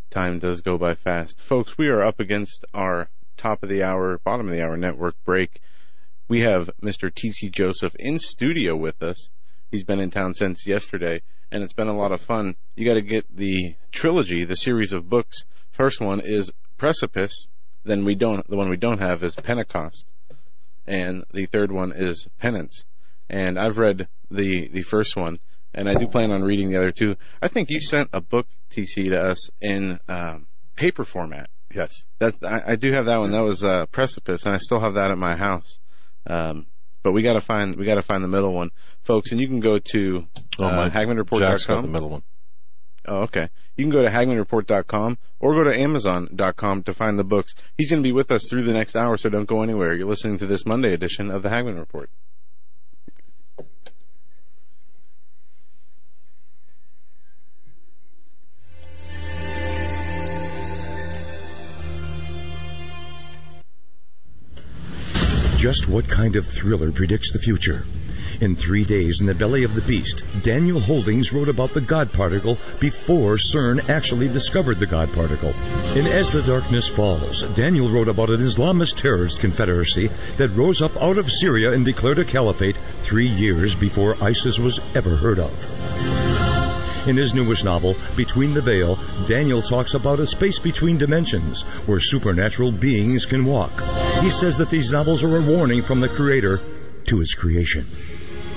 [SPEAKER 2] time does go by fast, folks. We are up against our top of the hour, bottom of the hour network break. We have Mr. TC Joseph in studio with us. He's been in town since yesterday, and it's been a lot of fun. You got to get the trilogy, the series of books. First one is Precipice. Then we don't. The one we don't have is Pentecost and the third one is Penance. And I've read the the first one, and I do plan on reading the other two. I think you sent a book TC to us in um, paper format.
[SPEAKER 6] Yes,
[SPEAKER 2] that I, I, do have that one. That was uh, Precipice, and I still have that at my house. Um, but we got to find we got to find the middle one, folks. And you can go to uh, oh, HagmannReport.com.
[SPEAKER 1] the middle one.
[SPEAKER 2] Oh, okay. You can go to HagmannReport.com or go to Amazon.com to find the books. He's going to be with us through the next hour, so don't go anywhere. You're listening to this Monday edition of the Hagmann Report.
[SPEAKER 7] Just what kind of thriller predicts the future? In three days in the belly of the beast, Daniel Holdings wrote about the God particle before CERN actually discovered the God particle. In As the Darkness Falls, Daniel wrote about an Islamist terrorist confederacy that rose up out of Syria and declared a caliphate three years before ISIS was ever heard of. In his newest novel, Between the Veil, Daniel talks about a space between dimensions where supernatural beings can walk. He says that these novels are a warning from the Creator to his creation.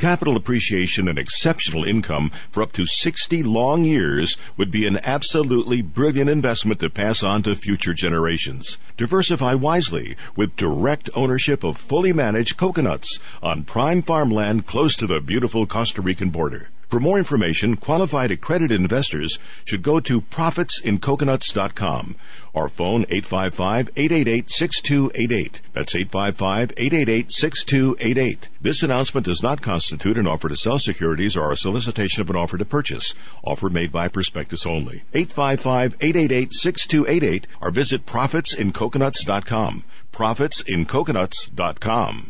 [SPEAKER 5] Capital appreciation and exceptional income for up to 60 long years would be an absolutely brilliant investment to pass on to future generations. Diversify wisely with direct ownership of fully managed coconuts on prime farmland close to the beautiful Costa Rican border. For more information, qualified accredited investors should go to profitsincoconuts.com or phone 855-888-6288. That's 855-888-6288. This announcement does not constitute an offer to sell securities or a solicitation of an offer to purchase. Offer made by prospectus only. 855-888-6288 or visit profitsincoconuts.com. Profitsincoconuts.com.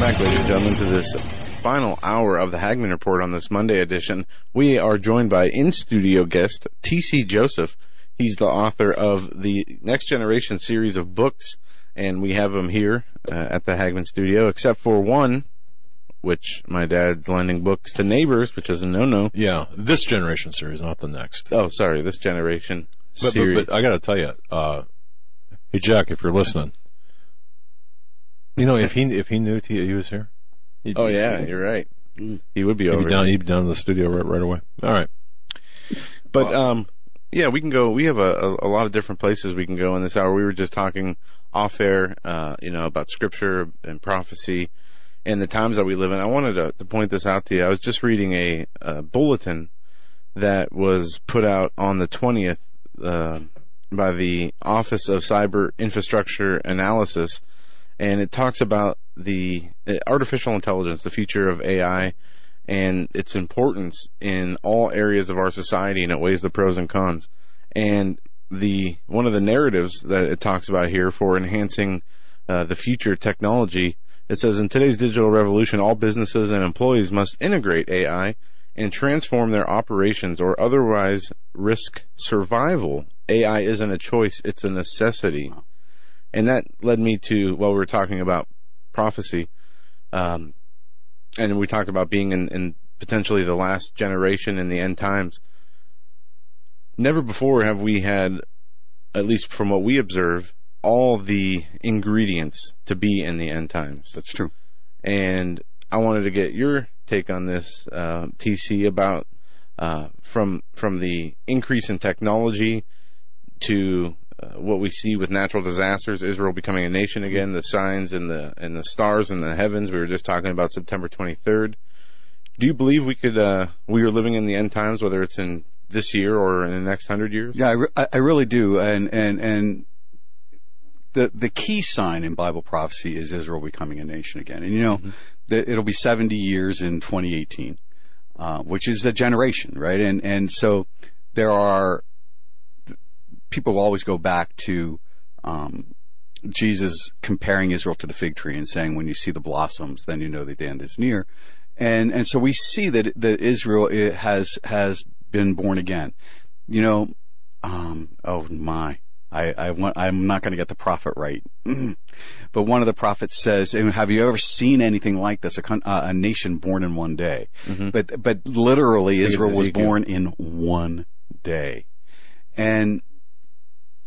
[SPEAKER 2] Welcome back, ladies and gentlemen, to this final hour of the Hagmann Report on this Monday edition. We are joined by in-studio guest T.C. Joseph. He's the author of the Next Generation series of books, and we have him here uh, at the Hagmann Studio, except for one, which my dad's lending books to neighbors, which is a no-no.
[SPEAKER 1] Yeah, this generation series, not the next.
[SPEAKER 2] Oh, sorry, this generation
[SPEAKER 1] But, but,
[SPEAKER 2] series.
[SPEAKER 1] but I got to tell you, uh, hey Jack, if you're listening, you know if he if he knew he, he was here, he'd
[SPEAKER 2] oh
[SPEAKER 1] be-
[SPEAKER 2] yeah, you're right. He would be
[SPEAKER 1] he'd
[SPEAKER 2] over.
[SPEAKER 1] be down he'd be down in the studio right right away. All right,
[SPEAKER 2] But um, yeah, we can go. We have a, a, a lot of different places we can go in this hour. We were just talking off air, uh, you know, about scripture and prophecy and the times that we live in. I wanted to, to point this out to you. I was just reading a, a bulletin that was put out on the twentieth uh, by the Office of Cyber Infrastructure Analysis, and it talks about the uh, artificial intelligence, the future of AI, and its importance in all areas of our society, and it weighs the pros and cons. And the one of the narratives that it talks about here for enhancing uh, the future technology, it says in today's digital revolution, all businesses and employees must integrate AI and transform their operations or otherwise risk survival. AI isn't a choice; it's a necessity. And that led me to while we were talking about prophecy, um, and we talked about being in, in potentially the last generation in the end times. Never before have we had, at least from what we observe, all the ingredients to be in the end times.
[SPEAKER 6] That's true.
[SPEAKER 2] And I wanted to get your take on this, uh, TC, about uh, from from the increase in technology to uh, what we see with natural disasters, Israel becoming a nation again, the signs and the and the stars in the heavens. We were just talking about September 23rd. Do you believe we could uh, we are living in the end times, whether it's in this year or in the next hundred years?
[SPEAKER 6] Yeah, I, re- I really do, and and and the the key sign in Bible prophecy is Israel becoming a nation again, and you know, that it'll be seventy years in 2018, uh, which is a generation, right? And and so there are people always go back to um, Jesus comparing Israel to the fig tree and saying, "When you see the blossoms, then you know that the end is near." And and so we see that that Israel eh, has has been born again. You know, um, oh my, I, I want, I'm not going to get the prophet right. but one of the prophets says, have you ever seen anything like this? A, con- uh, a nation born in one day. But, but literally Israel was born in one day. And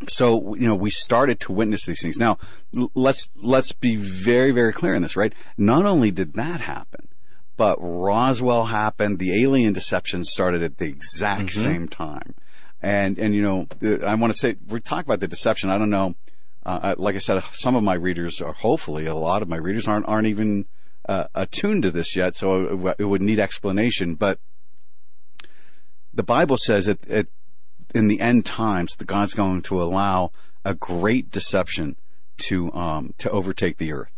[SPEAKER 6] so, you know, we started to witness these things. Now, let's, let's be very, very clear in this, right? Not only did that happen, but Roswell happened. The alien deception started at the exact same time. And, and, you know, I want to say, we talk about the deception. I don't know. Uh, like I said, some of my readers are, hopefully, a lot of my readers aren't, aren't even, uh, attuned to this yet. So it, it would need explanation. But the Bible says that it, in the end times, that God's going to allow a great deception to, um, to overtake the earth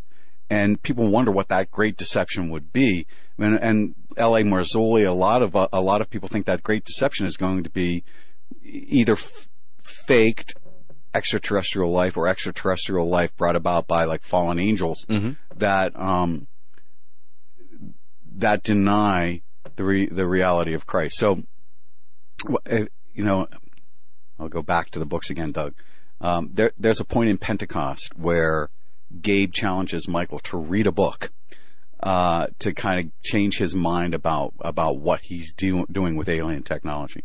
[SPEAKER 6] and people wonder what that great deception would be. And, and L.A. Marzulli, a lot of uh, a lot of people think that great deception is going to be either f- faked extraterrestrial life or extraterrestrial life brought about by like fallen angels that um, that deny the re- the reality of Christ. So uh, you know, I'll go back to the books again, Doug. Um, there, there's a point in Pentecost where Gabe challenges Michael to read a book uh, to kind of change his mind about about what he's do, doing with alien technology,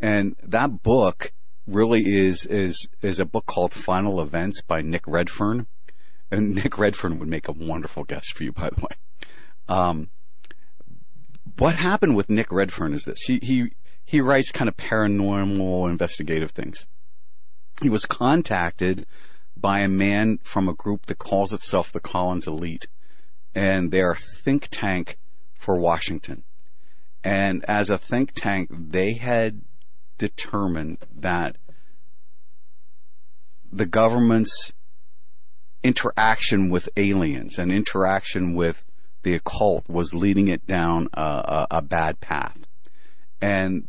[SPEAKER 6] and that book really is is is a book called Final Events by Nick Redfern, and Nick Redfern would make a wonderful guest for you, by the way. Um, what happened with Nick Redfern is this: he he he writes kind of paranormal investigative things. He was contacted by a man from a group that calls itself the Collins Elite, and they're a think tank for Washington. And as a think tank, they had determined that the government's interaction with aliens and interaction with the occult was leading it down a, a, a bad path. And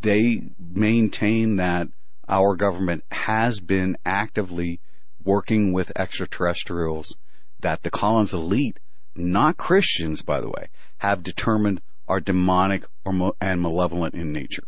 [SPEAKER 6] they maintain that our government has been actively working with extraterrestrials that the Collins elite, not Christians, by the way, have determined are demonic or and malevolent in nature.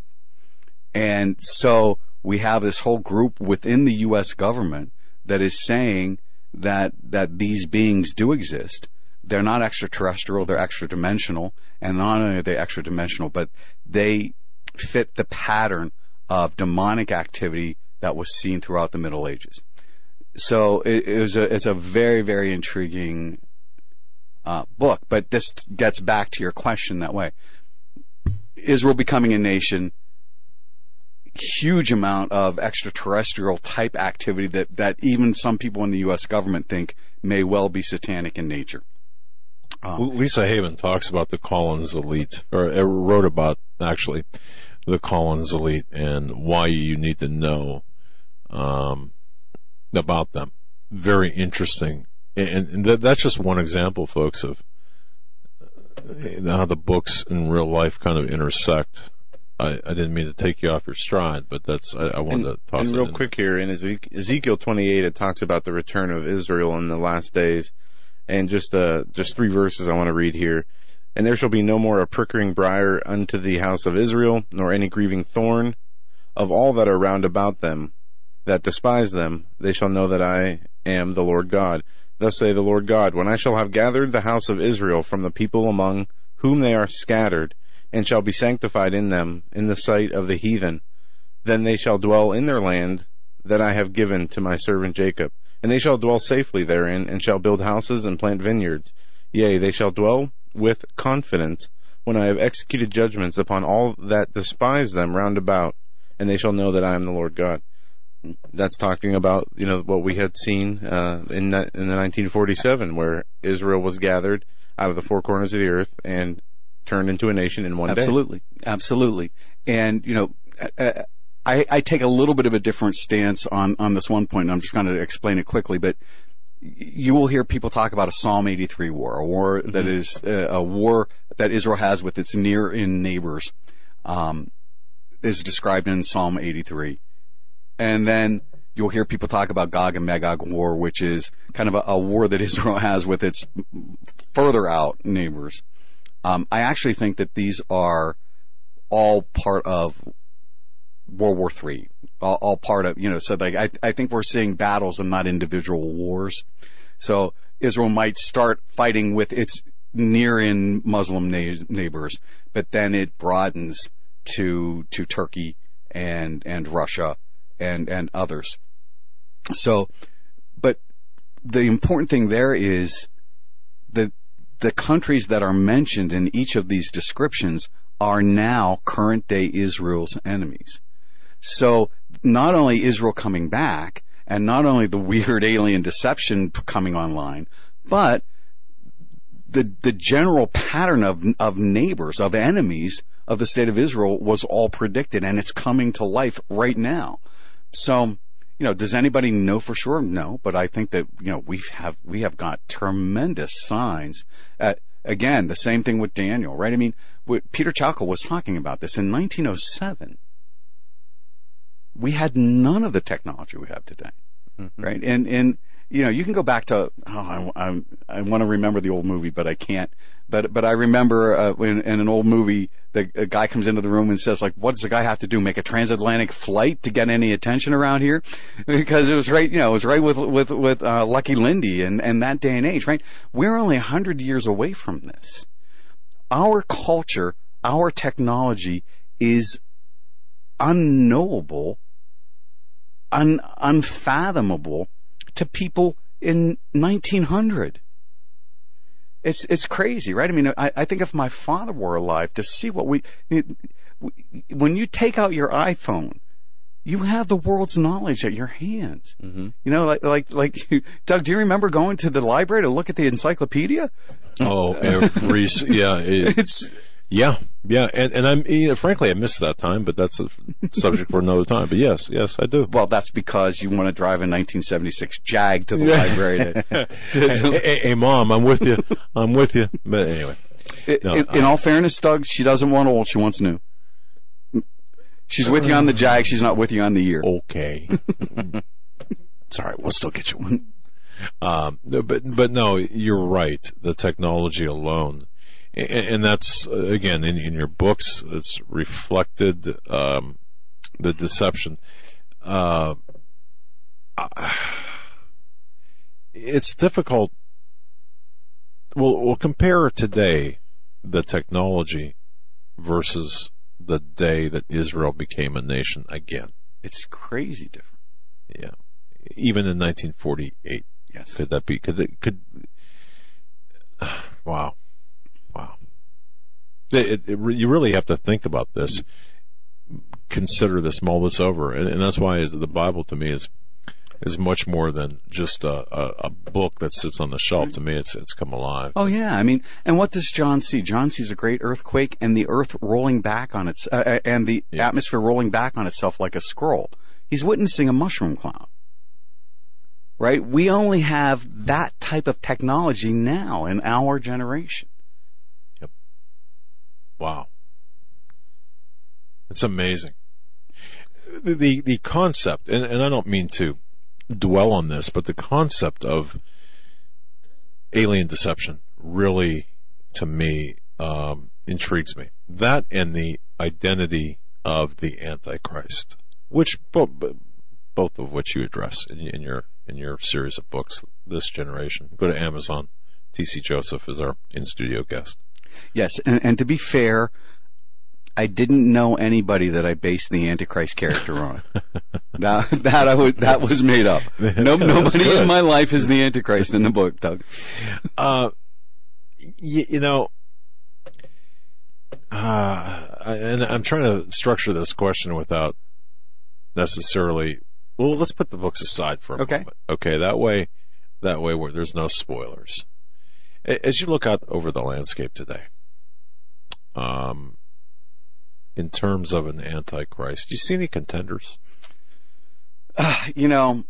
[SPEAKER 6] And so we have this whole group within the U.S. government that is saying that that these beings do exist. They're not extraterrestrial; they're extra dimensional, and not only are they extra dimensional, but they fit the pattern of demonic activity that was seen throughout the Middle Ages. So it, it was a it's a very very intriguing uh, book. But this gets back to your question that way. Israel becoming a nation huge amount of extraterrestrial type activity that, that even some people in the U.S. government think may well be satanic in nature.
[SPEAKER 1] Um, Lisa Haven talks about the Collins elite, or uh, wrote about actually the Collins elite and why you need to know um, about them. Very interesting, and, and th- that's just one example, folks, of uh, how the books in real life kind of intersect. I, I didn't mean to take you off your stride, but that's I, I wanted
[SPEAKER 2] and,
[SPEAKER 1] to toss
[SPEAKER 2] and
[SPEAKER 1] it
[SPEAKER 2] real
[SPEAKER 1] in.
[SPEAKER 2] quick here in Ezekiel 28, it talks about the return of Israel in the last days, and just uh just three verses I want to read here. And there shall be no more a prickling briar unto the house of Israel, nor any grieving thorn of all that are round about them, that despise them. They shall know that I am the Lord God. Thus say the Lord God, when I shall have gathered the house of Israel from the people among whom they are scattered, and shall be sanctified in them in the sight of the heathen. Then they shall dwell in their land that I have given to my servant Jacob, and they shall dwell safely therein, and shall build houses and plant vineyards. Yea, they shall dwell with confidence when I have executed judgments upon all that despise them round about, and they shall know that I am the Lord God. That's talking about you know what we had seen uh, in that, in the 1947, where Israel was gathered out of the four corners of the earth and turned into a nation in one
[SPEAKER 6] absolutely.
[SPEAKER 2] day.
[SPEAKER 6] Absolutely, absolutely. And you know, I, I take a little bit of a different stance on on this one point. I'm just going to explain it quickly, but you will hear people talk about a Psalm 83 war, a war mm-hmm. that is uh, a war that Israel has with its near in neighbors, um, is described in Psalm 83. And then you'll hear people talk about Gog and Magog war, which is kind of a, a war that Israel has with its further out neighbors. Um, I actually think that these are all part of World War Three, all, all, part of you know. So like I, I think we're seeing battles and not individual wars. So Israel might start fighting with its near in Muslim na- neighbors, but then it broadens to to Turkey and and Russia and and others. So, but the important thing there is that the countries that are mentioned in each of these descriptions are now current day Israel's enemies. So not only Israel coming back and not only the weird alien deception coming online, but the, the general pattern of, of neighbors, of enemies of the state of Israel was all predicted and it's coming to life right now. So, you know, does anybody know for sure? No, but I think that, you know, we have, we have got tremendous signs. Uh, again, the same thing with Daniel, right? I mean, Peter Chowka was talking about this in 1907. We had none of the technology we have today, mm-hmm. right? And, and, you know, you can go back to, oh, I, I, I want to remember the old movie, but I can't. But, but I remember, uh, when, in an old movie, the a guy comes into the room and says, like, what does the guy have to do? Make a transatlantic flight to get any attention around here? Because it was right, you know, it was right with, with, with, uh, Lucky Lindy and, and that day and age, right? We're only a hundred years away from this. Our culture, our technology is unknowable, un, unfathomable to people in 1900. It's it's crazy, right? I mean, I, I think if my father were alive, to see what we, it, when you take out your iPhone, you have the world's knowledge at your hands.
[SPEAKER 2] Mm-hmm.
[SPEAKER 6] You know, like like like Doug. Do you remember going to the library to look at the encyclopedia?
[SPEAKER 1] Oh, Reese, yeah, it-
[SPEAKER 6] It's
[SPEAKER 1] yeah, yeah, and and I'm you know, frankly I missed that time, but that's a subject for another time. But yes, yes, I do.
[SPEAKER 6] well, that's because you want to drive a 1976 Jag to the library. To, to-
[SPEAKER 1] Hey,
[SPEAKER 6] to-
[SPEAKER 1] hey, hey, mom, I'm with you. I'm with you. But anyway, No,
[SPEAKER 6] in, in all fairness, Doug, she doesn't want old. She wants new. She's with you on the Jag. She's not with you on the year.
[SPEAKER 1] okay. right. We'll still get you one. Um, but but no, you're right. The technology alone, and, and that's uh, again in, in your books. It's reflected um, the deception. Uh, it's difficult. We'll, we'll compare today the technology versus the day that Israel became a nation again.
[SPEAKER 6] It's crazy different.
[SPEAKER 1] Yeah. Even in 1948.
[SPEAKER 6] Yes.
[SPEAKER 1] Could that be, could it, could, wow. Wow. It, it, you really have to think about this. Consider this, mull this over. And, and that's why the Bible to me is, is much more than just a, a, a book that sits on the shelf. To me, it's, it's come alive.
[SPEAKER 6] Oh yeah, I mean, and what does John see? John sees a great earthquake and the earth rolling back on its, uh, uh, and the
[SPEAKER 1] Yeah.
[SPEAKER 6] atmosphere rolling back on itself like a scroll. He's witnessing a mushroom cloud. Right? We only have that type of technology now in our generation.
[SPEAKER 1] Wow. It's amazing. The, the, the concept, and, and I don't mean to dwell on this, but the concept of alien deception really, to me, um, intrigues me. That and the identity of the Antichrist, which both, both of which you address in, in your in your series of books, this generation. Go to Amazon. T.C. Joseph is our in studio guest.
[SPEAKER 6] Yes, and, and to be fair, I didn't know anybody that I based the Antichrist character on. that that I would, that was made up. No, nobody in my life is the Antichrist in the book, Doug.
[SPEAKER 1] Uh, y- you know, uh, I- and I'm trying to structure this question without necessarily. Well, let's put the books aside for a
[SPEAKER 6] Okay.
[SPEAKER 1] moment. Okay, that way, that way, where there's no spoilers. As you look out over the landscape today, um, in terms of an antichrist, do you see any contenders?
[SPEAKER 6] you know,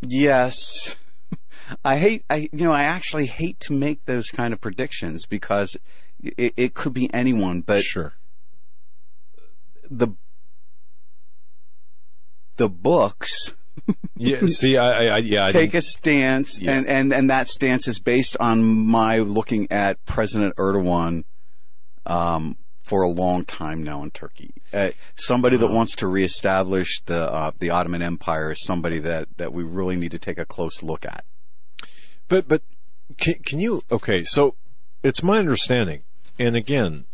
[SPEAKER 6] yes. I hate, I, you know, I actually hate to make those kind of predictions because it, it could be anyone, but
[SPEAKER 1] sure.
[SPEAKER 6] the, the books
[SPEAKER 1] Yeah. see, I, I, yeah, I
[SPEAKER 6] take a stance
[SPEAKER 1] Yeah.
[SPEAKER 6] and, and, and that stance is based on my looking at President Erdogan, um, for a long time now in Turkey. Uh, somebody that wants to reestablish the, uh, the Ottoman Empire is somebody that, that we really need to take a close look at.
[SPEAKER 1] But but can can you okay? So it's my understanding, and again,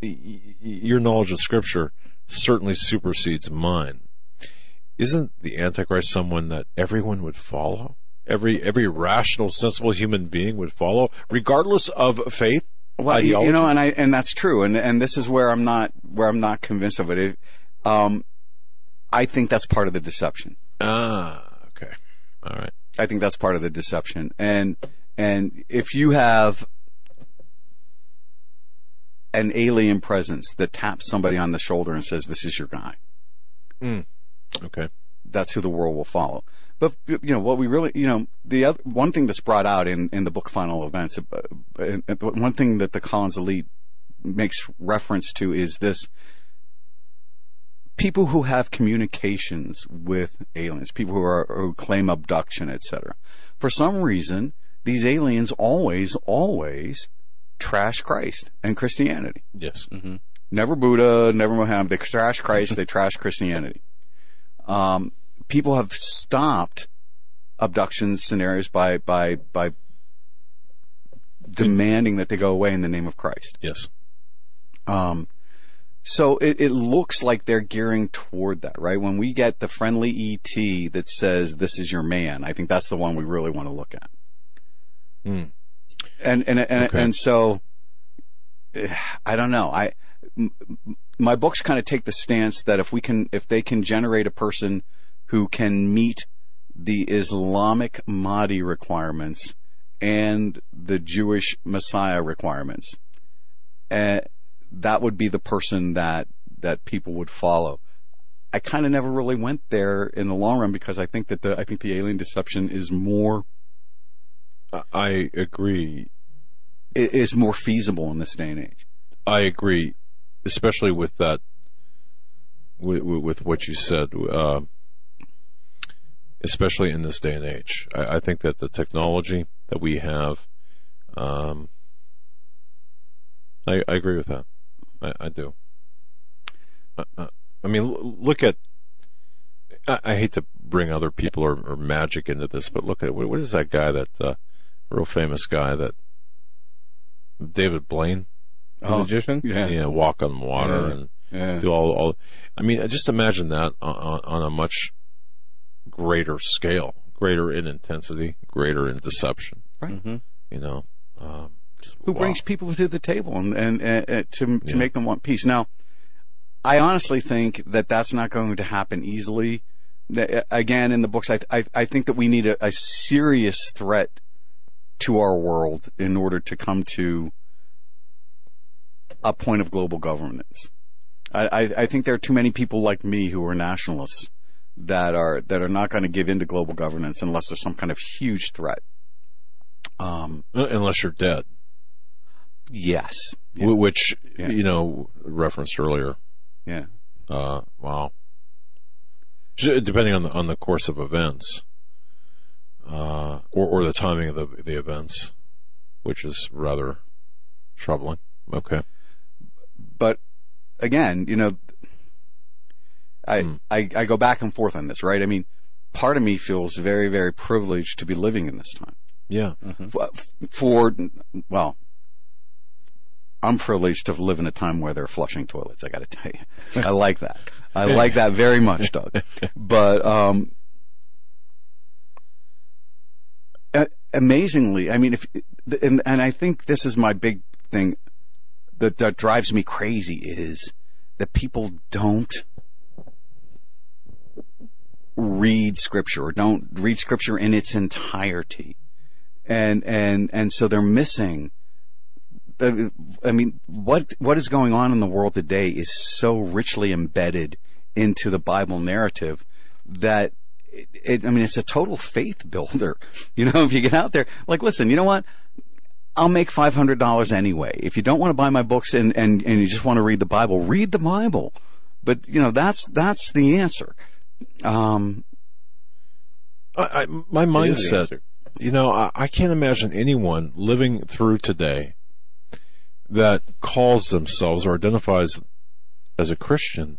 [SPEAKER 1] your knowledge of Scripture certainly supersedes mine. Isn't the Antichrist someone that everyone would follow? Every every rational, sensible human being would follow, regardless of faith.
[SPEAKER 6] Well, you,
[SPEAKER 1] ideology?
[SPEAKER 6] you know, and I and that's true, and and this is where I'm not where I'm not convinced of it. it um, I think that's part of the deception.
[SPEAKER 1] Ah, okay, all right.
[SPEAKER 6] I think that's part of the deception, and and if you have an alien presence that taps somebody on the shoulder and says, "This is your guy,"
[SPEAKER 1] Okay.
[SPEAKER 6] that's who the world will follow. But you know what we really, you know, the other one thing that's brought out in in the book Final Events, uh, one thing that the Collins Elite makes reference to is this people who have communications with aliens, people who are who claim abduction, etc. For some reason, these aliens always, always trash Christ and Christianity.
[SPEAKER 1] Yes.
[SPEAKER 6] Never Buddha, never Muhammad. They trash Christ, they trash Christianity. Um, people have stopped abduction scenarios by by by demanding that they go away in the name of Christ.
[SPEAKER 1] Yes.
[SPEAKER 6] Um, so it, it looks like they're gearing toward that, right? When we get the friendly ET that says this is your man, I think that's the one we really want to look at.
[SPEAKER 1] Hmm.
[SPEAKER 6] And and and,
[SPEAKER 1] Okay.
[SPEAKER 6] and so eh, I don't know. I my books kind of take the stance that if we can if they can generate a person who can meet the Islamic Mahdi requirements and the Jewish Messiah requirements, uh, that would be the person that that people would follow. I kind of never really went there in the long run because I think that the I think the alien deception is more
[SPEAKER 1] I- agree.
[SPEAKER 6] i- is more feasible in this day and age.
[SPEAKER 1] I agree, especially with that, with, with what you said, uh, especially in this day and age. I, I think that the technology that we have, um, I, I agree with that. I, I do. Uh, uh, I mean, look at. I, I hate to bring other people or, or magic into this, but look at what, what is that guy that uh, real famous guy that David Blaine.
[SPEAKER 2] The oh, magician?
[SPEAKER 6] Yeah.
[SPEAKER 1] Yeah, walk on water
[SPEAKER 2] Yeah.
[SPEAKER 1] and
[SPEAKER 6] Yeah.
[SPEAKER 1] do all, all. I mean, just imagine that on, on, on a much greater scale, greater in intensity, greater in deception.
[SPEAKER 6] Right. Mm-hmm.
[SPEAKER 1] You know, um, just-
[SPEAKER 6] who
[SPEAKER 1] wow.
[SPEAKER 6] brings people to the table and, and, and, and to to
[SPEAKER 1] Yeah.
[SPEAKER 6] make them want peace. Now, I honestly think that that's not going to happen easily. Uh, again, in the books, I I, I think that we need a, a serious threat to our world in order to come to a point of global governance. I, I, I think there are too many people like me who are nationalists that are that are not going to give in to global governance unless there's some kind of huge threat. Um,
[SPEAKER 1] unless you're dead,
[SPEAKER 6] yes.
[SPEAKER 1] Wh- which
[SPEAKER 6] Yeah.
[SPEAKER 1] you know referenced earlier.
[SPEAKER 6] Yeah.
[SPEAKER 1] Uh, wow. Depending on the on the course of events, uh, or or the timing of the the events, which is rather troubling. Okay.
[SPEAKER 6] But again, you know, I,
[SPEAKER 1] Hmm.
[SPEAKER 6] I I go back and forth on this, right? I mean, part of me feels very very privileged to be living in this time.
[SPEAKER 1] Yeah.
[SPEAKER 6] F- For well, I'm privileged to live in a time where they're flushing toilets. I got to tell you, I like that. I like that very much, Doug. But um, amazingly, I mean, if and and I think this is my big thing that that drives me crazy is that people don't read scripture or don't read scripture in its entirety and and and so they're missing the, I mean, what what is going on in the world today is so richly embedded into the Bible narrative that it, it, I mean, it's a total faith builder. You know, if you get out there, like, listen, you know what? I'll make five hundred dollars anyway. If you don't want to buy my books and, and and you just want to read the Bible, read the Bible. But you know, that's that's the answer. Um,
[SPEAKER 1] I, I, my mindset, you know, I, I can't imagine anyone living through today that calls themselves or identifies as a Christian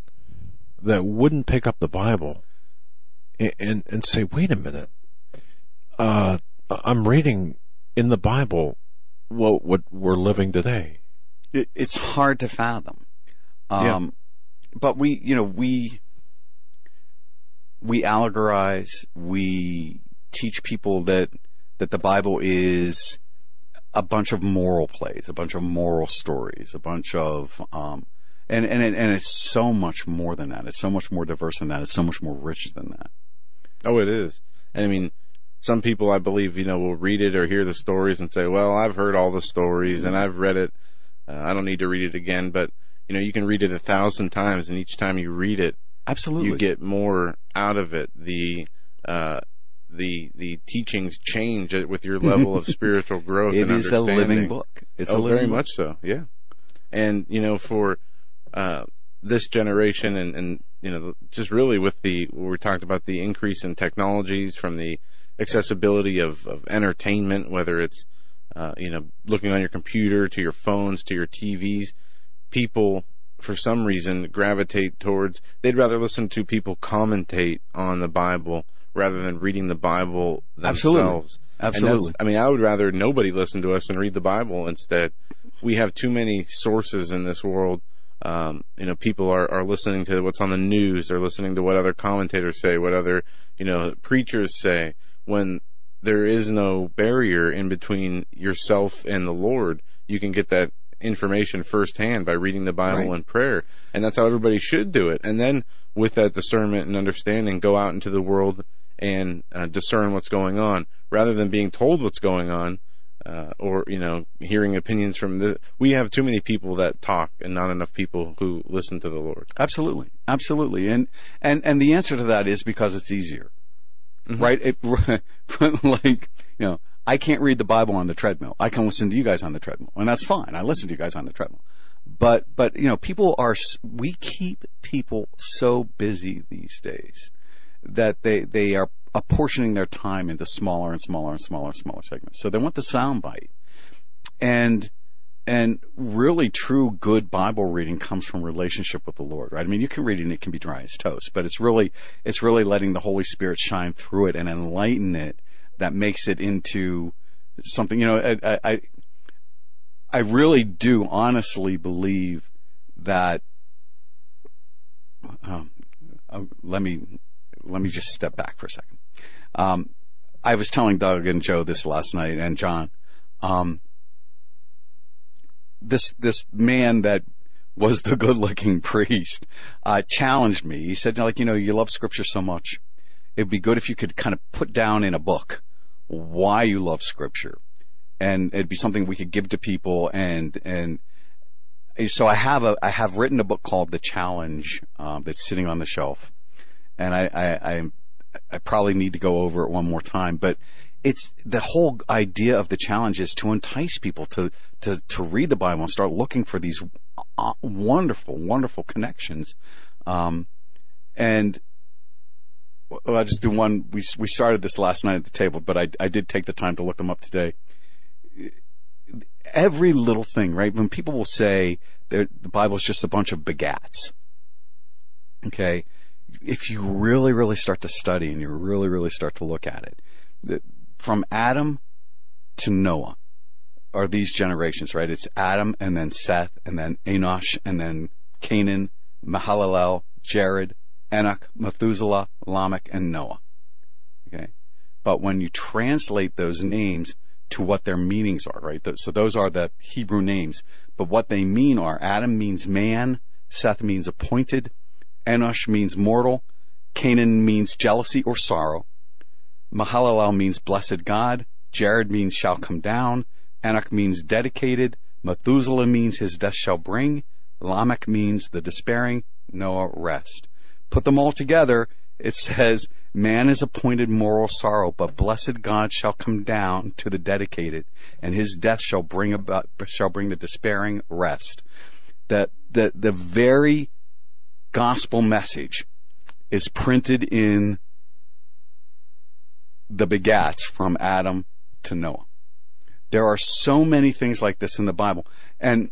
[SPEAKER 1] that wouldn't pick up the Bible and, and, and say, wait a minute, uh, I'm reading in the Bible what, what we're living today.
[SPEAKER 6] it, it's hard to fathom.
[SPEAKER 1] Yeah.
[SPEAKER 6] Um, but we, you know, we, we allegorize, we teach people that, that the Bible is a bunch of moral plays, a bunch of moral stories, a bunch of, um, and, and, it, and it's so much more than that. It's so much more diverse than that. It's so much more rich than that.
[SPEAKER 2] Oh, it is. And I mean, some people, I believe, you know, will read it or hear the stories and say, well, I've heard all the stories and I've read it. Uh, I don't need to read it again. But, you know, you can read it a thousand times and each time you read it,
[SPEAKER 6] Absolutely.
[SPEAKER 2] you get more out of it. The, uh, the, the teachings change with your level of spiritual growth
[SPEAKER 6] it
[SPEAKER 2] and
[SPEAKER 6] is a living book. It's
[SPEAKER 2] oh,
[SPEAKER 6] a living
[SPEAKER 2] very
[SPEAKER 6] book.
[SPEAKER 2] much so. Yeah. And, you know, for, uh, this generation and, and, you know, just really with the, we talked about the increase in technologies from the accessibility of, of entertainment, whether it's, uh, you know, looking on your computer to your phones to your TVs, people for some reason gravitate towards, they'd rather listen to people commentate on the Bible rather than reading the Bible themselves.
[SPEAKER 6] Absolutely. Absolutely.
[SPEAKER 2] I mean, I would rather nobody listen to us and read the Bible instead. We have too many sources in this world. Um, you know, people are, are listening to what's on the news. They're listening to what other commentators say, what other, you know, preachers say. When there is no barrier in between yourself and the Lord, you can get that information firsthand by reading the Bible
[SPEAKER 6] Right.
[SPEAKER 2] and prayer. And that's how everybody should do it. And then with that discernment and understanding, go out into the world and uh, discern what's going on rather than being told what's going on. Uh, or you know, hearing opinions from the. We have too many people that talk, and not enough people who listen to the Lord.
[SPEAKER 6] Absolutely, absolutely, and and and the answer to that is because it's easier, Mm-hmm. right? It, like you know, I can't read the Bible on the treadmill. I can listen to you guys on the treadmill, and that's fine. I listen to you guys on the treadmill, but but you know, people are we keep people so busy these days that they they are apportioning their time into smaller and smaller and smaller and smaller segments. So they want the sound bite, and and really true good Bible reading comes from relationship with the Lord, right? I mean, you can read it and it can be dry as toast, but it's really, it's really letting the Holy Spirit shine through it and enlighten it that makes it into something, you know, I, I, I really do honestly believe that, um, uh, let me, let me just step back for a second. Um, I was telling Doug and Joe this last night and John, um, this this man that was the good looking priest uh, challenged me. He said, like, you know, you love scripture so much. It'd be good if you could kind of put down in a book why you love scripture. And it'd be something we could give to people and and so I have a I have written a book called The Challenge um, that's sitting on the shelf, and I, I I I probably need to go over it one more time, but it's the whole idea of the challenge is to entice people to to to read the Bible and start looking for these uh, wonderful wonderful connections, um, and well, I'll just do one. We we started this last night at the table, but I I did take the time to look them up today. Every little thing, right? When people will say the Bible is just a bunch of begats, okay, if you really really start to study and you really really start to look at it, from Adam to Noah are these generations, right? It's Adam and then Seth and then Enosh and then Canaan, Mahalalel, Jared, Enoch, Methuselah, Lamech, and Noah. Okay. But when you translate those names to what their meanings are, right? So those are the Hebrew names. But what they mean are Adam means man, Seth means appointed, Enosh means mortal, Canaan means jealousy or sorrow, Mahalalel means blessed God, Jared means shall come down, Enoch means dedicated, Methuselah means his death shall bring, Lamech means the despairing, Noah rest. Put them all together, it says, man is appointed moral sorrow, but blessed God shall come down to the dedicated, and his death shall bring about, shall bring the despairing rest. That, the, the very gospel message is printed in the begats from Adam to Noah. There are so many things like this in the Bible. And,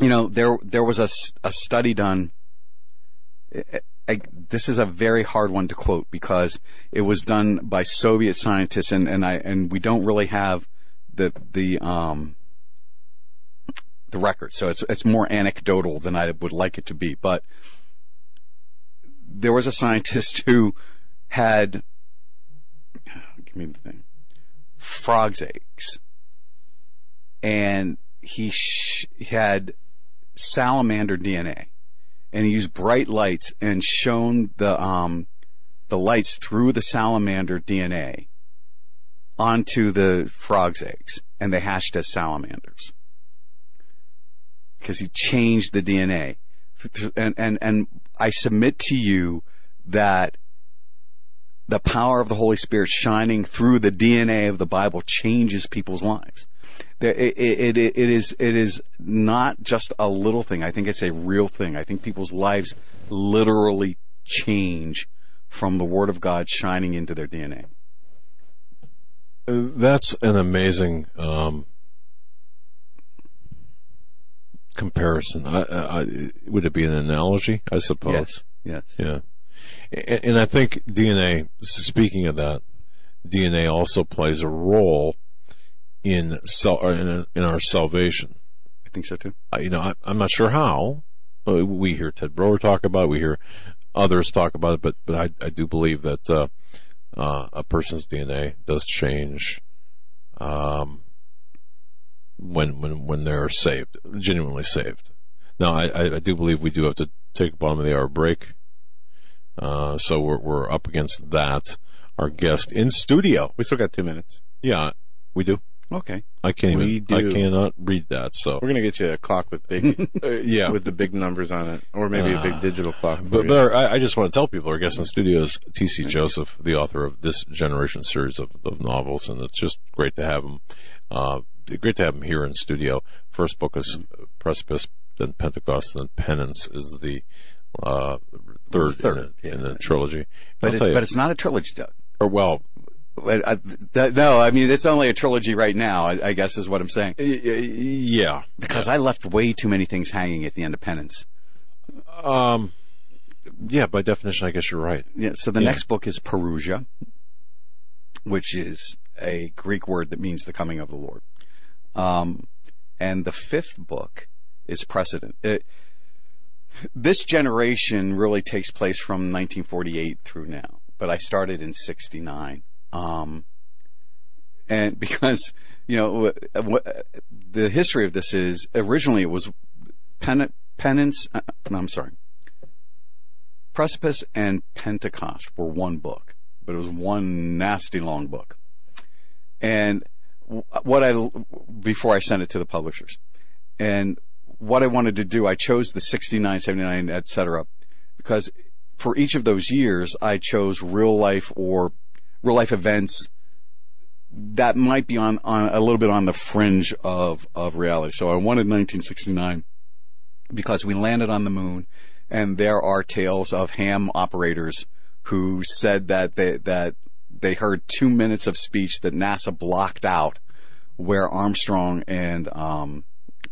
[SPEAKER 6] you know, there, there was a, a study done. I- I- this is a very hard one to quote because it was done by Soviet scientists and, and I, and we don't really have the, the, um, the record. So it's, it's more anecdotal than I would like it to be. But there was a scientist who had, give me the thing, frog's eggs. And he, sh- had salamander DNA. And he used bright lights and shone the, um, the lights through the salamander DNA onto the frog's eggs. And they hatched as salamanders. Because he changed the DNA. And, and, and I submit to you that the power of the Holy Spirit shining through the DNA of the Bible changes people's lives. It, it, it, it is it is not just a little thing. I think it's a real thing. I think people's lives literally change from the Word of God shining into their DNA.
[SPEAKER 1] Uh, That's an amazing um, comparison. I, I, I- would it be an analogy? I suppose.
[SPEAKER 6] Yes. Yes.
[SPEAKER 1] Yeah. And, and I think DNA, speaking of that, DNA also plays a role in sal- in, in our salvation.
[SPEAKER 6] I think so too.
[SPEAKER 1] Uh, you know, I, I'm not sure how. We hear Ted Brower talk about it. We hear others talk about it, but, but I, I do believe that, uh, uh, a person's DNA does change, um, when, when, when they're saved, genuinely saved. Now, I, I, I do believe we do have to take a bottom of the hour break. Uh, so we're, we're up against that. Our guest in studio.
[SPEAKER 2] We still got two minutes.
[SPEAKER 1] Yeah, we do.
[SPEAKER 6] Okay.
[SPEAKER 1] I can't
[SPEAKER 2] We
[SPEAKER 1] even, I cannot read that. So,
[SPEAKER 2] We're gonna get you a clock with big,
[SPEAKER 1] uh, yeah.
[SPEAKER 2] with the big numbers on it, or maybe a big
[SPEAKER 1] Uh,
[SPEAKER 2] digital clock.
[SPEAKER 1] But, but I, I just want to tell people our guest in studio is T.C. Joseph, the author of this generation series of, of novels, and it's just great to have him. Uh, great to have him here in studio. First book is Precipice, then Pentecost, then Penance is the uh, third,
[SPEAKER 6] Third,
[SPEAKER 1] in, the, in the trilogy.
[SPEAKER 6] But it's, but it's not a trilogy, Doug.
[SPEAKER 1] or well,
[SPEAKER 6] I, that, no, I mean it's only a trilogy right now. I, I guess is what I'm saying.
[SPEAKER 1] yeah.
[SPEAKER 6] Because I left way too many things hanging at the end of Penance.
[SPEAKER 1] Um, yeah, by definition, I guess you're right.
[SPEAKER 6] Yeah. So the
[SPEAKER 1] Yeah.
[SPEAKER 6] next book is Parousia, which is a Greek word that means the coming of the Lord. Um, and the fifth book is Precedent. It, this generation really takes place from 1948 through now, but I started in 69. Um, and because, you know, the history of this is originally it was pen, penance, uh, no, I'm sorry. Precipice and Pentecost were one book, but it was one nasty long book. And what I, before I sent it to the publishers, and what I wanted to do, I chose the 69, 79, et cetera, because for each of those years, I chose real life or real life events that might be on, on a little bit on the fringe of, of reality. So I wanted 1969 because we landed on the moon and there are tales of ham operators who said that they, that they heard two minutes of speech that NASA blocked out where Armstrong and, um,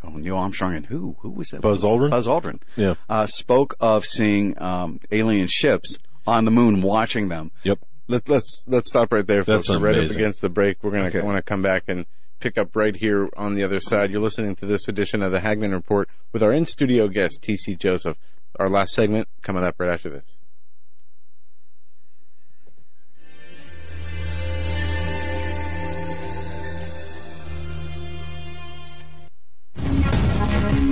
[SPEAKER 6] oh, Neil Armstrong and who? Who was that?
[SPEAKER 1] Buzz Aldrin?
[SPEAKER 6] Buzz Aldrin.
[SPEAKER 1] Yeah.
[SPEAKER 6] Uh, spoke of seeing, um, alien ships on the moon watching them.
[SPEAKER 1] Yep.
[SPEAKER 2] Let, let's let's stop right there, folks.
[SPEAKER 1] That's
[SPEAKER 2] We're right up against the break. We're gonna
[SPEAKER 6] Okay.
[SPEAKER 2] want to come back and pick up right here on the other side. You're listening to this edition of the Hagmann Report with our in studio guest TC Joseph. Our last segment coming up right after this.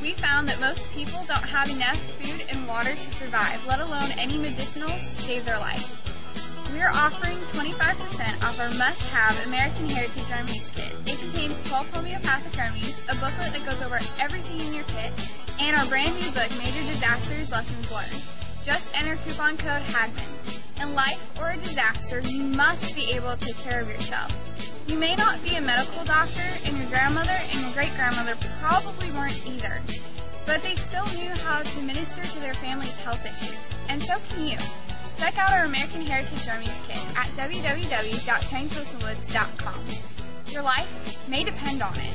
[SPEAKER 8] We found that most people don't have enough food and water to survive, let alone any medicinals to save their life. We are offering 25% off our must-have American Heritage Remedies kit. It contains 12 homeopathic remedies, a booklet that goes over everything in your kit, and our brand new book, Major Disasters Lessons Learned. Just enter coupon code HAGMAN. In life or a disaster, you must be able to take care of yourself. You may not be a medical doctor, and your grandmother and your great grandmother probably weren't either. but they still knew how to minister to their family's health issues. And so can you. Check out our American Heritage Remedies kit at www.trainpostalwoods.com. Your life may depend on it.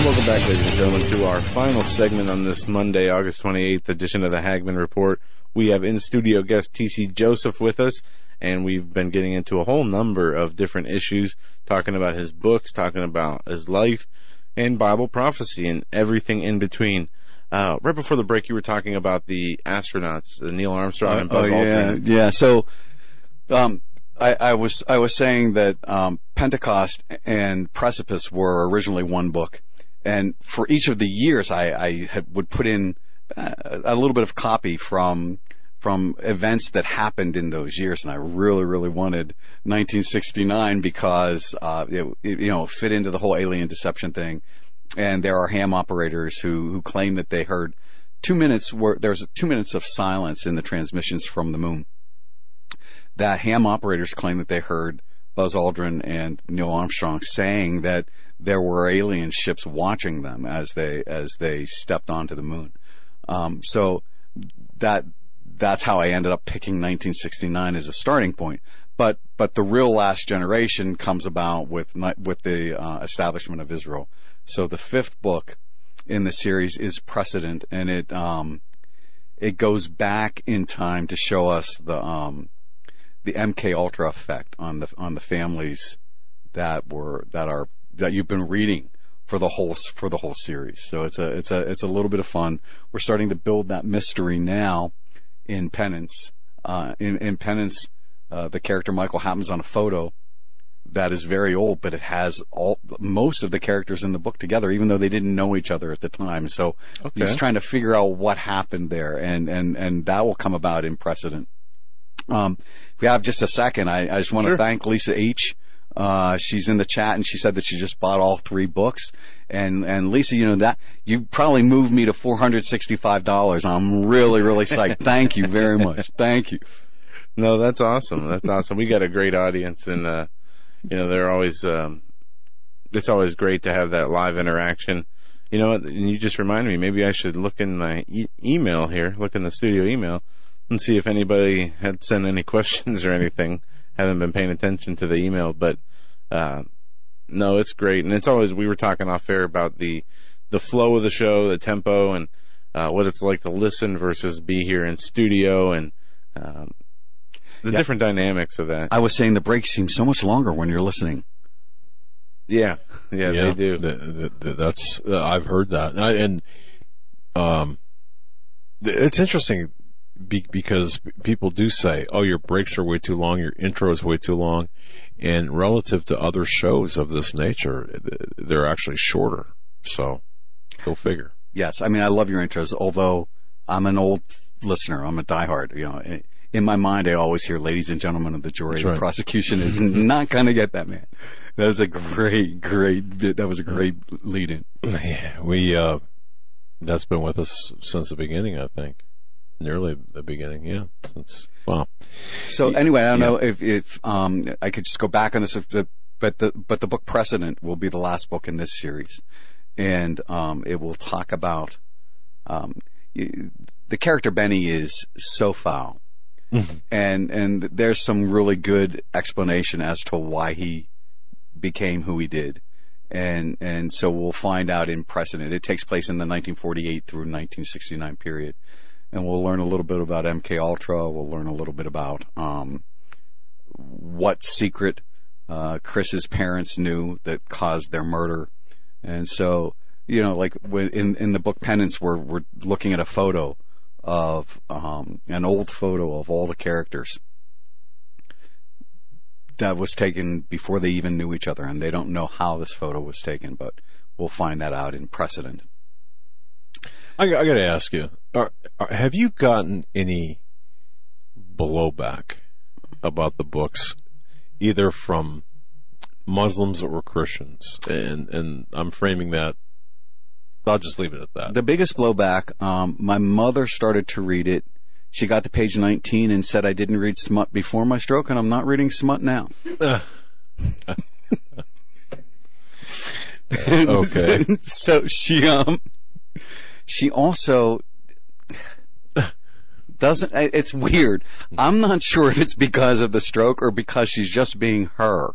[SPEAKER 2] And welcome back, ladies and gentlemen, to our final segment on this Monday, August 28th edition of the Hagmann Report. We have in studio guest TC Joseph with us, and we've been getting into a whole number of different issues, talking about his books, talking about his life, and Bible prophecy, and everything in between. Uh, right before the break, you were talking about the astronauts, uh, Neil Armstrong and Buzz
[SPEAKER 6] oh, yeah,
[SPEAKER 2] Aldrin.
[SPEAKER 6] yeah. So, um, I, I was I was saying that um, Pentecost and Precipice were originally one book, and for each of the years, I, I had, would put in uh, a little bit of copy from from events that happened in those years, and I really, really wanted 1969 because uh, it, it, you know fit into the whole alien deception thing, and there are ham operators who who claim that they heard two minutes where there's two minutes of silence in the transmissions from the moon. That ham operators claim that they heard Buzz Aldrin and Neil Armstrong saying that there were alien ships watching them as they as they stepped onto the moon. Um, so that that's how I ended up picking 1969 as a starting point. But but the real last generation comes about with with the uh, establishment of Israel. So the fifth book in the series is Precedent, and it um, it goes back in time to show us the um, the MK Ultra effect on the on the families that were that are that you've been reading for the whole for the whole series. So it's a it's a it's a little bit of fun. We're starting to build that mystery now in Penance. Uh, in in Penance, uh, the character Michael happens on a photo that is very old, but it has all most of the characters in the book together, even though they didn't know each other at the time. So
[SPEAKER 2] Okay.
[SPEAKER 6] he's trying to figure out what happened there, and and and that will come about in precedent. Um, if we have just a second, I, I just want to thank Lisa H. Uh, she's in the chat and she said that she just bought all three books. And, and Lisa, you know that, you probably moved me to $465. I'm really, really psyched. Thank you very much. Thank you.
[SPEAKER 2] No, that's awesome. That's awesome. We got a great audience, and uh, you know they're always. Um, it's always great to have that live interaction. You know, what? and you just reminded me. Maybe I should look in my e- email here, look in the studio email, and see if anybody had sent any questions or anything. Haven't been paying attention to the email, but uh, no, it's great, and it's always. We were talking off air about the the flow of the show, the tempo, and uh, what it's like to listen versus be here in studio, and um, the
[SPEAKER 6] Yeah.
[SPEAKER 2] different dynamics of that.
[SPEAKER 6] I was saying the breaks seem so much longer when you're listening.
[SPEAKER 2] Yeah, yeah, they do.
[SPEAKER 1] Th- th- th- that's uh, I've heard that, and, I, and um, it's interesting be, because people do say, "Oh, your breaks are way too long, your intro is way too long," and relative to other shows of this nature, they're actually shorter. So, go figure.
[SPEAKER 6] Yes, I mean I love your intros. Although I'm an old listener, I'm a diehard. You know, in- in my mind, I always hear "Ladies and gentlemen of the jury."
[SPEAKER 1] That's
[SPEAKER 6] The prosecution is not going to get that man. That was a great, great bit. That was a great lead in.
[SPEAKER 1] Yeah, we uh, that's been with us since the beginning, I think, nearly the beginning. Yeah, since wow.
[SPEAKER 6] So anyway, I don't
[SPEAKER 1] Yeah.
[SPEAKER 6] know if if um I could just go back on this, if the, but the but the book precedent will be the last book in this series, and um it will talk about um the character Benny is so foul.
[SPEAKER 1] Mm-hmm.
[SPEAKER 6] And, and there's some really good explanation as to why he became who he did. And, and so we'll find out in precedent. It takes place in the 1948 through 1969 period. And we'll learn a little bit about MK Ultra. We'll learn a little bit about, um, what secret, uh, Chris's parents knew that caused their murder. And so, you know, like when in, in the book Penance, we're, we're looking at a photo of, um, an old photo of all the characters that was taken before they even knew each other, and they don't know how this photo was taken, but we'll find that out in precedent.
[SPEAKER 1] I, I got to ask you: are, are, Have you gotten any blowback about the books, either from Muslims or Christians? And and I'm framing that. I'll just leave it at that.
[SPEAKER 6] The biggest blowback. Um, my mother started to read it. She got to page 19 and said I didn't read smut before my stroke, and I'm not reading smut now.
[SPEAKER 1] okay.
[SPEAKER 6] so she um she also doesn't it's weird. I'm not sure if it's because of the stroke or because she's just being her.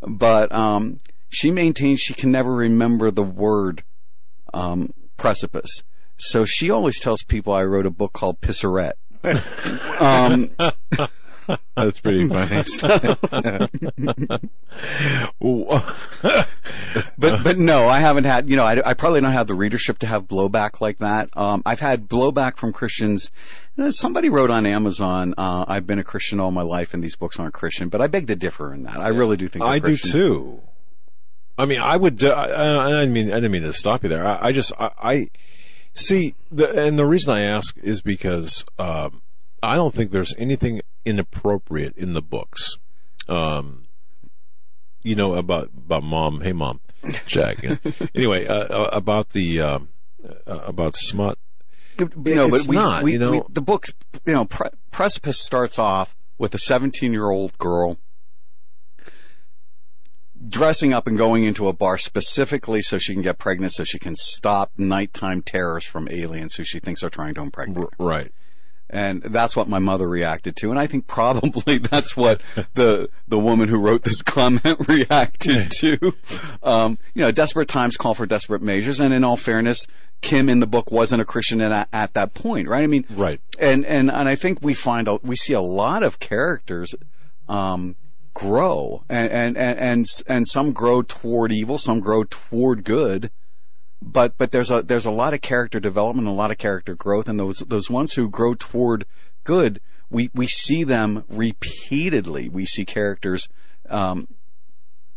[SPEAKER 6] But um she maintains she can never remember the word um precipice. So she always tells people I wrote a book called Pisserette. um
[SPEAKER 2] That's pretty funny.
[SPEAKER 6] but but no, I haven't had. You know, I, I probably don't have the readership to have blowback like that. Um, I've had blowback from Christians. Uh, Somebody wrote on Amazon, uh, "I've been a Christian all my life, and these books aren't Christian." But I beg to differ in that. I really do think they're
[SPEAKER 1] I do too. I mean, I would. Uh, I, I mean. I didn't mean to stop you there. I, I just. I, I see. The, and the reason I ask is because um, I don't think there's anything inappropriate in the books. Um, you know about about mom. Hey, mom, Jack. anyway, uh, uh, about the um, uh, about smut.
[SPEAKER 6] You know,
[SPEAKER 1] It's
[SPEAKER 6] but we,
[SPEAKER 1] not,
[SPEAKER 6] we,
[SPEAKER 1] you know.
[SPEAKER 6] we- the book, you know, Pre- Precipice starts off with a 17 year old girl dressing up and going into a bar specifically so she can get pregnant so she can stop nighttime terrors from aliens who she thinks are trying to impregnate her.
[SPEAKER 1] Right.
[SPEAKER 6] And that's what my mother reacted to. And I think probably that's what the, the woman who wrote this comment reacted to. Um, you know, desperate times call for desperate measures. And in all fairness, Kim in the book wasn't a Christian at, at that point, right? I mean,
[SPEAKER 1] right.
[SPEAKER 6] And, and, and I think we find, a, we see a lot of characters, um, grow and, and, and, and, and some grow toward evil, some grow toward good but but there's a there's a lot of character development, a lot of character growth, and those those ones who grow toward good, we we see them repeatedly. We see characters um,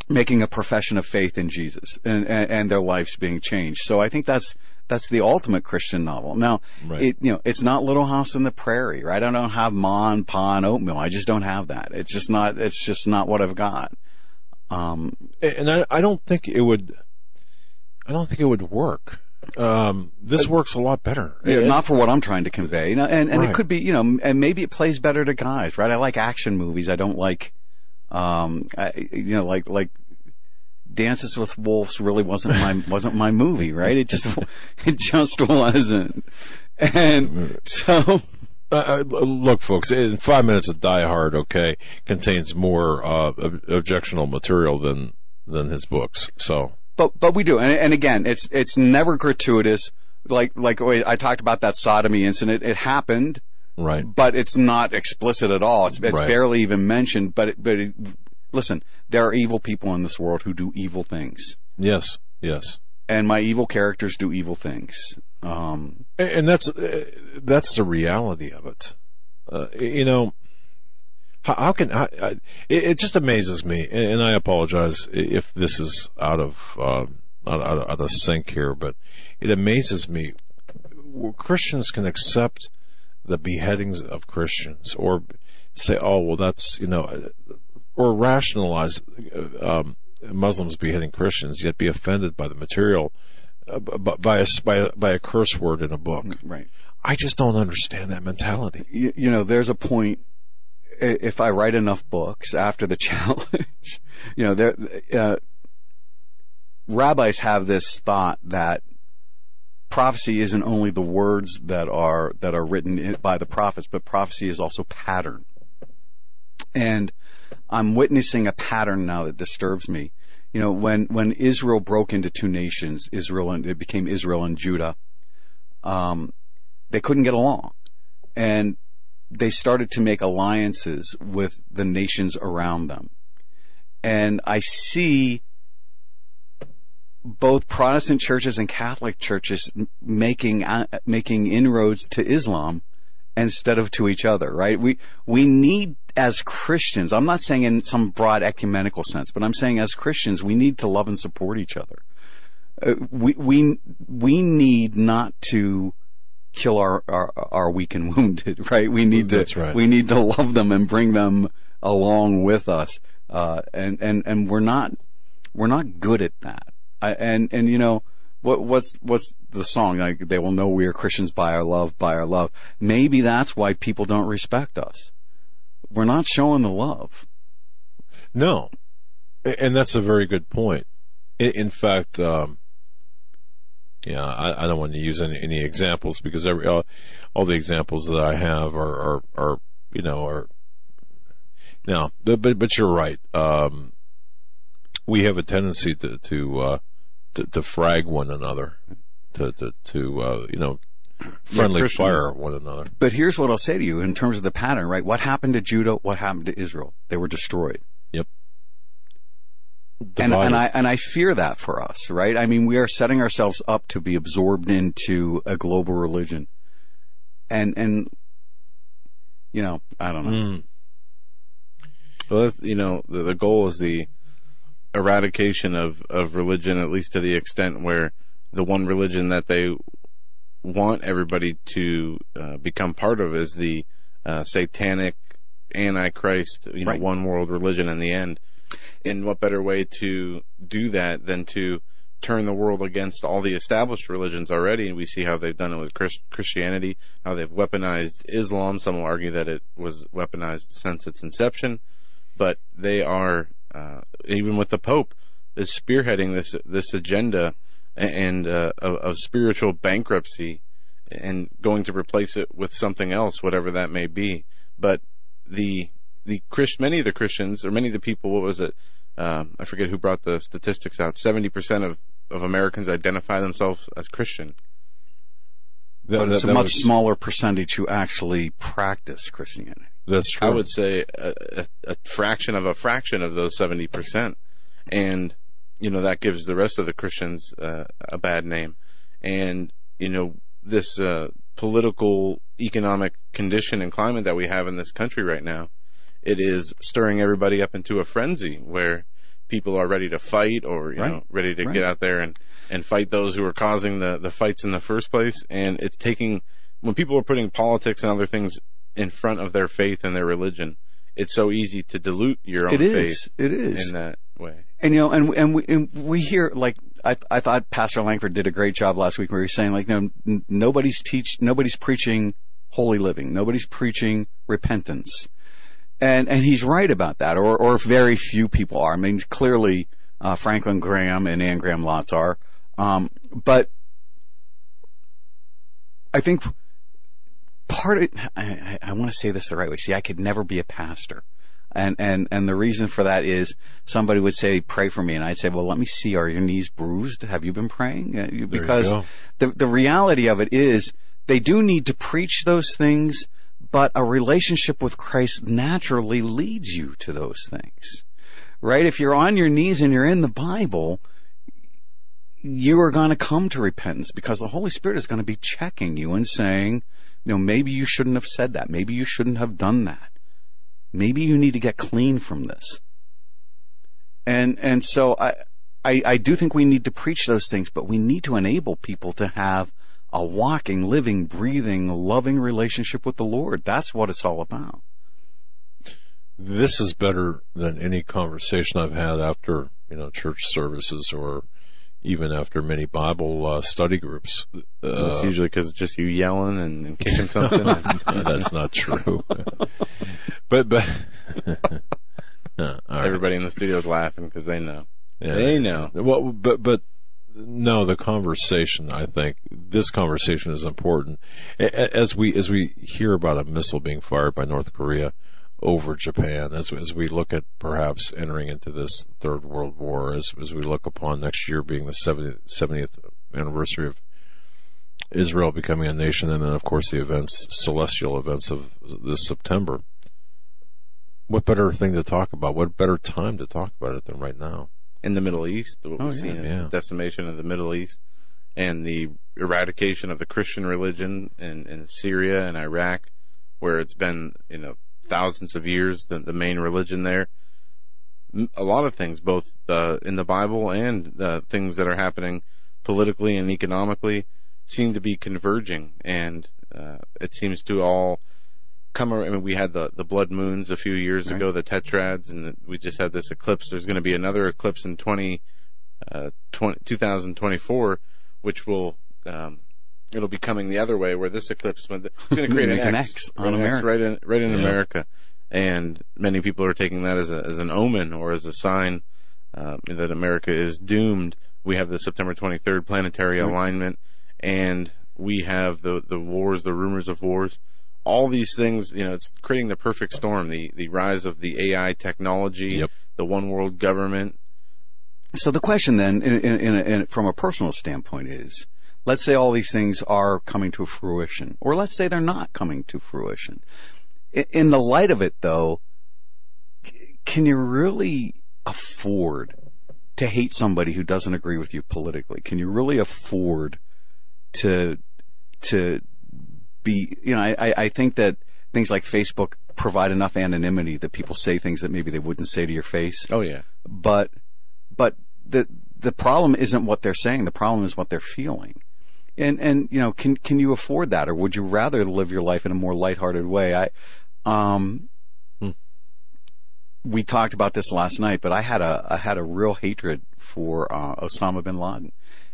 [SPEAKER 6] making a profession of faith in Jesus, and, and and their lives being changed. So I think that's that's the ultimate Christian novel. Now,
[SPEAKER 1] Right.
[SPEAKER 6] it you know it's not Little House in the Prairie, right? I don't have Ma and Pa and oatmeal. I just don't have that. It's just not. It's just not what I've got. Um,
[SPEAKER 1] and I, I don't think it would. I don't think it would work. Um, this works a lot better.
[SPEAKER 6] Yeah, not for what I'm trying to convey. Know, and, and
[SPEAKER 1] Right.
[SPEAKER 6] it could be, you know, and maybe it plays better to guys, right? I like action movies. I don't like, um, I, you know, like, like Dances with Wolves really wasn't my, wasn't my movie, right? It just, it just wasn't. And so,
[SPEAKER 1] Uh, uh, look, folks, five minutes of Die Hard, okay, contains more uh, ob- objectionable material than than his books. So
[SPEAKER 6] but, but we do. And, and again, it's, it's never gratuitous. Like, like I talked about that sodomy incident. It happened.
[SPEAKER 1] Right.
[SPEAKER 6] But it's not explicit at all. It's, it's
[SPEAKER 1] Right.
[SPEAKER 6] barely even mentioned. But it, but it, listen, there are evil people in this world who do evil things,
[SPEAKER 1] yes, yes,
[SPEAKER 6] and my evil characters do evil things. Um,
[SPEAKER 1] and, and that's uh, that's the reality of it. Uh, you know, how, how can I, I, it, it just amazes me, and, and I apologize if this is out of uh, out, out, out of sync here, but it amazes me. Christians can accept the beheadings of Christians, or say, "Oh, well, that's you know," or rationalize uh, um, Muslims beheading Christians, yet be offended by the material, uh, by a by a, by a curse word in a book.
[SPEAKER 6] right.
[SPEAKER 1] I just don't understand that mentality.
[SPEAKER 6] You, you know, there's a point. If I write enough books after the challenge, you know, there, uh, rabbis have this thought that prophecy isn't only the words that are that are written by the prophets, but prophecy is also pattern. And I'm witnessing a pattern now that disturbs me. You know, when when Israel broke into two nations, Israel and it became Israel and Judah, um, they couldn't get along, and they started to make alliances with the nations around them. And I see both Protestant churches and Catholic churches making uh, making inroads to Islam instead of to each other, right? We we need as Christians. I'm not saying in some broad ecumenical sense, but I'm saying as Christians, we need to love and support each other. Uh, we we we need not to kill our, our our weak and wounded, right? We need to
[SPEAKER 1] right.
[SPEAKER 6] we need to love them and bring them along with us. Uh, and and and we're not we're not good at that. I, and and you know what what's what's the song like they will know we are Christians by our love by our love. Maybe that's why people don't respect us. We're not showing the love.
[SPEAKER 1] No, and that's a very good point. In, in fact, um, yeah, I, I don't want to use any, any examples because every all, all the examples that I have are are, are you know are no, but but, but you're right. Um, we have a tendency to to, uh, to to frag one another, to to, to uh, you know friendly
[SPEAKER 6] Christians-
[SPEAKER 1] fire one another.
[SPEAKER 6] But here's what I'll say to you in terms of the pattern, right? What happened to Judah? What happened to Israel? They were destroyed.
[SPEAKER 1] Yep.
[SPEAKER 6] And, and I and I fear that for us, right? I mean, we are setting ourselves up to be absorbed into a global religion, and and you know, I don't know.
[SPEAKER 1] Mm.
[SPEAKER 2] Well, you know, the, the goal is the eradication of, of religion, at least to the extent where the one religion that they want everybody to uh, become part of is the uh, satanic, antichrist, you know,
[SPEAKER 6] Right.
[SPEAKER 2] one world religion in the end. And what better way to do that than to turn the world against all the established religions already? And we see how they've done it with Chris- Christianity, how they've weaponized Islam. Some will argue that it was weaponized since its inception but they are uh, even with the Pope is spearheading this this agenda and uh, of, of spiritual bankruptcy and going to replace it with something else, whatever that may be. But the the Christ, many of the Christians or many of the people, what was it? Um, I forget who brought the statistics out. Seventy percent of of Americans identify themselves as Christian.
[SPEAKER 1] That-
[SPEAKER 6] But it's
[SPEAKER 1] that-
[SPEAKER 6] a much
[SPEAKER 1] was-
[SPEAKER 6] smaller percentage who actually practice Christianity.
[SPEAKER 1] That's true.
[SPEAKER 2] I would say a, a, a fraction of a fraction of those 70%. And, you know, that gives the rest of the Christians uh, a bad name. And, you know, this uh, political, economic condition and climate that we have in this country right now, it is stirring everybody up into a frenzy where people are ready to fight or, you
[SPEAKER 6] Right.
[SPEAKER 2] know, ready to
[SPEAKER 6] Right.
[SPEAKER 2] get out there and, and fight those who are causing the, the fights in the first place. And it's taking, when people are putting politics and other things in front of their faith and their religion, it's so easy to dilute your own
[SPEAKER 6] It is.
[SPEAKER 2] faith
[SPEAKER 6] It is.
[SPEAKER 2] in that way.
[SPEAKER 6] And you know, and and we, and we hear like I I thought Pastor Langford did a great job last week where he was saying like no n- nobody's teach nobody's preaching holy living, nobody's preaching repentance, and and he's right about that, or or very few people are. I mean, clearly uh, Franklin Graham and Ann Graham Lotz are, um, but I think part of I, I, I want to say this the right way. See, I could never be a pastor. And, and, and the reason for that is somebody would say, pray for me. And I'd say, well, let me see. Are your knees bruised? Have you been praying? Uh, you-
[SPEAKER 1] There you
[SPEAKER 6] Because the, the reality of it is they do need to preach those things, but a relationship with Christ naturally leads you to those things. Right? If you're on your knees and you're in the Bible, you are going to come to repentance because the Holy Spirit is going to be checking you and saying, you know, maybe you shouldn't have said that. Maybe you shouldn't have done that. Maybe you need to get clean from this. And, and so I, I, I do think we need to preach those things, but we need to enable people to have a walking, living, breathing, loving relationship with the Lord. That's what it's all about.
[SPEAKER 1] this is better than any conversation I've had after you know church services or even after many Bible uh, study groups.
[SPEAKER 2] It's
[SPEAKER 1] Uh,
[SPEAKER 2] usually because it's just you yelling and, and kicking something.
[SPEAKER 1] that's not true. but but right.
[SPEAKER 2] Everybody in the studio is laughing because they know.
[SPEAKER 1] Yeah.
[SPEAKER 2] They know.
[SPEAKER 1] Well, but but No, the conversation. I think this conversation is important. As we as we hear about a missile being fired by North Korea over Japan, as as we look at perhaps entering into this third world war, as as we look upon next year being the 70th, 70th anniversary of Israel becoming a nation, and then of course the events, celestial events of this September. What better thing to talk about? What better time to talk about it than right now?
[SPEAKER 2] In the Middle East, what
[SPEAKER 1] Oh,
[SPEAKER 2] we've
[SPEAKER 1] yeah,
[SPEAKER 2] seeing,
[SPEAKER 1] yeah.
[SPEAKER 2] the decimation of the Middle East, and the eradication of the Christian religion in, in Syria and Iraq, where it's been you know thousands of years the, the main religion there. A lot of things, both uh, in the Bible and uh, things that are happening politically and economically, seem to be converging, and uh, it seems to all come. ar- I mean, we had the the blood moons a few years
[SPEAKER 6] Right.
[SPEAKER 2] ago, the tetrads, and the, we just had this eclipse. There's going to be another eclipse in 20, uh, 20 2024, which will um, it'll be coming the other way, where this eclipse when it's going to create an
[SPEAKER 6] an
[SPEAKER 2] X,
[SPEAKER 6] X
[SPEAKER 2] right,
[SPEAKER 6] on
[SPEAKER 2] an X
[SPEAKER 6] America.
[SPEAKER 2] right in right in
[SPEAKER 6] Yeah.
[SPEAKER 2] America, and many people are taking that as a as an omen or as a sign um, that America is doomed. We have the September 23rd planetary alignment, and we have the the wars, the rumors of wars. All these things, you know, it's creating the perfect storm. The the rise of the AI technology, the one world government.
[SPEAKER 6] So the question then, in, in, in, in, from a personal standpoint, is: Let's say all these things are coming to fruition, or let's say they're not coming to fruition. In, in the light of it, though, c- can you really afford to hate somebody who doesn't agree with you politically? Can you really afford to to be? You know, I, I- think that things like Facebook provide enough anonymity that people say things that maybe they wouldn't say to your face.
[SPEAKER 2] Oh yeah.
[SPEAKER 6] But but the the problem isn't what they're saying. The problem is what they're feeling. And and you know, can can you afford that, or would you rather live your life in a more lighthearted way? I, um, we talked about this last night, but I had a I had a real hatred for uh, Osama bin Laden,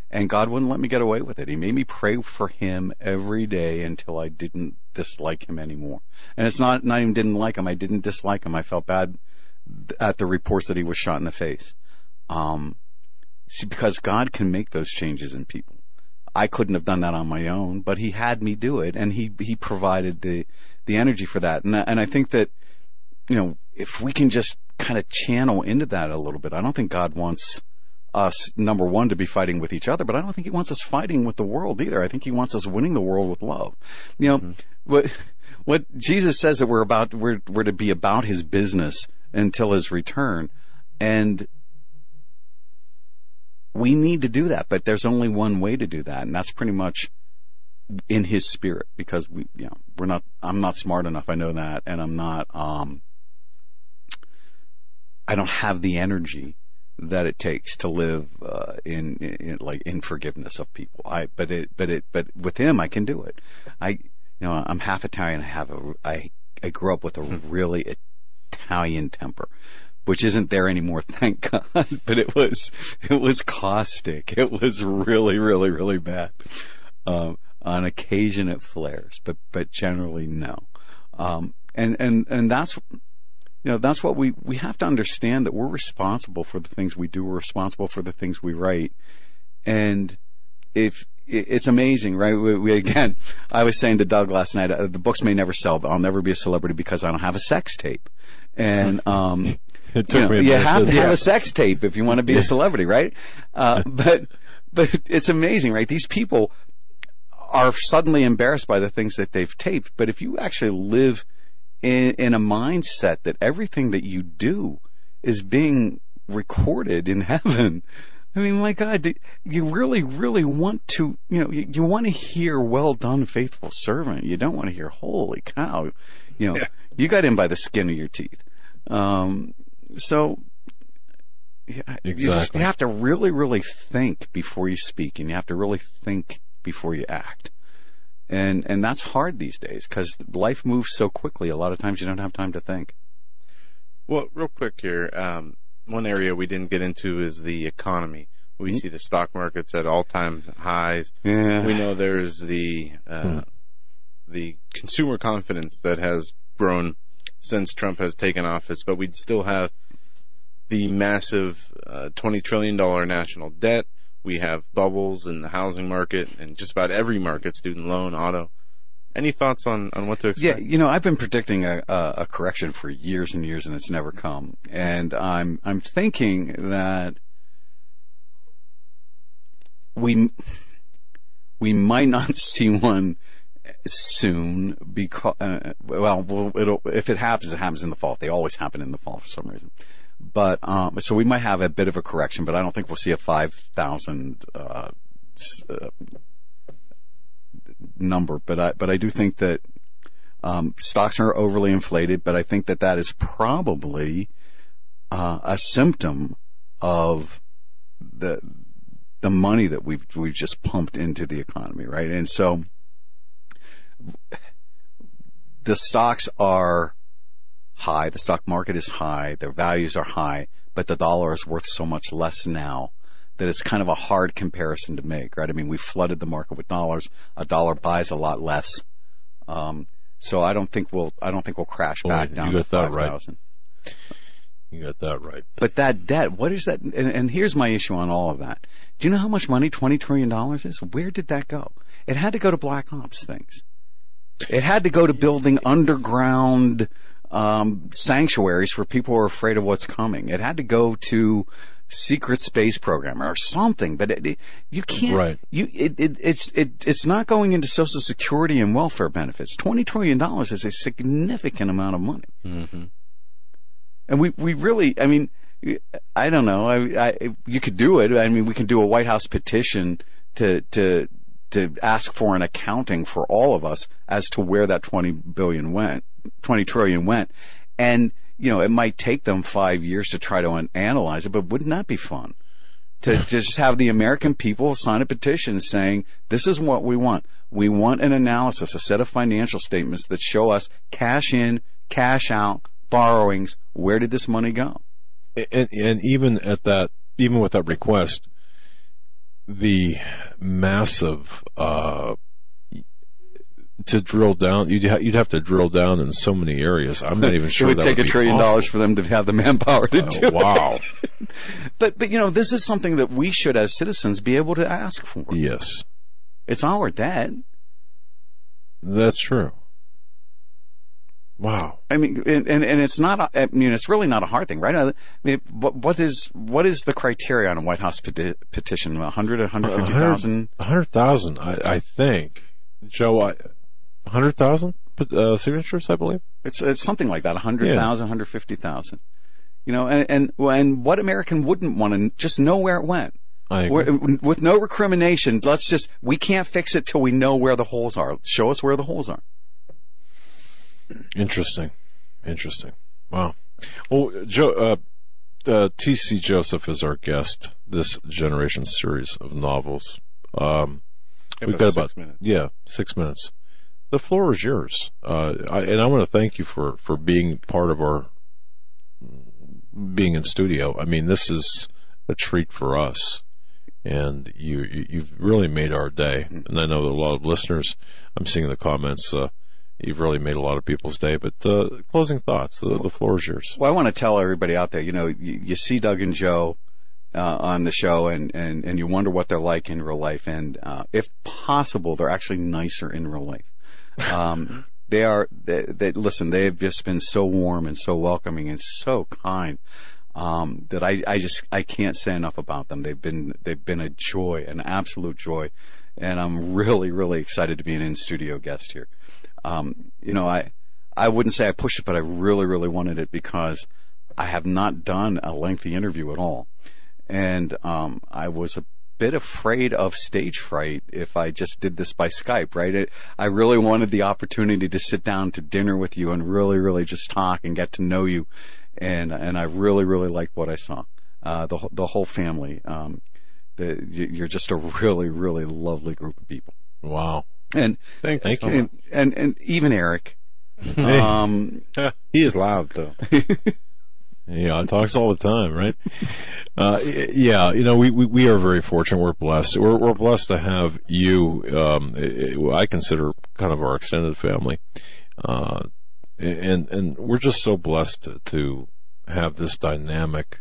[SPEAKER 6] and God wouldn't let me get away with it. He made me pray for him every day until I didn't dislike him anymore. And it's not not even didn't like him. I didn't dislike him. I felt bad at the reports that he was shot in the face. Um, see, because God can make those changes in people. I couldn't have done that on my own, but He had me do it, and He He provided the the energy for that. And and I think that you know if we can just kind of channel into that a little bit, I don't think God wants us number one to be fighting with each other, but I don't think He wants us fighting with the world either. I think He wants us winning the world with love. You know what what Jesus says that we're about we're we're to be about His business until His return, and we need to do that, but there's only one way to do that, and that's pretty much in his spirit because we, you know, we're not, I'm not smart enough. I know that. And I'm not, um, I don't have the energy that it takes to live, uh, in, in, like, in forgiveness of people. I, but it, but it, but with him, I can do it. I, you know, I'm half Italian. I have a, I, I grew up with a really Italian temper which isn't there anymore, thank God. But it was, it was caustic. It was really, really, really bad. Um, on occasion it flares, but, but generally no. Um, and, and, and that's, you know, that's what we, we have to understand that we're responsible for the things we do. We're responsible for the things we write. And if, it's amazing, right? We, we again, I was saying to Doug last night, uh, the books may never sell. but I'll never be a celebrity because I don't have a sex tape. And, um,
[SPEAKER 1] It
[SPEAKER 6] you, know, you have
[SPEAKER 1] to-
[SPEAKER 6] to have a sex tape if you want to be
[SPEAKER 1] Yeah.
[SPEAKER 6] a celebrity, right? Uh, but, but it's amazing, right? These people are suddenly embarrassed by the things that they've taped. But if you actually live in, in a mindset that everything that you do is being recorded in heaven, I mean, my God, you really, really want to, you know, you, you want to hear "Well done, faithful servant." You don't want to hear "Holy cow," you know, you got in by the skin of your teeth. Um, so, yeah, you, just, you have to really, really think before you speak, and you have to really think before you act. And and that's hard these days because life moves so quickly. A lot of times you don't have time to think.
[SPEAKER 2] Well, real quick here, um, one area we didn't get into is the economy. We see the stock markets at all-time highs.
[SPEAKER 6] Yeah.
[SPEAKER 2] We know there's the uh, the consumer confidence that has grown since Trump has taken office, but we'd still have the massive uh, twenty trillion dollar national debt. We have bubbles in the housing market and just about every market, student loan, auto. Any thoughts on, on what to expect?
[SPEAKER 6] Yeah, you know, I've been predicting a, a, a correction for years and years, and it's never come. And I'm I'm thinking that we we might not see one soon because uh, well, well, if it happens, it happens in the fall. They always happen in the fall for some reason. But um, so we might have a bit of a correction, but I don't think we'll see a five thousand uh, uh, number. But I but I do think that um, stocks are overly inflated. But I think that that is probably uh, a symptom of the the money that we've we've just pumped into the economy, right? And so the stocks are high, the stock market is high, their values are high, but the dollar is worth so much less now that it's kind of a hard comparison to make, right? I mean, we flooded the market with dollars. A dollar buys a lot less. Um, so I don't think we'll, I don't think we'll crash
[SPEAKER 1] Well,
[SPEAKER 6] back
[SPEAKER 1] you
[SPEAKER 6] down
[SPEAKER 1] got
[SPEAKER 6] to
[SPEAKER 1] that right. You got that right.
[SPEAKER 6] But that debt, what is that? And, and here's my issue on all of that. Do you know how much money $20 trillion is? Where did that go? It had to go to black ops things. It had to go to building underground, um, sanctuaries for people who are afraid of what's coming. It had to go to secret space program or something, but it, it- you can't,
[SPEAKER 1] Right.
[SPEAKER 6] you, it, it, it's, it, it's not going into social security and welfare benefits. $20 trillion is a significant amount of money.
[SPEAKER 1] Mm-hmm.
[SPEAKER 6] And we, we really, I mean, I don't know. I, I, you could do it. I mean, we can do a White House petition to, to, to ask for an accounting for all of us as to where that 20 billion went, 20 trillion went. And, you know, it might take them five years to try to an- analyze it, but wouldn't that be fun? To, to just have the American people sign a petition saying, this is what we want. We want an analysis, a set of financial statements that show us cash in, cash out, borrowings. Where did this money go?
[SPEAKER 1] and, and even at that, even with that request, the massive uh, to drill down, you'd ha- you'd have to drill down in so many areas. I'm not even sure
[SPEAKER 6] it would take
[SPEAKER 1] would
[SPEAKER 6] a trillion
[SPEAKER 1] possible.
[SPEAKER 6] dollars for them to have the manpower to
[SPEAKER 1] Uh,
[SPEAKER 6] do
[SPEAKER 1] wow.
[SPEAKER 6] it. but but you know, this is something that we should, as citizens, be able to ask for.
[SPEAKER 1] Yes,
[SPEAKER 6] It's our debt.
[SPEAKER 1] that's true. Wow.
[SPEAKER 6] I mean, and, and, and it's not, I mean, it's really not a hard thing, right? I mean, what, what is, what is the criteria on a White House peti- petition? 100, 150,000?
[SPEAKER 1] A hundred thousand, I, I think. Joe, I, a hundred thousand uh, signatures, I believe.
[SPEAKER 6] It's, it's something like that, 100,000, 150,000. You know, and, and, and what American wouldn't want to just know where it went? With no recrimination, let's just, we can't fix it till we know where the holes are. Show us where the holes are.
[SPEAKER 1] Interesting. Interesting. Wow. Well, Joe, uh, uh, T.C. Joseph is our guest this generation series of novels. Um,
[SPEAKER 2] Yeah,
[SPEAKER 1] we've
[SPEAKER 2] about
[SPEAKER 1] got
[SPEAKER 2] six
[SPEAKER 1] about
[SPEAKER 2] minutes.
[SPEAKER 1] yeah six minutes. The floor is yours, uh, I, and I want to thank you for for being part of our being in studio. I mean, this is a treat for us, and you you- you've really made our day. And I know that a lot of listeners. I'm seeing the comments. Uh, you've really made a lot of people's day. But uh, closing thoughts. The, the floor is yours.
[SPEAKER 6] Well, I want to tell everybody out there, you know, you, you see Doug and Joe uh, on the show, and, and, and you wonder what they're like in real life, and uh, if possible, they're actually nicer in real life. Um, they are. They, they listen. They have just been so warm and so welcoming and so kind. Um, that I, I just I can't say enough about them. They've been they've been a joy, an absolute joy, and I'm really really excited to be an in studio guest here. Um, you know, I I wouldn't say I pushed it, but I really really wanted it because I have not done a lengthy interview at all, and um, I was a bit afraid of stage fright if I just did this by Skype. Right? It, I really wanted the opportunity to sit down to dinner with you and really really just talk and get to know you, and and I really really liked what I saw. Uh, the the whole family. Um, the, you're just a really really lovely group of people.
[SPEAKER 1] Wow.
[SPEAKER 6] And
[SPEAKER 2] Thank,
[SPEAKER 1] Thank you.
[SPEAKER 6] and, and and even Eric. Um,
[SPEAKER 2] He is loud though.
[SPEAKER 1] Yeah, it talks all the time, right? Uh, yeah, you know, we, we, we are very fortunate. We're blessed. We're, we're blessed to have you, um, i- consider kind of our extended family. Uh, and, and we're just so blessed to, to have this dynamic,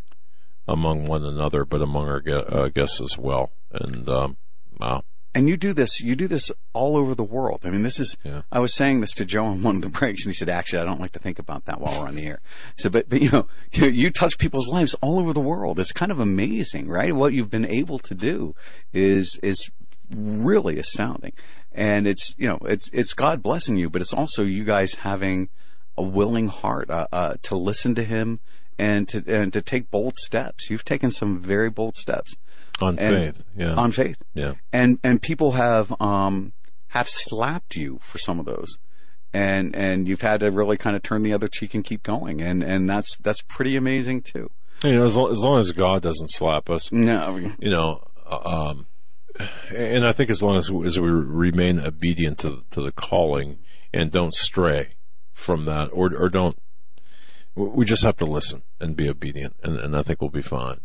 [SPEAKER 1] among one another, but among our uh, guests as well. And um, wow,
[SPEAKER 6] And you do this, you do this all over the world. I mean, this is,
[SPEAKER 1] Yeah.
[SPEAKER 6] I was saying this to Joe on one of the breaks and he said, actually, I don't like to think about that while we're on the air. So, but, but you know, you, you touch people's lives all over the world. It's kind of amazing, right? What you've been able to do is, is really astounding. And it's, you know, it's, it's God blessing you, but it's also you guys having a willing heart, uh, uh, to listen to Him and to, and to take bold steps. You've taken some very bold steps.
[SPEAKER 1] on
[SPEAKER 6] And-
[SPEAKER 1] faith, yeah,
[SPEAKER 6] On faith
[SPEAKER 1] yeah.
[SPEAKER 6] and and people have um have slapped you for some of those and and you've had to really kind of turn the other cheek and keep going and and that's that's pretty amazing too
[SPEAKER 1] You know, as long, as long as God doesn't slap us,
[SPEAKER 6] no
[SPEAKER 1] you know, uh, um, and I think as long as as we remain obedient to to the calling and don't stray from that, or or don't, we just have to listen and be obedient, and, and I think we'll be fine.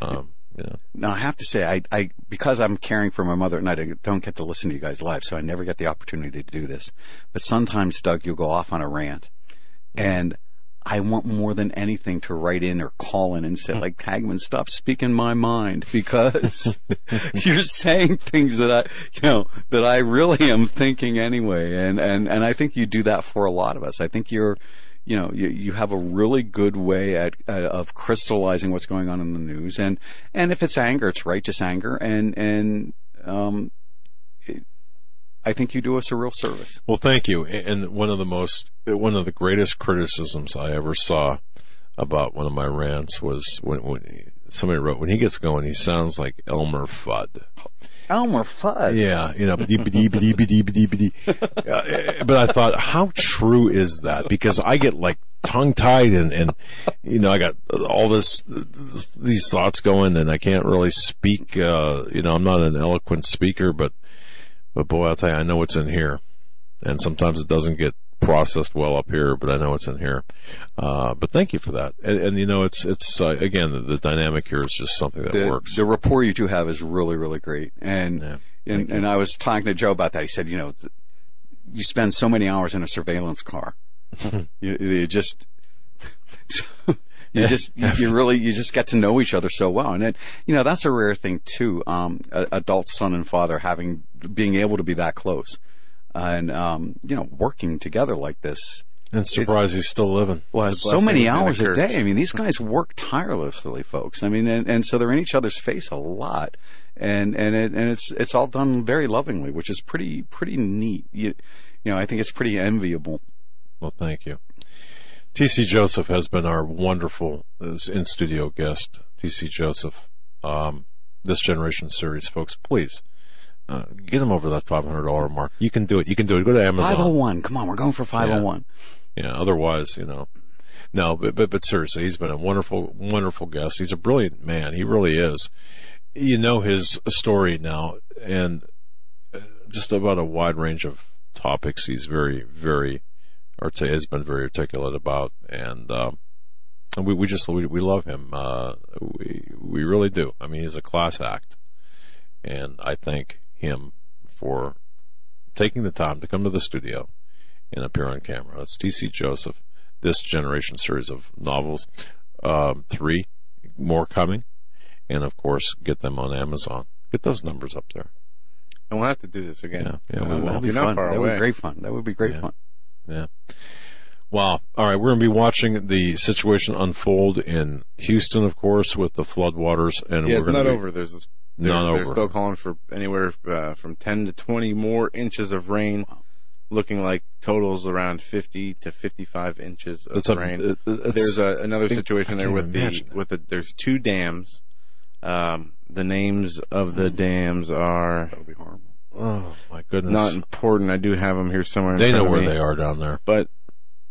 [SPEAKER 1] Um, you know,
[SPEAKER 6] now I have to say, I, I, because I'm caring for my mother at night, I don't get to listen to you guys live, so I never get the opportunity to do this. But sometimes, Doug, you'll go off on a rant, and I want more than anything to write in or call in and say, like, Hagmann, stop speaking my mind because you're saying things that I, you know, that I really am thinking anyway. And, and, and I think you do that for a lot of us. I think you're, you know, you, you have a really good way at, of crystallizing what's going on in the news. And, and if it's anger, it's righteous anger. And, and, um, it, I think you do us a real service.
[SPEAKER 1] Well, thank you. And one of the most, one of the greatest criticisms I ever saw about one of my rants was when, when somebody wrote, when he gets going, he sounds like Elmer Fudd.
[SPEAKER 6] Elmer Fudd.
[SPEAKER 1] Yeah, you know. Uh, but I thought, how true is that? Because I get like tongue tied and, and, you know, I got all this, these thoughts going and I can't really speak, uh, you know, I'm not an eloquent speaker, but, but boy, I'll tell you, I know what's in here. And sometimes it doesn't get processed well up here, but I know it's in here. Uh, but thank you for that. And, and you know, it's, it's, uh, again, the, the dynamic here is just something that
[SPEAKER 6] the,
[SPEAKER 1] works.
[SPEAKER 6] The rapport you two have is really, really great. And, and, and I was talking to Joe about that. He said, you know, th- you spend so many hours in a surveillance car. you, you just, you
[SPEAKER 1] Yeah.
[SPEAKER 6] just, you, you really, you just get to know each other so well. And it, you know, that's a rare thing too. Um, a, adult son and father having, being able to be that close. And, um, you know, working together like this.
[SPEAKER 1] And surprised he's still living.
[SPEAKER 6] Well, so many hours a day. I mean, these guys work tirelessly, folks. I mean, and, and so they're in each other's face a lot, and and it, and it's it's all done very lovingly, which is pretty pretty neat. You, you know, I think it's pretty enviable.
[SPEAKER 1] Well, thank you. TC Joseph has been our wonderful in studio guest. TC Joseph, um, this generation series, folks, please uh, get him over that five hundred dollar mark. You can do it. You can do it. Go to Amazon.
[SPEAKER 6] Five hundred one. Come on, we're going for five hundred one.
[SPEAKER 1] Yeah. Otherwise, you know, no. But, but but seriously, he's been a wonderful wonderful guest. He's a brilliant man. He really is. You know his story now, and uh, just about a wide range of topics. He's very very artic- has been very articulate about, and um, and we we just we, we love him. Uh, we we really do. I mean, he's a class act, and I thank him for taking the time to come to the studio and appear on camera. That's T.C. Joseph. This generation series of novels, um, three more coming, and of course, get them on Amazon. Get those numbers up there.
[SPEAKER 2] And we'll have to do this again.
[SPEAKER 1] Yeah, yeah,
[SPEAKER 2] Uh,
[SPEAKER 1] we will.
[SPEAKER 6] That'd be fun.
[SPEAKER 2] far
[SPEAKER 6] That would be great fun. That would be great
[SPEAKER 1] Yeah.
[SPEAKER 6] fun.
[SPEAKER 1] Yeah. Wow. All right. We're going to be watching the situation unfold in Houston, of course, with the floodwaters. And
[SPEAKER 2] yeah,
[SPEAKER 1] we're
[SPEAKER 2] it's
[SPEAKER 1] gonna
[SPEAKER 2] not
[SPEAKER 1] be-
[SPEAKER 2] over. There's this, they're, they're
[SPEAKER 1] over.
[SPEAKER 2] still calling for anywhere uh, from 10 to 20 more inches of rain, looking like totals around 50 to 55 inches of
[SPEAKER 1] It's a-
[SPEAKER 2] rain.
[SPEAKER 1] it-
[SPEAKER 2] there's a, another
[SPEAKER 1] think-
[SPEAKER 2] situation there with the
[SPEAKER 1] that.
[SPEAKER 2] with the there's two dams. Um, the names of the dams are
[SPEAKER 6] That would be horrible.
[SPEAKER 1] Oh my goodness.
[SPEAKER 2] not important. I do have them here somewhere. In
[SPEAKER 1] they know where
[SPEAKER 2] me.
[SPEAKER 1] they are down there.
[SPEAKER 2] But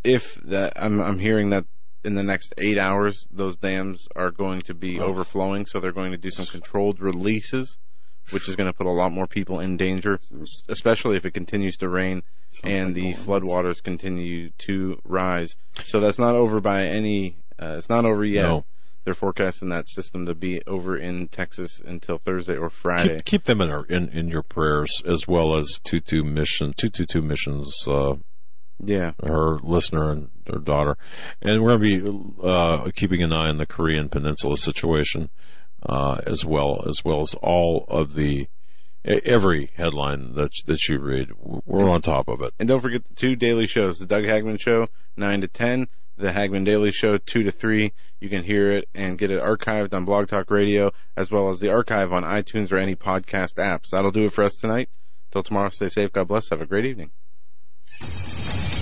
[SPEAKER 2] if that, I'm I'm hearing that in the next eight hours, those dams are going to be
[SPEAKER 1] Oh.
[SPEAKER 2] overflowing. So they're going to do some controlled releases, which is going to put a lot more people in danger, especially if it continues to rain and the floodwaters continue to rise. So that's not over by any. Uh, it's not over yet.
[SPEAKER 1] No.
[SPEAKER 2] They're forecasting that system to be over in Texas until Thursday or Friday.
[SPEAKER 1] Keep, keep them in, our, in in your prayers as well as two two mission two two two missions uh,
[SPEAKER 2] Yeah.
[SPEAKER 1] her listener and their daughter. And we're going to be uh, keeping an eye on the Korean Peninsula situation uh, as well as well as all of the every headline that that you read. We're on top of it.
[SPEAKER 2] And don't forget the two daily shows: the Doug Hagmann Show, nine to ten; the Hagmann Daily Show, two to three. You can hear it and get it archived on Blog Talk Radio, as well as the archive on iTunes or any podcast apps. That'll do it for us tonight. Till tomorrow, stay safe. God bless. Have a great evening. え?